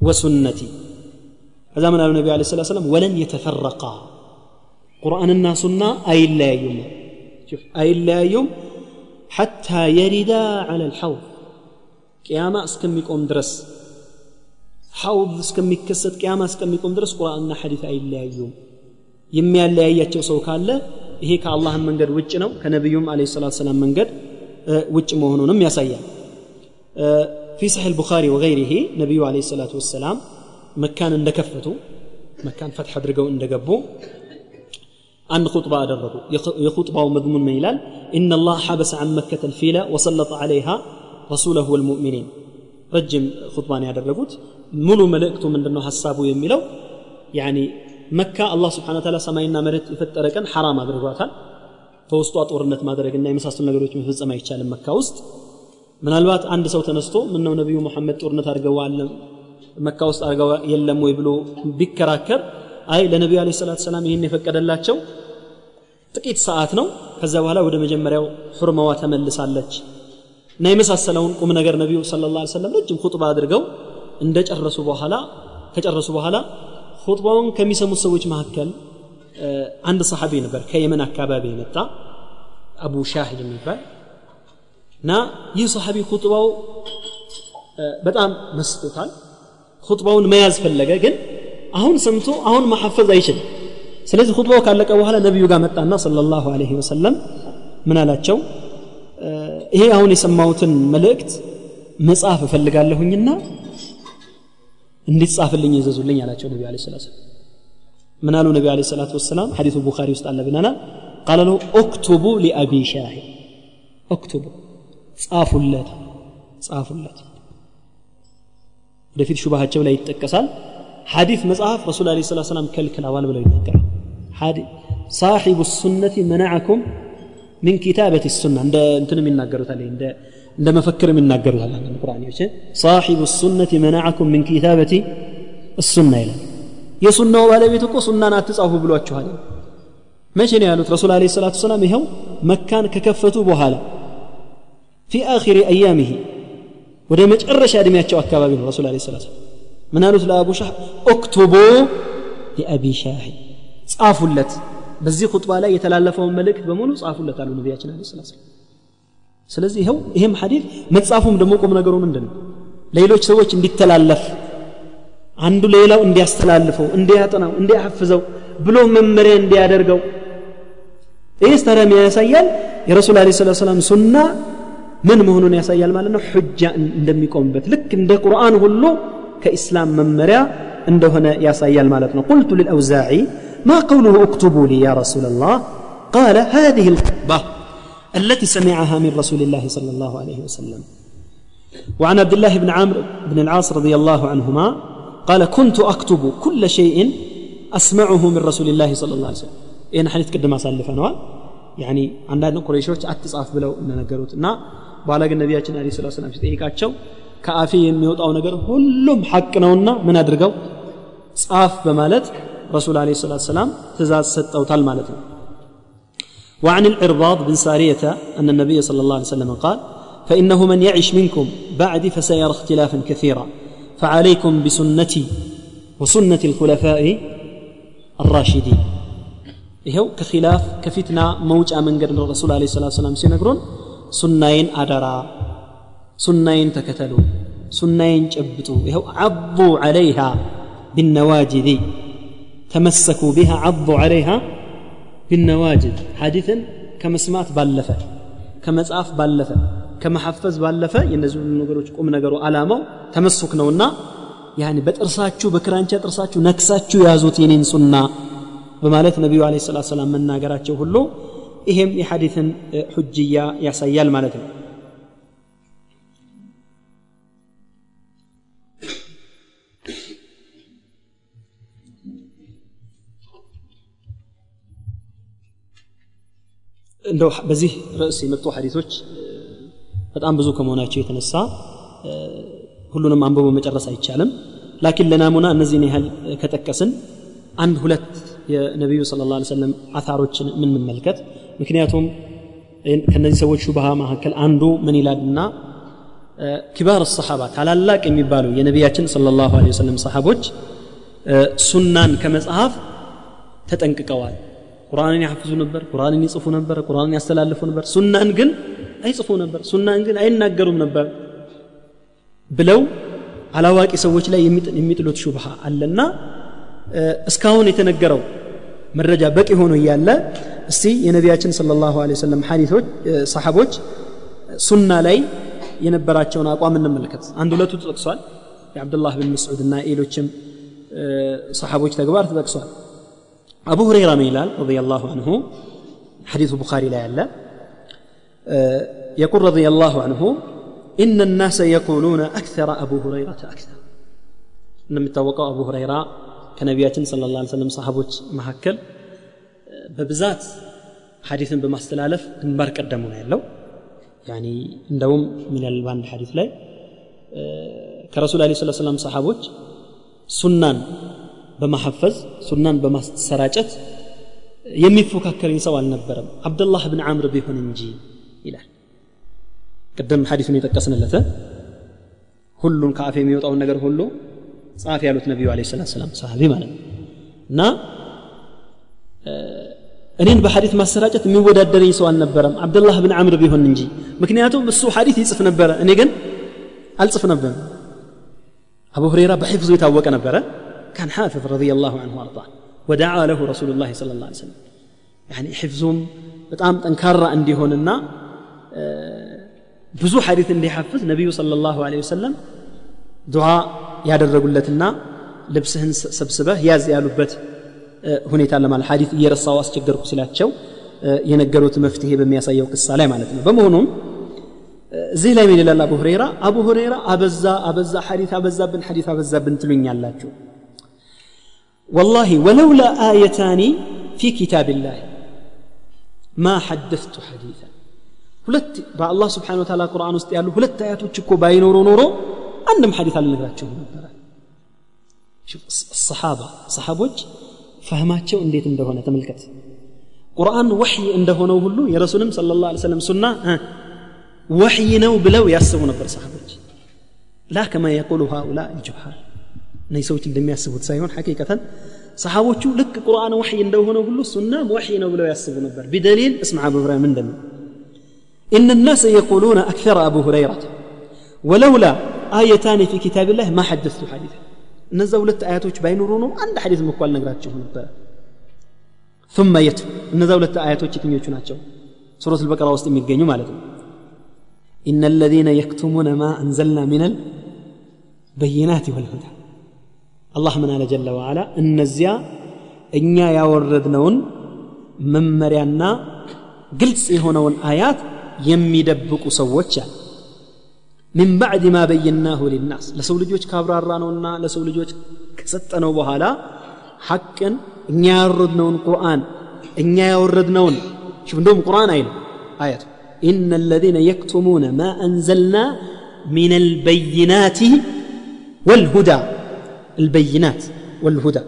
ወሱነቲ ከዛ ምን አሉ ነቢ ለ ስላት ሰላም ወለን የተፈረቃ ቁርአንና ሱና አይለያዩም አይለያዩም ሐታ የሪዳ ዐለ ልሐውድ ቅያማ እስከሚቆም ድረስ ሐውድ እስከሚከሰት ቅያማ እስከሚቆም ድረስ ቁርአንና ሐዲት አይለያዩም የሚያለያያቸው ሰው ካለ ይሄ ከአላህን መንገድ ውጭ ነው ከነቢዩም አለ ሰላት ሰላም መንገድ ውጭ መሆኑንም ያሳያል في صحيح البخاري وغيره نبي عليه الصلاة والسلام مكان اندكفته مكان فتح درقوا عن خطبة أدرده يخطبة ومضمون من إن الله حبس عن مكة الفيلة وسلط عليها رسوله والمؤمنين. رجم خطباني أدرده ملو ملئكتو من دنو حسابو يميلو. يعني مكة الله سبحانه وتعالى سمعنا مرت فتركا حرام أدرده فوسطو أطورنت ما درك إنه يمساس النقروت مفز أما يتشال مكة وست من الوقت عند سوت نستو منه نبي محمد أورنت أرقوا مكة وست أرقوا يلمو يبلو بكراكر بك አይ ለነቢዩ አለ ሰላት ሰላም ይህን የፈቀደላቸው ጥቂት ሰዓት ነው። ከዛ በኋላ ወደ መጀመሪያው ሑርማዋ ተመልሳለች። እና የመሳሰለውን ቁም ነገር ነቢዩ ስለ ላ ሰለም ረጅም ሁጥባ አድርገው እንደጨረሱ በኋላ ከጨረሱ በኋላ ሁጥባውን ከሚሰሙት ሰዎች መካከል አንድ ሰሓቢ ነበር። ከየመን አካባቢ የመጣ አቡ ሻሂድ የሚባል እና ይህ ሰሓቢ ሁጥባው በጣም መስጦታል። ሁጥባውን መያዝ ፈለገ ግን አሁን ሰምቶ አሁን መሐፈዝ አይችልም ስለዚህ ሁጥባው ካለቀ በኋላ ነቢዩ ጋር መጣና ሰለላሁ ዐለይሂ ወሰለም ምን አላቸው ይሄ አሁን የሰማሁትን መልእክት መጽሐፍ እፈልጋለሁኝና እንዲጻፍልኝ ይዘዙልኝ አላቸው ነቢ ለ ስላት ምን አሉ ነቢ ለ ሰላት ወሰላም ሐዲቱ ቡኻሪ ውስጥ አለ ብለናል ቃለ ለው ኦክቱቡ ሊአቢ ሻሂድ ኦክቱቡ ጻፉለት ጻፉለት ወደፊት ሹባሃቸው ላይ ይጠቀሳል ሐዲፍ መጽሐፍ ረሱል ለ ስላ ሰላም ከልክለዋል ብለው ይናገራል ሳሒቡ ሱነቲ መናዐኩም ምን ኪታበት ሱና እንደ እንትንም ይናገሩታል እንደ እንደ መፈክርም ይናገሩታል አንዳንድ ቁርአኒዎች ሳሒቡ ሱነቲ መናዐኩም ምን ኪታበቲ እሱና ይላል የሱናው ባለቤት እኮ ሱናን አትጻፉ ብሏችኋል መቼ ነው ያሉት ረሱል አለ ሰላቱ ሰላም ይኸው መካን ከከፈቱ በኋላ ፊ አኺሪ አያሚሂ ወደ መጨረሻ እድሜያቸው አካባቢ ነው ረሱል አለ ሰላቱ ምን አሉት ለአቡ ሻህ ኦክቱቡ ሊአቢ ሻሂ ጻፉለት በዚህ ኹጥባ ላይ የተላለፈውን መልእክት በሙሉ ጻፉለት አሉ ነቢያችን አለ ስላት ስለዚህ ይኸው ይህም ሐዲት መጻፉም ደግሞ ቁም ነገሩ ምንድን ነው ሌሎች ሰዎች እንዲተላለፍ አንዱ ሌላው እንዲያስተላልፈው እንዲያጠናው እንዲያሐፍዘው ብሎ መመሪያ እንዲያደርገው ይህስ ታዲያ ያሳያል የረሱል አለ ስላት ሰላም ሱና ምን መሆኑን ያሳያል ማለት ነው ሑጃ እንደሚቆምበት ልክ እንደ ቁርአን ሁሉ كإسلام ممريا عنده هنا يا صيال مالتنا قلت للأوزاعي ما قوله اكتبوا لي يا رسول الله قال هذه الخطبة التي سمعها من رسول الله صلى الله عليه وسلم وعن عبد الله بن عامر بن العاص رضي الله عنهما قال كنت أكتب كل شيء أسمعه من رسول الله صلى الله عليه وسلم إيه نحن نتقدم سالف أنا يعني عندنا قريشዎች አትጻፍ ብለው እንደነገሩት እና በኋላ ግን النبي عليه الصلاه والسلام ከአፌ የሚወጣው ነገር ሁሉም ሐቅ ነውና ምን አድርገው ጻፍ በማለት رسول عليه الصلاة والسلام تزاز ست أو تال مالتنا وعن العرباض بن سارية أن النبي صلى الله عليه وسلم قال فإنه من يعش منكم بعدي فسيرى اختلافا كثيرا فعليكم بسنتي وسنة الخلفاء الراشدين ይኸው ከኪላፍ ከፊትና መውጫ መንገድ ነው ረሱል አለ ሰላት ሰላም ሲነግሩን ሱናዬን አደራ ሱናዬን ተከተሉ ሱናዬን ጨብጡ ይኸው አቡ ዓለይሃ ቢነዋጅዚ ተመሰኩ ቢሃ አቡ ዓለይሃ ቢነዋጅድ ሐዲትን ከመስማት ባለፈ ከመጽሐፍ ባለፈ ከመሐፈዝ ባለፈ የእነዚህ ሁሉ ነገሮች ቁም ነገሩ አላማው ተመሱክ ነውና ያኒ በጥርሳችሁ በክራንቻ ጥርሳችሁ ነክሳችሁ ያዙት የኔን ሱና በማለት ነቢዩ አለ ሰላት ሰላም መናገራቸው ሁሉ ይሄም የሐዲትን ሑጅያ ያሳያል ማለት ነው እንደው በዚህ ርዕስ የመጡ ሐዲቶች በጣም ብዙ ከመሆናቸው የተነሳ ሁሉንም አንብቦ መጨረስ አይቻልም ላኪን ለናሙና እነዚህን ያህል ከጠቀስን አንድ ሁለት የነቢዩ ስለ ላ ሰለም አታሮችን የምንመልከት ምክንያቱም ከነዚህ ሰዎች ሹብሃ መካከል አንዱ ምን ይላልና ኪባር ሰሓባ ታላላቅ የሚባሉ የነቢያችን ስለ ላሁ ወሰለም ሰሓቦች ሱናን ከመጽሐፍ ተጠንቅቀዋል ቁርአንን ያሐፍዙ ነበር ቁርአንን ይጽፉ ነበር ቁርአንን ያስተላልፉ ነበር። ሱናን ግን አይጽፉ ነበር ሱናን ግን አይናገሩም ነበር ብለው አላዋቂ ሰዎች ላይ የሚጥሉት ሹብሃ አለና እስካሁን የተነገረው መረጃ በቂ ሆኖ እያለ እስቲ የነቢያችን ስለ ላሁ ወሰለም ሐዲቶች ሰሓቦች ሱና ላይ የነበራቸውን አቋም እንመልከት። አንድ ሁለቱ ተጠቅሷል። የአብዱላህ ብን መስዑድ እና ሌሎችም ሰሓቦች ተግባር ተጠቅሷል አቡ ሁረይራ ምን ይላል الله አንሁ ሐዲሱ ቡኻሪ ላይ አለ يقول رضي الله عنه إن الناس يقولون أكثر أبو هريرة أكثر. إنما توقع أبو هريرة كنبياتنا صلى الله عليه وسلم صحابة مهكل آه، ببزات حديثን በማስተላለፍ ግንባር ቀደሙ ነው ያለው ያኒ من الوان ባንድ ሐዲስ ላይ ከረሱል አለ ሰለላሁ ዐለይሂ ወሰለም ሰሃቦች ሱናን በማሐፈዝ ሱናን በማሰራጨት የሚፎካከረኝ ሰው አልነበረም አብደላህ ብን ዓምር ቢሆን እንጂ ይላል ቅድም ሐዲሱን የጠቀስንለት ሁሉን ከአፍ የሚወጣውን ነገር ሁሉ ጻፍ ያሉት ነቢዩ አለ ሰላት ሰላም ሰሃቢ ማለት ነው እና እኔን በሐዲት ማሰራጨት የሚወዳደረኝ ሰው አልነበረም አብደላህ ብን ዓምር ቢሆን እንጂ ምክንያቱም እሱ ሐዲት ይጽፍ ነበረ እኔ ግን አልጽፍ ነበር አቡ ሁረይራ በሒፍዙ የታወቀ ነበረ كان حافظ رضي الله عنه وارضاه ودعا له رسول الله صلى الله عليه وسلم يعني حفظهم በጣም ጠንካራ እንዲሆንና ብዙ ሐዲት እንዲሐፍዝ ነቢዩ صلى الله عليه وسلم ዱዓ ያደረጉለትና ልብስህን ሰብስበህ ያዝ ያሉበት ሁኔታ ለማለት ሐዲት እየረሳው አስቸገርኩ ሲላቸው የነገሩት መፍትሄ በሚያሳየው ቅሳ ላይ ማለት ነው በመሆኑም እዚህ ላይ ምን ይላል አቡ ሁረይራ አቡ ሁረይራ አበዛ አበዛ ሐዲት አበዛብን ሐዲት አበዛብን ትሉኛላችሁ والله ولولا آيتان في كتاب الله ما حدثت حديثا ሁለት በአላህ ስብሓን ወተላ ቁርአን ውስጥ ያሉ ሁለት አያቶች እኮ ባይኖሩ ኖሮ አንድም ሐዲት አልነግራችሁም ነበረ ሰሓባ ሰሓቦች ፈህማቸው እንዴት እንደሆነ ተመልከት ቁርአን ወሕይ እንደሆነው ሁሉ የረሱልም ስለ ላ ሰለም ሱና ወሕይ ነው ብለው ያስቡ ነበር ሰሓቦች ላ ከማ የቁሉ ሃኡላ ልጁሃል እነዚህ ሰዎች እንደሚያስቡት ሳይሆን ሐቂቀተን ሰሓቦቹ ልክ ቁርአን ወሕይ እንደሆነ ሁሉ ሱናም ወሕይ ነው ብለው ያስቡ ነበር ቢደሊል እስምዓ አቡ ሁረይራ ምንድን ነው إن الناس يقولون أكثر أبو هريرة ولولا آيتان في كتاب الله ما حدثت حديثا እነዛ ሁለት አያቶች ባይኖሩ ነው አንድ ሐዲስ እኮ አልነግራችሁ ነበር ثم يتلو እነዛ ሁለት አያቶች የትኞቹ ናቸው ሱረት البقرة ውስጥ የሚገኙ ማለት ነው إن الذين يكتمون ما أنزلنا من البينات والهدى الله من على جل وعلا እነዚያ እኛ ያወረድነውን መመሪያና ግልጽ የሆነውን አያት የሚደብቁ ሰዎች አለ من بعد ما بيناه للناس ለሰው ልጆች ካብራራ ነውና ለሰው ልጆች ከሰጠነው በኋላ ሐቅን እኛ ያወረድነውን ቁርአን እኛ ያወረድነውን شوف እንደውም ቁርአን አይል አያት إن الذين يكتمون ما أنزلنا من البينات والهدى البينات والهدى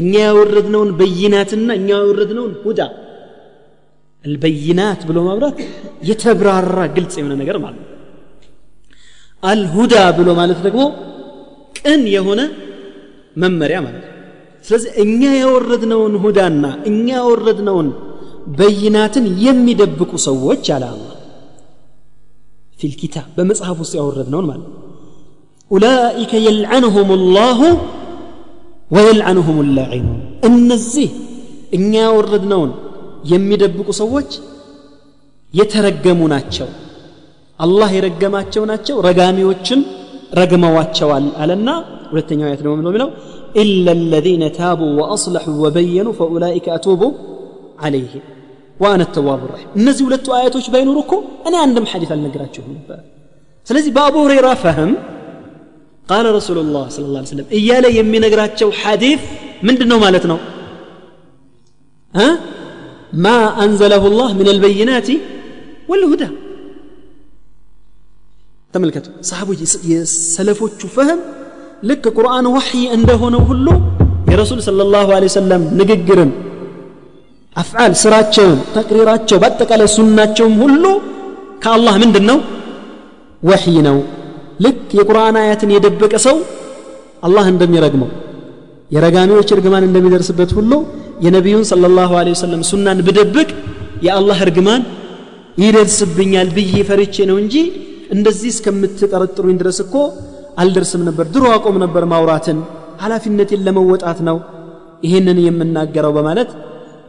እኛ ያወረድነውን በይናትና እኛ ያወረድነውን ሁዳ البينات ብሎ ማብራት የተብራራ ግልጽ የሆነ ነገር ማለት ነው አልሁዳ ብሎ ማለት ደግሞ ቅን የሆነ መመሪያ ማለት ነው ስለዚህ እኛ የወረድነውን ሁዳና እኛ የወረድነውን በይናትን የሚደብቁ ሰዎች አለ አላ ፊልኪታብ በመጽሐፍ ውስጥ ያወረድነውን ማለት ኡላኢከ የልዐንሁም ላሁ ወየልዐንሁም ላዒኑን እነዚህ እኛ ያወረድነውን የሚደብቁ ሰዎች የተረገሙ ናቸው አላህ የረገማቸው ናቸው ረጋሚዎችን ረግመዋቸዋል አለና ሁለተኛው አያት ደግሞ ምንድነው የሚለው ኢላ الذين تابوا وأصلحوا وبينوا فأولئك أتوب عليهم وأنا التواب الرحيم እነዚህ ሁለቱ አያቶች ባይኖሩ እኮ እኔ አንድም ሐዲስ አልነግራችሁም ነበር ስለዚህ በአቡ ሁረይራ ፈህም ቃለ ረሱሉላህ ሰለላሁ ዐለይሂ ወሰለም እያለ የሚነግራቸው ሐዲስ ምንድን ነው ማለት ነው እ ማ አንዘለሁ ላህ ምን አልበይናት ወልሁዳ ተመልከቱ ሰሃቦች የሰለፎቹ ፈህም ልክ ቁርአን ወሕይ እንደሆነው ሁሉ የረሱል ሰለላሁ ዐለይሂ ወሰለም ንግግርን አፍዓል ስራቸውን ተቅሪራቸው በአጠቃላይ ሱናቸውም ሁሉ ከአላህ ምንድን ነው ወሕይ ነው ልክ የቁርአን አያትን የደበቀ ሰው አላህ እንደሚረግመው የረጋሚዎች እርግማን እንደሚደርስበት ሁሉ የነቢዩን ሰለላሁ ዐለይሂ ወሰለም ሱናን ብደብቅ የአላህ እርግማን ይደርስብኛል ብዬ ፈርቼ ነው እንጂ እንደዚህ እስከምትጠረጥሩኝ ድረስ እኮ አልደርስም ነበር። ድሮ አቆም ነበር ማውራትን ኃላፊነቴን ለመወጣት ነው ይሄንን የምናገረው በማለት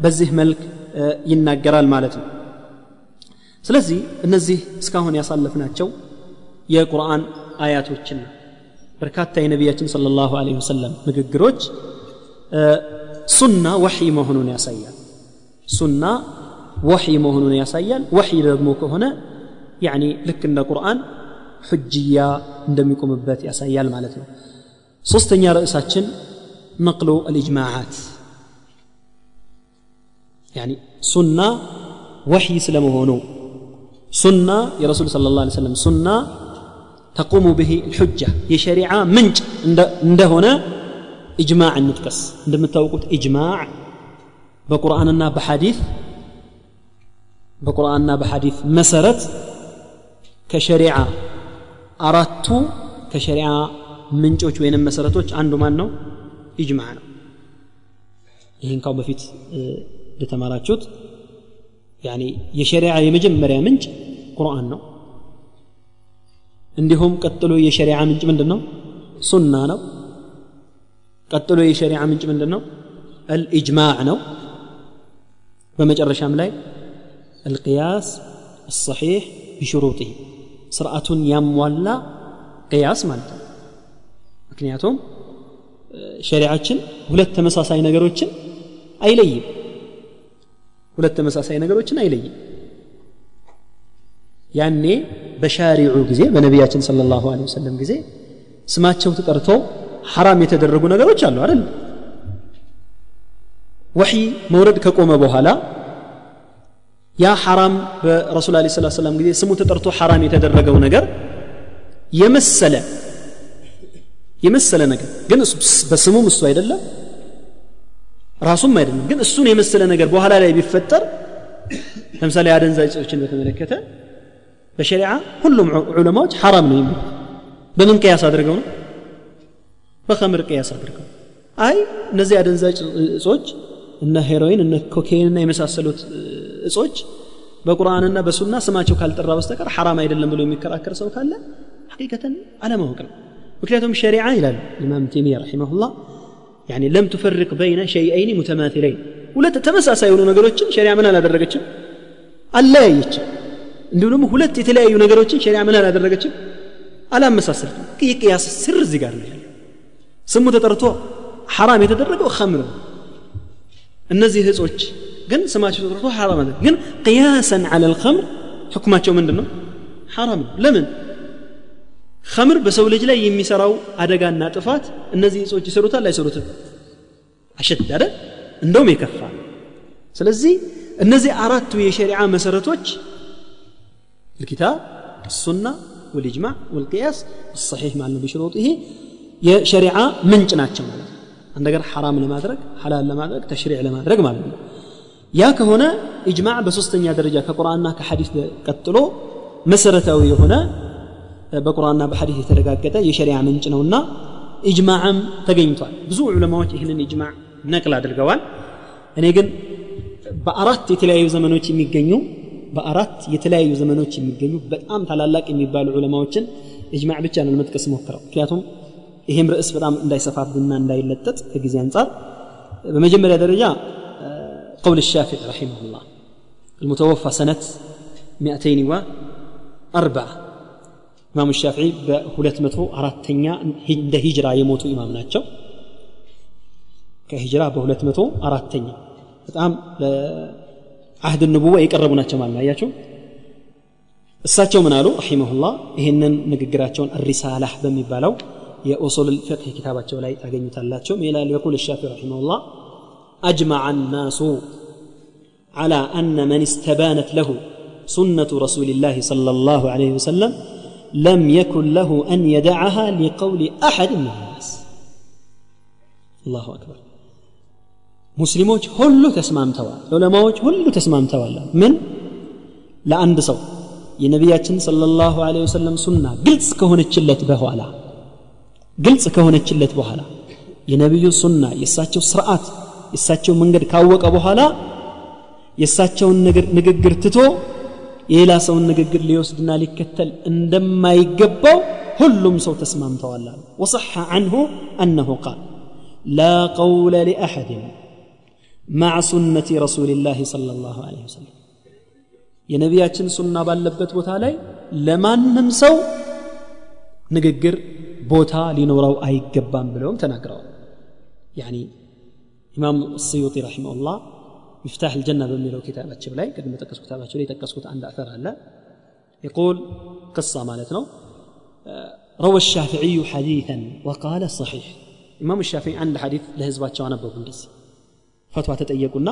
በዚህ መልክ ይናገራል ማለት ነው። ስለዚህ እነዚህ እስካሁን ያሳለፍናቸው የቁርአን አያቶችን በርካታ የነቢያችን صلى الله عليه وسلم ንግግሮች ሱና ወሕይ መሆኑን ያሳያል ሱና ወሕይ መሆኑን ያሳያል ወሕይ ደግሞ ከሆነ ያኒ ልክ እንደ ቁርአን ሕጅያ እንደሚቆምበት ያሳያል ማለት ነው ሶስተኛ ርዕሳችን ነቅሉ አልእጅማዓት ያኒ ሱና ወሕይ ስለመሆኑ ሱና የረሱል ስለ ላ ሰለም ሱና ተቁሙ ብሂ ልሑጃ የሸሪዓ ምንጭ እንደሆነ ኢጅማዕ እንጥቀስ እንደምታውቁት ኢጅማዕ በቁርአንና በሐዲት በቁርአንና በሐዲት መሰረት ከሸሪዓ አራቱ ከሸሪዓ ምንጮች ወይንም መሰረቶች አንዱ ማን ነው ኢጅማዕ ነው ይህን ካው በፊት እንደተማራችሁት ያኒ የሸሪዓ የመጀመሪያ ምንጭ ቁርአን ነው እንዲሁም ቀጥሎ የሸሪዓ ምንጭ ምንድን ነው ሱና ነው። ቀጥሎ የሸሪዓ ምንጭ ምንድን ነው አልኢጅማዕ ነው። በመጨረሻም ላይ አልቅያስ አሰሒሕ ቢሽሩጢህ ስርዓቱን ያሟላ ቅያስ ማለት ነው። ምክንያቱም ሸሪዓችን ሁለት ተመሳሳይ ነገሮችን አይለይም። ሁለት ተመሳሳይ ነገሮችን አይለይም። ያኔ በሻሪዑ ጊዜ በነቢያችን ስለ ላሁ ወሰለም ጊዜ ስማቸው ተጠርቶ ሐራም የተደረጉ ነገሮች አሉ አይደል? ወሕይ መውረድ ከቆመ በኋላ ያ ሐራም በረሱል ለ ስላ ሰላም ጊዜ ስሙ ተጠርቶ ሐራም የተደረገው ነገር የመሰለ የመሰለ ነገር ግን በስሙም እሱ አይደለም ራሱም አይደለም። ግን እሱን የመሰለ ነገር በኋላ ላይ ቢፈጠር ለምሳሌ አደንዛጭዎችን በተመለከተ بشريعة كلهم علماء حرام نيم بمن قياس أدركون بخمر قياس أدركون أي نزي أدن زوج زوج إن هيروين إن كوكين إن يمسح سلوت زوج بقرآن إن بسونا سمع شو كالت الرابس تكر حرام أيد اللهم لو مكر أكر سو كلا حقيقة على ما هو كلام وكلاتهم شريعة إلى الإمام تيمية رحمه الله يعني لم تفرق بين شيئين متماثلين ولا تتمسى سيرون قرتشم شريعة من أنا درجتشم الله يتشم እንዲሁም ደግሞ ሁለት የተለያዩ ነገሮችን ሸሪዓ ምን አላደረገችም አላመሳሰለችም የቅያስ ስር እዚህ ጋር ነው ያለው ስሙ ተጠርቶ ሐራም የተደረገው ኸምር ነው እነዚህ እጾች ግን ስማቸው ተጠርቶ ሐራም አለ ግን ቅያሰን አለ ልኸምር ሕክማቸው ምንድን ነው ሐራም ነው ለምን ኸምር በሰው ልጅ ላይ የሚሰራው አደጋና ጥፋት እነዚህ እጾች ይሰሩታል አይሰሩትም አሸድ አይደል እንደውም የከፋ ስለዚህ እነዚህ አራቱ የሸሪዓ መሰረቶች الكتاب السنة والإجماع والقياس الصحيح مع النبي شروطه የሸሪዓ ምንጭ ናቸው ማለት ነው አንድ ነገር ሐራም ለማድረግ ሐላል ለማድረግ ተሽሪዕ ለማድረግ ማለት ነው ያ ከሆነ ኢጅማዕ በሶስተኛ ደረጃ ከቁርአንና ከሐዲስ ቀጥሎ መሰረታዊ የሆነ በቁርአንና በሐዲስ የተረጋገጠ የሸሪዓ ምንጭ ነውና ኢጅማዕም ተገኝቷል ብዙ ዑለማዎች ይህንን ኢጅማዕ ነቅል አድርገዋል እኔ ግን በአራት የተለያዩ ዘመኖች የሚገኙ በአራት የተለያዩ ዘመኖች የሚገኙ በጣም ታላላቅ የሚባሉ ዑለማዎችን ኢጅማዕ ብቻ ነው ለመጥቀስ ሞክረው ምክንያቱም ይሄም ርዕስ በጣም እንዳይሰፋብና እንዳይለጠጥ ከጊዜ አንጻር በመጀመሪያ ደረጃ قول الشافعي رحمه الله المتوفى سنة 204 إمام الشافعي بهلت متو أراتنيا عند هجرة يموت إمام ناتشو كهجرة بهلت متو أراتنيا በጣም ለአህድ ንቡዋ የቀረቡ ናቸው ማለት ነው አያቸው እሳቸው ምን አሉ ረሒመሁላህ ይህንን ንግግራቸውን ሪሳላህ በሚባለው የኡሱል ልፍቅህ ኪታባቸው ላይ ታገኙታላቸው ይላል የቁል ሻፊ ረሒመሁላህ أجمع الناس على أن من استبانت له سنة رسول الله صلى الله عليه وسلم لم يكن له أن يدعها لقول أحد من الناس الله أكبر ሙስሊሞች ሁሉ ተስማምተዋል ዑለማዎች ሁሉ ተስማምተዋል ምን ለአንድ ሰው የነቢያችን صለ ላሁ ለ ወሰለም ሱና ግልጽ ከሆነችለት በኋላ ግልጽ ከሆነችለት በኋላ የነቢዩ ሱና የእሳቸው ስርዓት የእሳቸው መንገድ ካወቀ በኋላ የእሳቸውን ንግግር ትቶ የሌላ ሰውን ንግግር ሊወስድና ሊከተል እንደማይገባው ሁሉም ሰው ተስማምተዋል ወሰሐ አንሁ አነሁ ቃል ላ ቀውለ ሊአሐድን مع سنة رسول الله صلى الله عليه وسلم. يا ينبي أجن سنة باللبت بوتالي لما نمسو نقر بوتا لنورو أي قبان بلوم تناقروا يعني إمام السيوطي رحمه الله مفتاح الجنة بميلو كتابة شبلي قد ما تقص كتابة شبلي تقص عند أثر هلا. يقول قصة مالتنا روى الشافعي حديثا وقال صحيح. إمام الشافعي عند حديث لهزبات شوانا بوبندسي ፈትዋ ተጠየቁና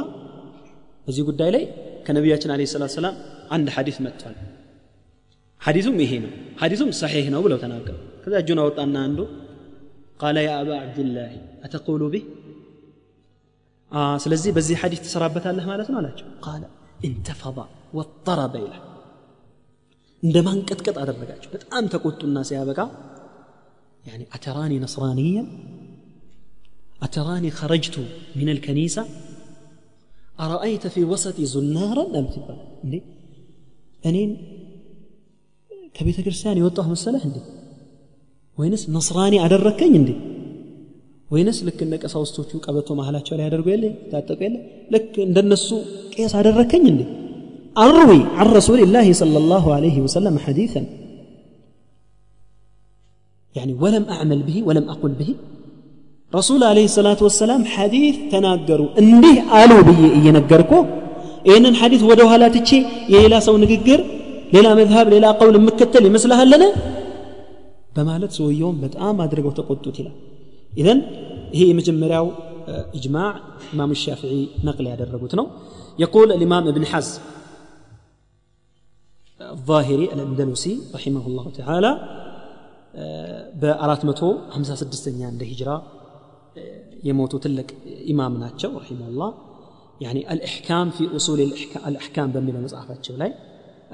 በዚህ ጉዳይ ላይ ከነቢያችን አለ ሰላት ሰላም አንድ ሐዲስ መጥቷል ሐዲሱም ይሄ ነው ሐዲሱም ሰሒህ ነው ብለው ተናገሩ ከዛ እጁን አወጣና አንዱ ቃለ ያ አባ አብድላህ አተቁሉ ቢህ ስለዚህ በዚህ ሐዲስ ትሰራበታለህ ማለት ነው አላቸው ቃለ እንተፈባ ወጠረበ ይላል እንደ ማንቀጥቀጥ አደረጋቸው በጣም ተቆጡና ሲያበቃ يعني أتراني نصرانيا أتراني خرجت من الكنيسة؟ أرأيت في وسط زنارا لم تبا يعني كبيت كرساني وطه مسألة وينس نصراني على الركين عندي. وينس لك إنك أصوصتو تشوك ابيتو مهلات شوالي هادر قيلي تاتو لك ان دنسو كيس على الركين عندي. أروي عن رسول الله صلى الله عليه وسلم حديثا. يعني ولم أعمل به ولم أقل به؟ رسول عليه الصلاة والسلام حديث تناقروا እንዲህ አሉ ብዬ እየነገርኩ ይህንን ሐዲስ ወደ ኋላ ትቼ የሌላ ሰው ንግግር ሌላ መዝሀብ ሌላ ቀውል የምከተል ይመስልሃለን በማለት ሰውየውም በጣም አድርገው ተቆጡት ይላል ኢዘን ይሄ የመጀመሪያው ኢጅማዕ ኢማም ሻፊዒ ነቅል ያደረጉት ነው يقول الإمام ابن حزم الظاهري الأندلسي رحمه الله تعالى በአራት መቶ ሀምሳ ስድስተኛ እንደ ሂጅራ يموتوا تلك إمام ناتشو رحمه الله يعني الإحكام في أصول الإحكام بمن المصحفة شولاي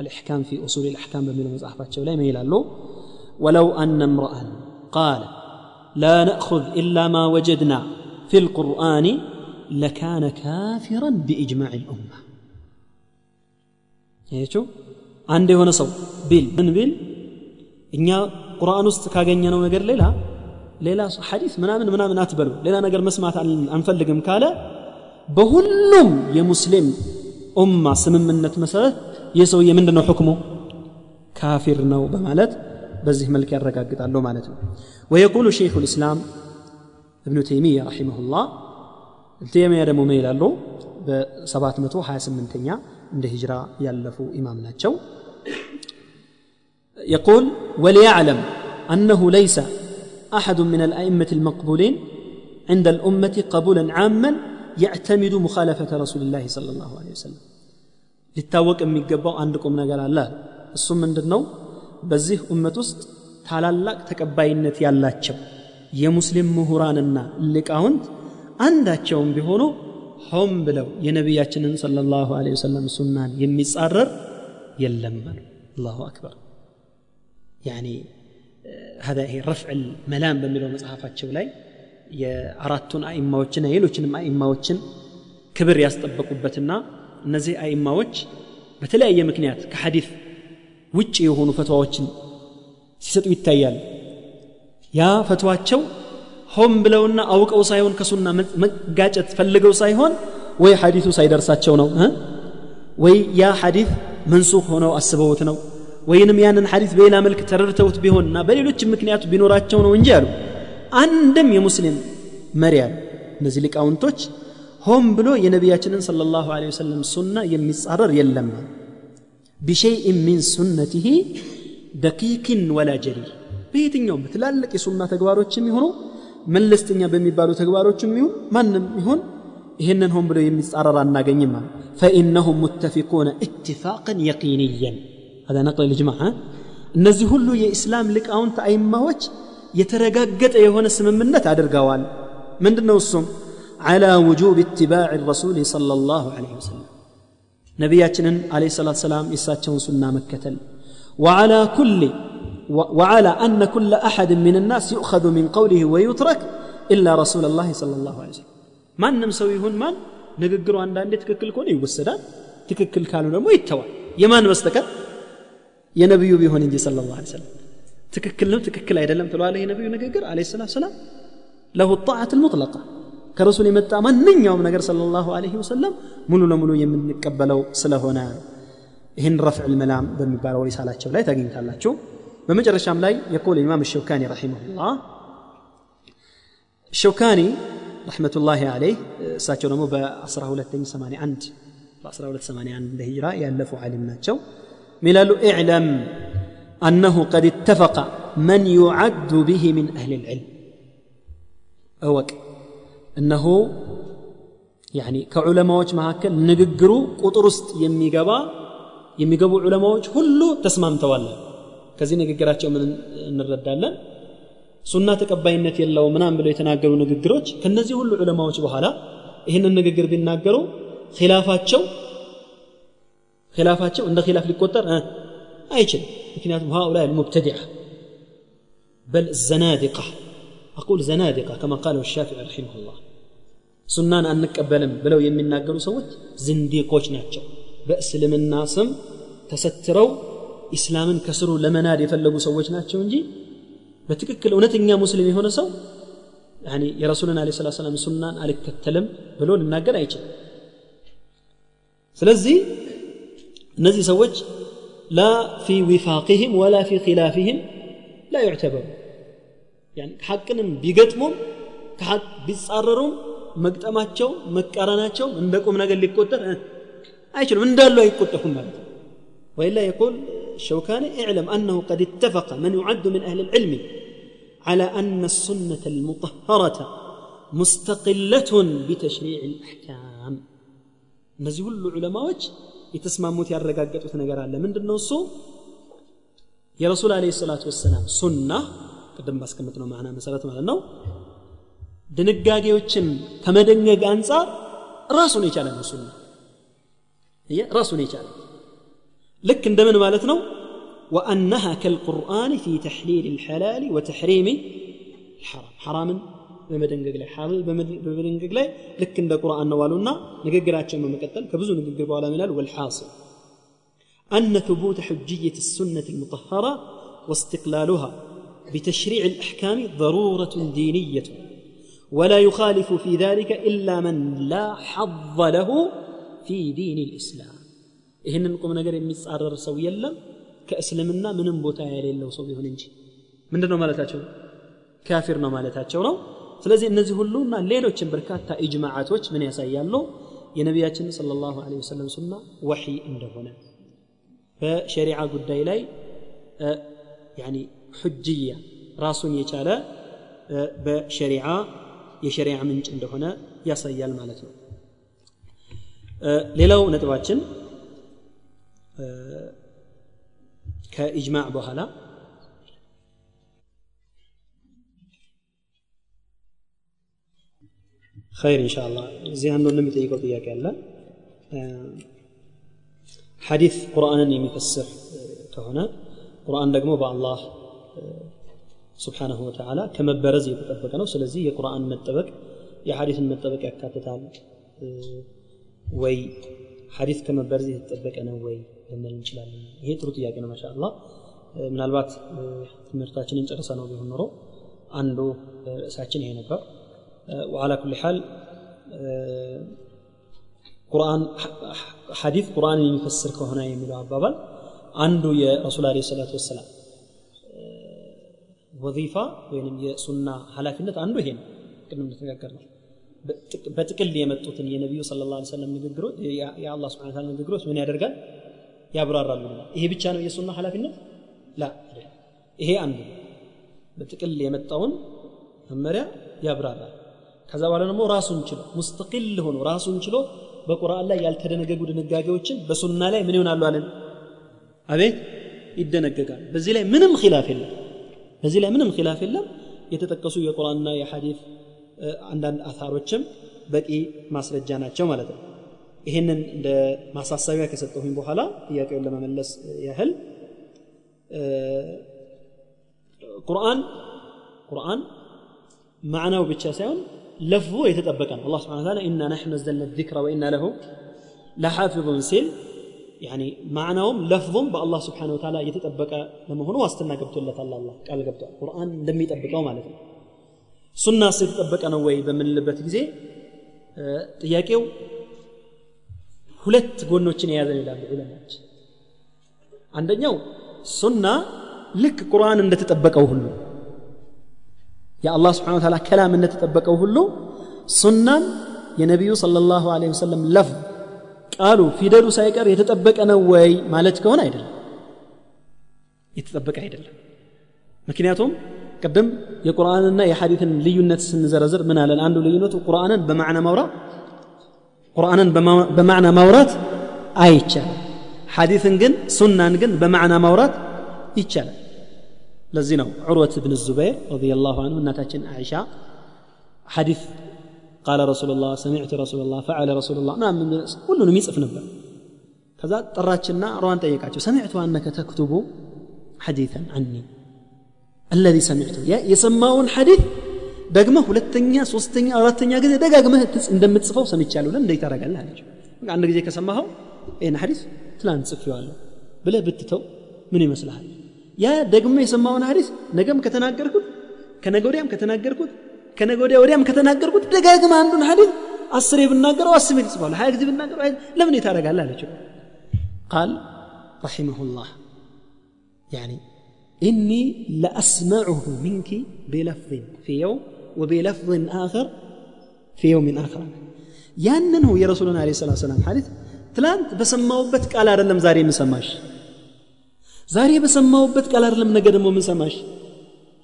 الإحكام في أصول الإحكام بمن المصحفة شولاي ما يلالو ولو أن امرأة قال لا نأخذ إلا ما وجدنا في القرآن لكان كافرا بإجماع الأمة يشو عندي هنا صوت بيل من بيل إن قرآن استكاجن ينوم قرليلها ሌላ ሐዲስ ምናምን ምናምን አትበሉ ሌላ ነገር መስማት አንፈልግም ካለ በሁሉም የሙስሊም ኡማ ስምምነት መሰረት የሰውዬ ምንድን ነው ሕክሙ ካፊር ነው በማለት በዚህ መልክ ያረጋግጣሉ ማለት ነው ወየቁሉ ሸይኹ ልእስላም እብኑ ተይሚያ ረሒመሁላህ እብን ተይሚያ ደግሞ ምን ይላሉ በ728ኛ እንደ ሂጅራ ያለፉ ኢማም ናቸው يقول وليعلم أنه ليس أحد من الأئمة المقبولين عند الأمة قبولا عاما يعتمد مخالفة رسول الله صلى الله عليه وسلم للتاوك أمي قبو عندكم نقال الله السم من دنو بزيه أمة است ታላላቅ ተቀባይነት ያላቸው የሙስሊም ምሁራንና ሊቃውንት አንዳቸውም ቢሆኑ ሆም ብለው የነቢያችንን ሰለላሁ ዐለይሂ ወሰለም ሱናን የሚጻረር የለም አሉ አላሁ አክበር يعني هذا هي رفع الملام በሚለው መጽሐፋቸው ላይ የአራቱን አይማዎችና የሌሎችንም አይማዎችን ክብር ያስጠበቁበትና እነዚህ አይማዎች በተለያየ ምክንያት ከሐዲፍ ውጭ የሆኑ ፈትዋዎችን ሲሰጡ ይታያል ያ ፈትዋቸው ሆን ብለውና አውቀው ሳይሆን ከሱና መጋጨት ፈልገው ሳይሆን ወይ ሐዲሱ ሳይደርሳቸው ነው ወይ ያ ሐዲስ መንሱኽ ሆነው አስበውት ነው ወይንም ያንን ሐዲስ በሌላ መልክ ተረድተውት ቢሆንና በሌሎች ምክንያቱ ቢኖራቸው ነው እንጂ አሉ አንድም የሙስሊም መሪ አሉ እነዚህ ሊቃውንቶች ሆም ብሎ የነቢያችንን صለ ላሁ ለ ወሰለም ሱና የሚጻረር የለም ቢሸይእ ሚን ሱነትህ ደቂቅን ወላ ጀሊል በየትኛውም ትላልቅ የሱና ተግባሮችም ይሆኑ መለስተኛ በሚባሉ ተግባሮችም ይሁን ማንም ይሁን ይህንን ሆን ብሎ የሚጻረር አናገኝም አለ ፈኢነሁም ሙተፊቁነ እትፋቅን የቂንየን هذا نقل الإجماع እነዚህ ሁሉ የኢስላም ሊቃውንት አይማዎች የተረጋገጠ የሆነ ስምምነት አድርገዋል ምንድነው እሱም على وجوب اتباع الرسول صلى الله عليه وسلم ነቢያችንን عليه الصلاة والسلام የሳቸውን ሱና መከተል وعلى كل وعلى أن كل أحد من الناس يؤخذ من قوله ويترك إلا رسول الله صلى الله عليه وسلم ማንም ሰው ይሁን ማን ንግግሩ አንዳንዴ ትክክል ከሆነ ይወሰዳል ትክክል ካሉ ደግሞ ይተዋል የማን በስተቀር የነቢዩ ቢሆን እንጂ ስለ ላ ሰለም ትክክል ነው ትክክል አይደለም ትለዋለህ የነቢዩ ንግግር አለ ሰላት ሰላም ለሁ ጣዓት ልሙጥለቃ ከረሱል የመጣ ማንኛውም ነገር ስለ ላሁ አለህ ወሰለም ሙሉ ለሙሉ የምንቀበለው ስለሆነ ይህን ረፍዕ ልመላም በሚባለው ሪሳላቸው ላይ ታገኝታላችሁ በመጨረሻም ላይ የቆል ኢማም ሸውካኒ ረሒመሁላህ ሸውካኒ ረሕመቱላሂ አለይህ እሳቸው ደግሞ በ1281 በ1281 እንደ ሂጅራ ያለፉ ዓሊም ናቸው ሚላሉ ኢዕለም አነሁ ቀድ ኢተፈቀ መን ዩዓዱ ብህ ምን አህል ልዕልም እወቅ። እነሆ ከዑለማዎች መካከል ንግግሩ ቁጥር ውስጥ የሚገባ የሚገቡ ዑለማዎች ሁሉ ተስማምተዋል። ከዚህ ንግግራቸው ምን እንረዳለን? ሱና ተቀባይነት የለው ምናም ብለው የተናገሩ ንግግሮች ከነዚህ ሁሉ ዑለማዎች በኋላ ይህንን ንግግር ቢናገሩ ኪላፋቸው ኺላፋቸው እንደ ኺላፍ ሊቆጠር አይችልም ምክንያቱም هؤلاء المبتدعة بل الزنادقة أقول زنادقة كما قاله الشافعي رحمه الله ሱናን አንቀበልም ብለው የሚናገሩ ሰዎች ዝንዲቆች ናቸው በእስልምና ስም ተሰትረው ኢስላምን ከስሩ ለመናድ የፈለጉ ሰዎች ናቸው እንጂ በትክክል እውነተኛ ሙስሊም የሆነ ሰው የረሱልን አለ ስላት ሰላም ሱናን አልከተልም ብሎ ልናገር አይችልም ስለዚህ እነዚህ ሰዎች ላ ፊ ዊፋቅህም ወላ ፊ ኪላፍህም ላ ዩዕተበሩ ሐቅንም ቢገጥሙም ከሐቅ ቢጻረሩም መግጠማቸው መቃረናቸው እንደ ቁም ነገር ሊቆጠር አይችሉም እንዳሉ አይቆጠፉም ማለት ነው وإلا يقول الشوكاني اعلم أنه قد اتفق من يعد من أهل العلم على أن السنة المطهرة مستقلة بتشريع الأحكام እነዚህ ሁሉ ዑለማዎች የተስማሙት ያረጋገጡት ነገር አለ ምንድን ነው እሱ የረሱል አለ ሰላቱ ወሰላም ሱና ቅድም ባስቀምጥ ነው ማዕና መሰረት ማለት ነው ድንጋጌዎችን ከመደንገግ አንጻር ራሱን የቻለ ነው ሱና ራሱን የቻለ ልክ እንደምን ማለት ነው وأنها كالقرآن في تحليل الحلال وتحريم الحرام حرام በመደንገግ ላይ ሐላል በመደንገግ ላይ ልክ እንደ ቁርአን ነው አሉና ንግግራቸውን በመቀጠል ከብዙ ንግግር በኋላ ይላል والحاصل أن ثبوت حجية السنة المطهرة واستقلالها بتشريع الأحكام ضرورة دينية ولا يخالف في ذلك إلا من لا حظ له في دين الإسلام ይህንን ቁም ነገር የሚጻረር ሰው የለም ከእስልምና ምንም ቦታ የሌለው ሰው ቢሆን እንጂ ምንድን ነው ማለታቸው ካፊር ነው ማለታቸው ነው ስለዚህ እነዚህ ሁሉ ሁሉና ሌሎችን በርካታ እጅማዓቶች ምን ያሳያሉ? የነቢያችን ስለ ላሁ ለ ወሰለም ሱና ወሒ እንደሆነ። በሸሪዓ ጉዳይ ላይ ያኒ ሑጅያ ራሱን የቻለ በሸሪዓ የሸሪዓ ምንጭ እንደሆነ ያሳያል ማለት ነው። ሌላው ነጥባችን ከእጅማዕ በኋላ ኸይር ኢንሻአላህ እዚህ አንዱ እንደሚጠይቀው ጥያቄ አለ ሐዲስ ቁርአንን የሚፈስር ከሆነ ቁርአን ደግሞ በአላህ ስብሓነሁ ወተዓላ ከመበረዝ የተጠበቀ ነው ስለዚህ የቁርአን መጠበቅ የሐዲስን መጠበቅ ያካትታል ወይ ሐዲስ ከመበረዝ የተጠበቀ ነው ወይ ልንል እንችላለን ይሄ ጥሩ ጥያቄ ነው ማሻ አላህ ምናልባት ትምህርታችንን ጨርሰ ነው ቢሆን ኖሮ አንዱ ርዕሳችን ይሄ ነበር ወዓላ ኩል ሓል ቁርአን ሐዲስ ቁርአንን የሚፈስር ከሆነ የሚለው አባባል አንዱ የረሱል አለ ሰላቱ ወሰላም ወዚፋ ወይም የሱና ኃላፊነት አንዱ ይሄ ነው ቅድም እንደተነጋገር ነው በጥቅል የመጡትን የነቢዩ ስለ ላ ሰለም ንግግሮች የአላህ ስብን ታላ ንግግሮች ምን ያደርጋል ያብራራሉ ይሄ ብቻ ነው የሱና ኃላፊነት ላ ይሄ አንዱ በጥቅል የመጣውን መመሪያ ያብራራል ከዛ በኋላ ደግሞ ራሱን ችሎ ሙስተቂል ሆኖ ራሱን ችሎ በቁርአን ላይ ያልተደነገጉ ድንጋጌዎችን በሱና ላይ ምን ይሆናሉ አለን? አቤት! ይደነገጋል። በዚህ ላይ ምንም ኺላፍ የለም። በዚህ ላይ ምንም ኺላፍ የለም። የተጠቀሱ የቁርአንና የሐዲስ አንዳንድ አታሮችም በቂ ማስረጃ ናቸው ማለት ነው። ይህንን እንደ ማሳሰቢያ ከሰጠሁኝ በኋላ ጥያቄውን ለመመለስ ያህል ቁርአን ቁርአን ማዕናው ብቻ ሳይሆን لفظه يتطبق الله سبحانه وتعالى إنا نحن نزلنا الذكر وإنا له لحافظون. سيل يعني معناهم لفظهم بالله سبحانه وتعالى يتطبق لما هو واستنا قبتو الله تعالى. الله قال قبتو القرآن لم يطبقه ما لفظ سنه سيتطبق أنا وي بمن لبت غزي طياقيو آه، ሁለት ጎኖችን የያዘን ይላሉ ዑለማዎች። አንደኛው ሱና ልክ ቁርአን እንደተጠበቀው ሁሉ يا الله سبحانه وتعالى كلام أن تتبكوه له سنة يا نبي صلى الله عليه وسلم لف قالوا في دلو سايكر يتطبق أنا وي ما لك كون عيدل يتطبق عيدل مكنياتهم قدم يا قرآننا يا حديثا ليونة سنزرزر من على الآن ليونة قرآنا بمعنى مورا قرآنا بمعنى مورات أي حديثا قن سنة قن بمعنى مورات يتشالك ለዚህ ነው ዑርወት ብን ዙበይር ረዲየላሁ አንሁ እናታችን አይሻ ሐዲስ ቃለ ረሱሉላ ሰሚዕቱ ረሱሉላ ፈዓለ ረሱሉላ ምናምን ሁሉንም ይጽፍ ነበር ከዛ ጠራችና ሯን ጠየቃቸው ሰሚዕቱ አነከ ተክቱቡ ሐዲተን አኒ አለዚ ሰሚዕቱ የሰማውን ሐዲት ደግመህ ሁለተኛ ሶስተኛ አራተኛ ጊዜ ደጋግመህ እንደምትጽፈው ሰምቻለሁ ለን እንዴት ታደርጋለህ አለችው አንድ ጊዜ ከሰማኸው ይህን ሐዲስ ትላንት ጽፌዋለሁ ብለህ ብትተው ምን ይመስልሃል ያ ደግሞ የሰማውን ሐዲስ ነገም ከተናገርኩት ከነገ ወዲያም ከተናገርኩት ከነገ ወዲያ ወዲያም ከተናገርኩት ደጋግመ አንዱን ሐዲስ አስሬ ብናገረው አስቤ ትጽፋለህ ሀያ ጊዜ ብናገረው ለምን ታደርጋለህ አለችው ቃል ረሒመሁላህ ያኒ إني لأسمعه منك بلفظ في يوم وبلفظ آخر في يوم آخر ያንን ነው የረሱሉን አለ ሰላት ሰላም ሐዲት ትላንት በሰማውበት ቃል አይደለም ዛሬ የምሰማሽ ዛሬ በሰማውበት ቃል አይደለም ነገ ደግሞ የምሰማሽ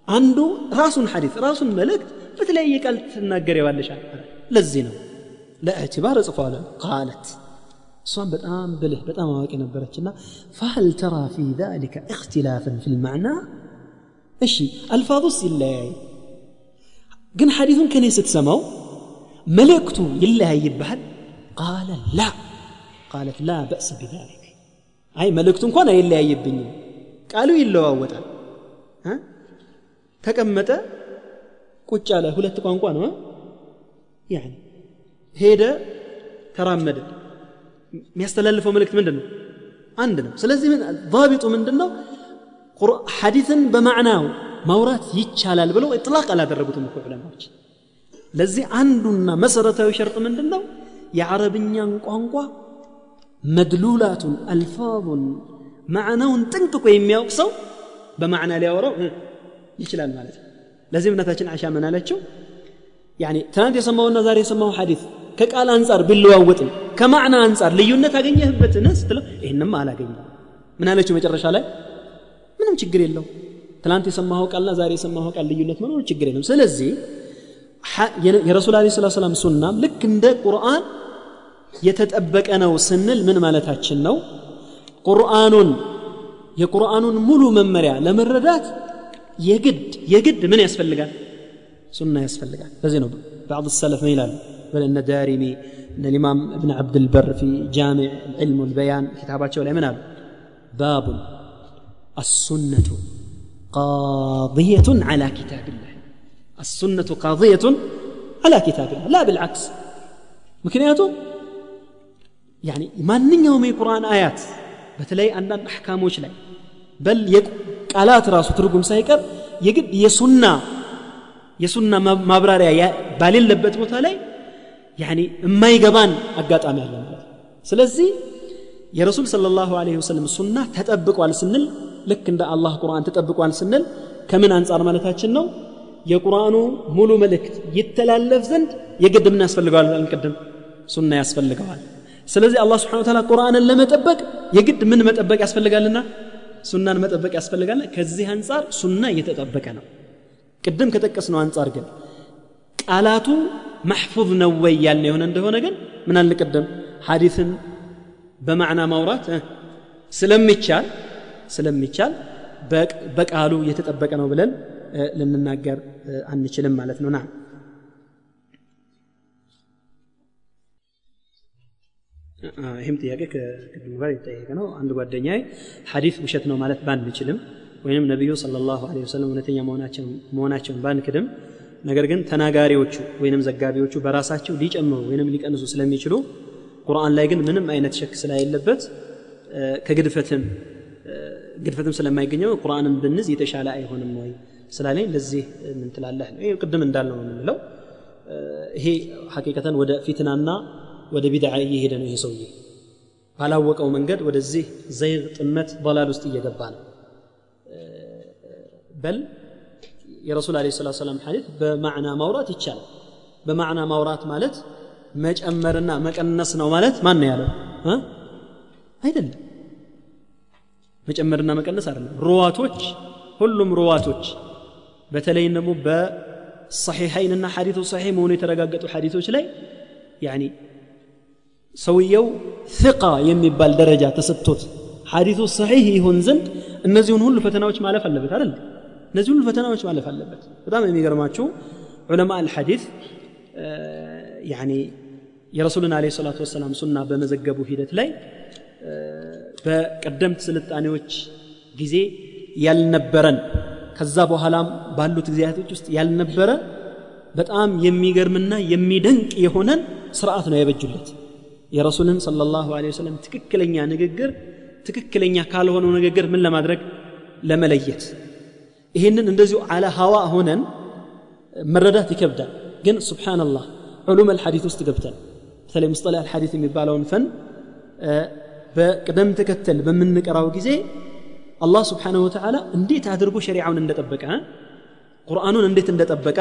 አንዱ ራሱን ሐዲት ራሱን መልእክት በተለያየ ቃል ትናገር የዋለሻል ለዚህ ነው ለእዕትባር እጽፏለ ቃለት እሷም በጣም ብልህ በጣም አዋቂ ነበረችና ፈህል ተራ ፊ ذلك اختلافا في المعنى እሺ አልፋዙስ ይለያይ ግን ሐዲቱን ከኔ ስትሰማው መልእክቱ ይለያይብሃል ቃለ ላ ቃለት ላ በእስ ቢዛሊክ አይ መልእክቱ እንኳን አይለያይብኝም። ቃሉ ይለዋወጣል። ተቀመጠ ቁጭ አለ። ሁለት ቋንቋ ነው ያኒ ሄደ ተራመደ። የሚያስተላልፈው መልእክት ምንድን ነው አንድ ነው። ስለዚህ ضابጡ ምንድን ነው ሐዲትን በማዕናው ማውራት ይቻላል ብለው ጥላቅ አላደረጉትም እኮ ዑለማዎች። ለዚህ አንዱና መሰረታዊ ሸርጥ ምንድን ነው የአረብኛን ቋንቋ መድሉላቱን አልፋዙን ማዕናውን ጠንቅቆ የሚያውቅ ሰው በማዕና ሊያወራው ይችላል ማለት ነው። ለዚህ እምነታችን አሻ ምን አለችው? ትናንት የሰማውና ዛሬ የሰማው ሐዲስ ከቃል አንጻር ቢለዋወጥም ከማዕና አንጻር ልዩነት አገኘህበትን ስትለው ይህንም አላገኘም። ምን አለችው መጨረሻ ላይ? ምንም ችግር የለው ትናንት የሰማኸው ቃልና ዛሬ የሰማኸው ቃል ልዩነት መኖሩ ችግር የለም ስለዚህ የረሱል አለ ስላት ሰላም ሱናም ልክ እንደ ቁርአን የተጠበቀ ነው ስንል ምን ማለታችን ነው ቁርአኑን የቁርአኑን ሙሉ መመሪያ ለመረዳት የግድ የግድ ምን ያስፈልጋል ሱና ያስፈልጋል ለዚህ ነው بعض السلف ما يلال بل ان دارمي ان الامام ابن عبد البر في جامع العلم والبيان كتاباته ولا من باب السنة قاضية على كتاب الله السنة قاضية على كتاب الله لا بالعكس مكنياته ያኒ ማንኛውም የቁርአን አያት በተለይ አንዳንድ አሕካሞች ላይ በል ቃላት ራሱ ትርጉም ሳይቀር የግድ የሱና የሱና ማብራሪያ ባሌለበት ቦታ ላይ ያኒ የማይገባን አጋጣሚ አለ ማለት ስለዚህ የረሱል صለ ላሁ ወሰለም ሱና ተጠብቋል ስንል ልክ እንደ አላህ ቁርአን ተጠብቋል ስንል ከምን አንጻር ማለታችን ነው? የቁርአኑ ሙሉ መልእክት ይተላለፍ ዘንድ የግድ ምን ያስፈልገዋል አልንቅድም ሱና ያስፈልገዋል። ስለዚህ አላህ ስብሓን ታላ ቁርአንን ለመጠበቅ የግድ ምን መጠበቅ ያስፈልጋልና? ሱናን መጠበቅ ያስፈልጋል። ከዚህ አንጻር ሱና እየተጠበቀ ነው። ቅድም ከጠቀስነው አንጻር ግን ቃላቱ መሕፉዝ ነው ወይ ያልን የሆነ እንደሆነ ግን ምን አለ ቅድም? ሐዲስን በማዕና ማውራት ስለሚቻል ስለሚቻል በቃሉ የተጠበቀ ነው ብለን ልንናገር አንችልም ማለት ነው። ና ይህም ጥያቄ ከቅድሙ ጋር የተጠየቀ ነው። አንድ ጓደኛ ሐዲስ ውሸት ነው ማለት ባንችልም ወይም ነቢዩ صለ ላሁ ወሰለም እውነተኛ መሆናቸውን ባንክድም ነገር ግን ተናጋሪዎቹ ወይንም ዘጋቢዎቹ በራሳቸው ሊጨምሩ ወይንም ሊቀንሱ ስለሚችሉ ቁርአን ላይ ግን ምንም አይነት ሸክ ስለሌለበት ከግድፈትም ግድፈትም ስለማይገኘው ቁርአንን ብንዝ የተሻለ አይሆንም ወይ ስላለኝ ለዚህ ምን ትላለህ? ቅድም እንዳልነው ነው የምንለው። ይሄ ሐቂቀተን ወደ ፊትናና ወደ ቢድዓ እየሄደ ነው ይሄ ሰውዬ ባላወቀው መንገድ ወደዚህ ዘይግ ጥመት በላል ውስጥ እየገባ ነው በል የረሱል አለ ሰላት ሰላም ሐዲት በማዕና ማውራት ይቻላል በማዕና ማውራት ማለት መጨመርና መቀነስ ነው ማለት ማን ነው ያለው አይደለም መጨመርና መቀነስ አይደለም ሩዋቶች ሁሉም ሩዋቶች በተለይም ደግሞ በሰሒሐይንና ሐዲቱ ሰሒሕ መሆኑ የተረጋገጡ ሐዲቶች ላይ ያኒ ሰውየው ثቃ የሚባል ደረጃ ተሰጥቶት ሐዲቱ ሰሒህ ይሆን ዘንድ እነዚሁን ሁሉ ፈተናዎች ማለፍ አለበት አይደል? እነዚህ ሁሉ ፈተናዎች ማለፍ አለበት። በጣም የሚገርማችሁ ዑለማ አልሐዲት ያኒ የረሱልን አለ ሰላቱ ወሰላም ሱና በመዘገቡ ሂደት ላይ በቀደምት ስልጣኔዎች ጊዜ ያልነበረን ከዛ በኋላም ባሉት ጊዜያቶች ውስጥ ያልነበረ በጣም የሚገርምና የሚደንቅ የሆነን ስርዓት ነው ያበጁለት የረሱልን ሰለላሁ ዐለይሂ ወሰለም ትክክለኛ ንግግር ትክክለኛ ካልሆነው ንግግር ምን ለማድረግ ለመለየት ይህንን እንደዚሁ አለ ሀዋ ሆነን መረዳት ይከብዳል ግን ሱብሓነላህ ዑሉም አልሐዲት ውስጥ ገብተን በተለይ ሙስጠላ አልሐዲት የሚባለውን ፈን በቅደም ተከተል በምንቀራው ጊዜ አላህ ስብሓንሁ ወተዓላ እንዴት አድርጎ ሸሪዓውን እንደጠበቀ ቁርአኑን እንዴት እንደጠበቀ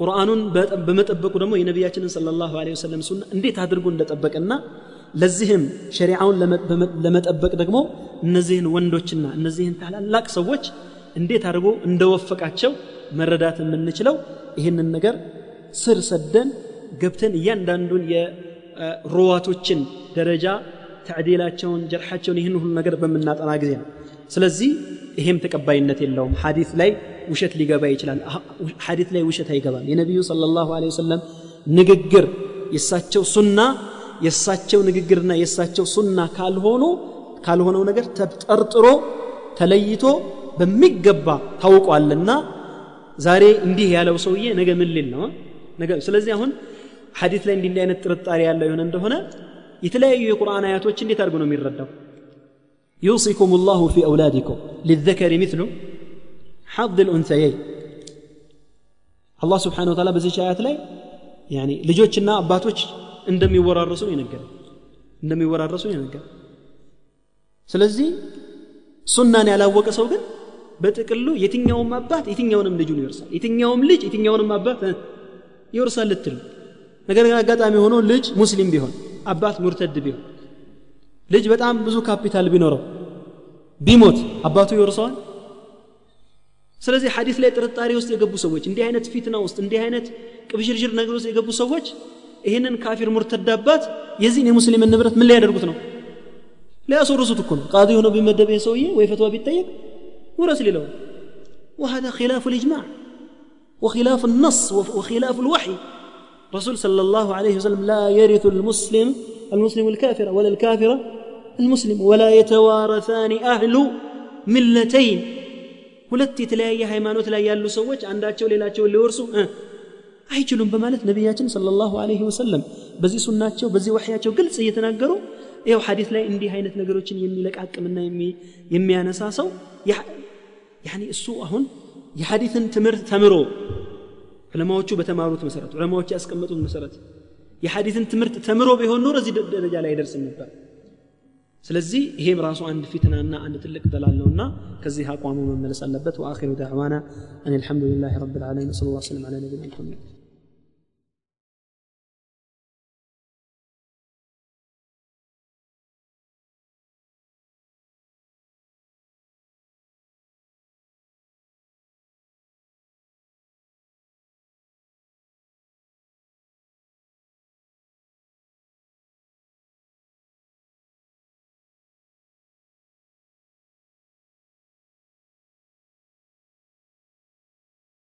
ቁርአኑን በመጠበቁ ደግሞ የነቢያችንን ሰለላሁ ዐለይሂ ወሰለም ሱና እንዴት አድርጎ እንደጠበቀና ለዚህም ሸሪዓውን ለመጠበቅ ደግሞ እነዚህን ወንዶችና እነዚህን ታላላቅ ሰዎች እንዴት አድርጎ እንደወፈቃቸው መረዳት የምንችለው ይህንን ነገር ስር ሰደን ገብተን እያንዳንዱን የሩዋቶችን ደረጃ ተዕዲላቸውን ጀርሓቸውን ይህን ሁሉ ነገር በምናጠና ጊዜ ነው። ስለዚህ ይሄም ተቀባይነት የለውም። ሐዲት ላይ ውሸት ሊገባ ይችላል። ሐዲት ላይ ውሸት አይገባም። የነቢዩ صለ ላሁ ወሰለም ንግግር የሳቸው ሱና የሳቸው ንግግርና የሳቸው ሱና ካልሆኑ ካልሆነው ነገር ተጠርጥሮ ተለይቶ በሚገባ ታውቋልና ዛሬ እንዲህ ያለው ሰውዬ ነገ ምን ሊል ነው? ስለዚህ አሁን ሐዲት ላይ እንዲህ አይነት ጥርጣሬ ያለው የሆነ እንደሆነ የተለያዩ የቁርአን አያቶች እንዴት አድርጎ ነው የሚረዳው? يوصيكم الله في أولادكم للذكر مثل حظ الأنثيين الله سبحانه وتعالى بزي آيات ላይ يعني ልጆችና አባቶች እንደሚወራረሱ ይነገር እንደሚወራረሱ ይነገር ስለዚህ ሱናን ያላወቀ ሰው ግን በጥቅሉ የትኛውም አባት የትኛውንም ልጁን ይወርሳል የትኛውም ልጅ የትኛውንም አባት ይወርሳል ልትል ነገር ግን አጋጣሚ ሆኖ ልጅ ሙስሊም ቢሆን አባት ሙርተድ ቢሆን ልጅ በጣም ብዙ ካፒታል ቢኖረው ቢሞት አባቱ ይወርሰዋል ስለዚህ ሐዲስ ላይ ጥርጣሬ ውስጥ የገቡ ሰዎች እንዲህ አይነት ፊትና ውስጥ እንዲህ አይነት ቅብዥርዥር ነገር ውስጥ የገቡ ሰዎች ይህንን ካፊር ሙርተድ አባት የዚህን የሙስሊምን ንብረት ምን ሊያደርጉት ነው ሊያስወርሱት እኮ ነው ቃዲ ሆኖ ቢመደብ ይህ ሰውዬ ወይ ፈትዋ ቢጠየቅ ورث له وهذا خلاف الإجماع وخلاف النص وخلاف الوحي رسول صلى الله عليه وسلم لا يرث المسلم المسلم الكافر ولا الكافر المسلم ولا يتوارثان أهل ملتين ሁለት የተለያየ ሃይማኖት ላይ ያሉ ሰዎች አንዳቸው ሌላቸውን ሊወርሱ አይችሉም በማለት ነቢያችን ሰለላሁ ዐለይሂ ወሰለም በዚህ ሱናቸው በዚህ ወሕያቸው ግልጽ እየተናገሩ ይኸው ሐዲስ ላይ እንዲህ አይነት ነገሮችን የሚለቃቅምና የሚያነሳ ሰው ያኒ እሱ አሁን የሐዲትን ትምህርት ተምሮ ዑለማዎቹ በተማሩት መሰረት ዑለማዎቹ ያስቀመጡት መሰረት የሐዲትን ትምህርት ተምሮ ቢሆን ኖሮ እዚህ ደረጃ ላይ አይደርስም ነበር ስለዚህ ይሄም ራሱ አንድ ፊትናና አንድ ትልቅ ደላል ነውና ከዚህ አቋሙ መመለስ አለበት ወአኺሩ ዳዕዋና አን አልሐምዱሊላህ ረብ ልዓለሚን ወሰለ ላ ስለም ዐላ ነቢና ሙሐመድ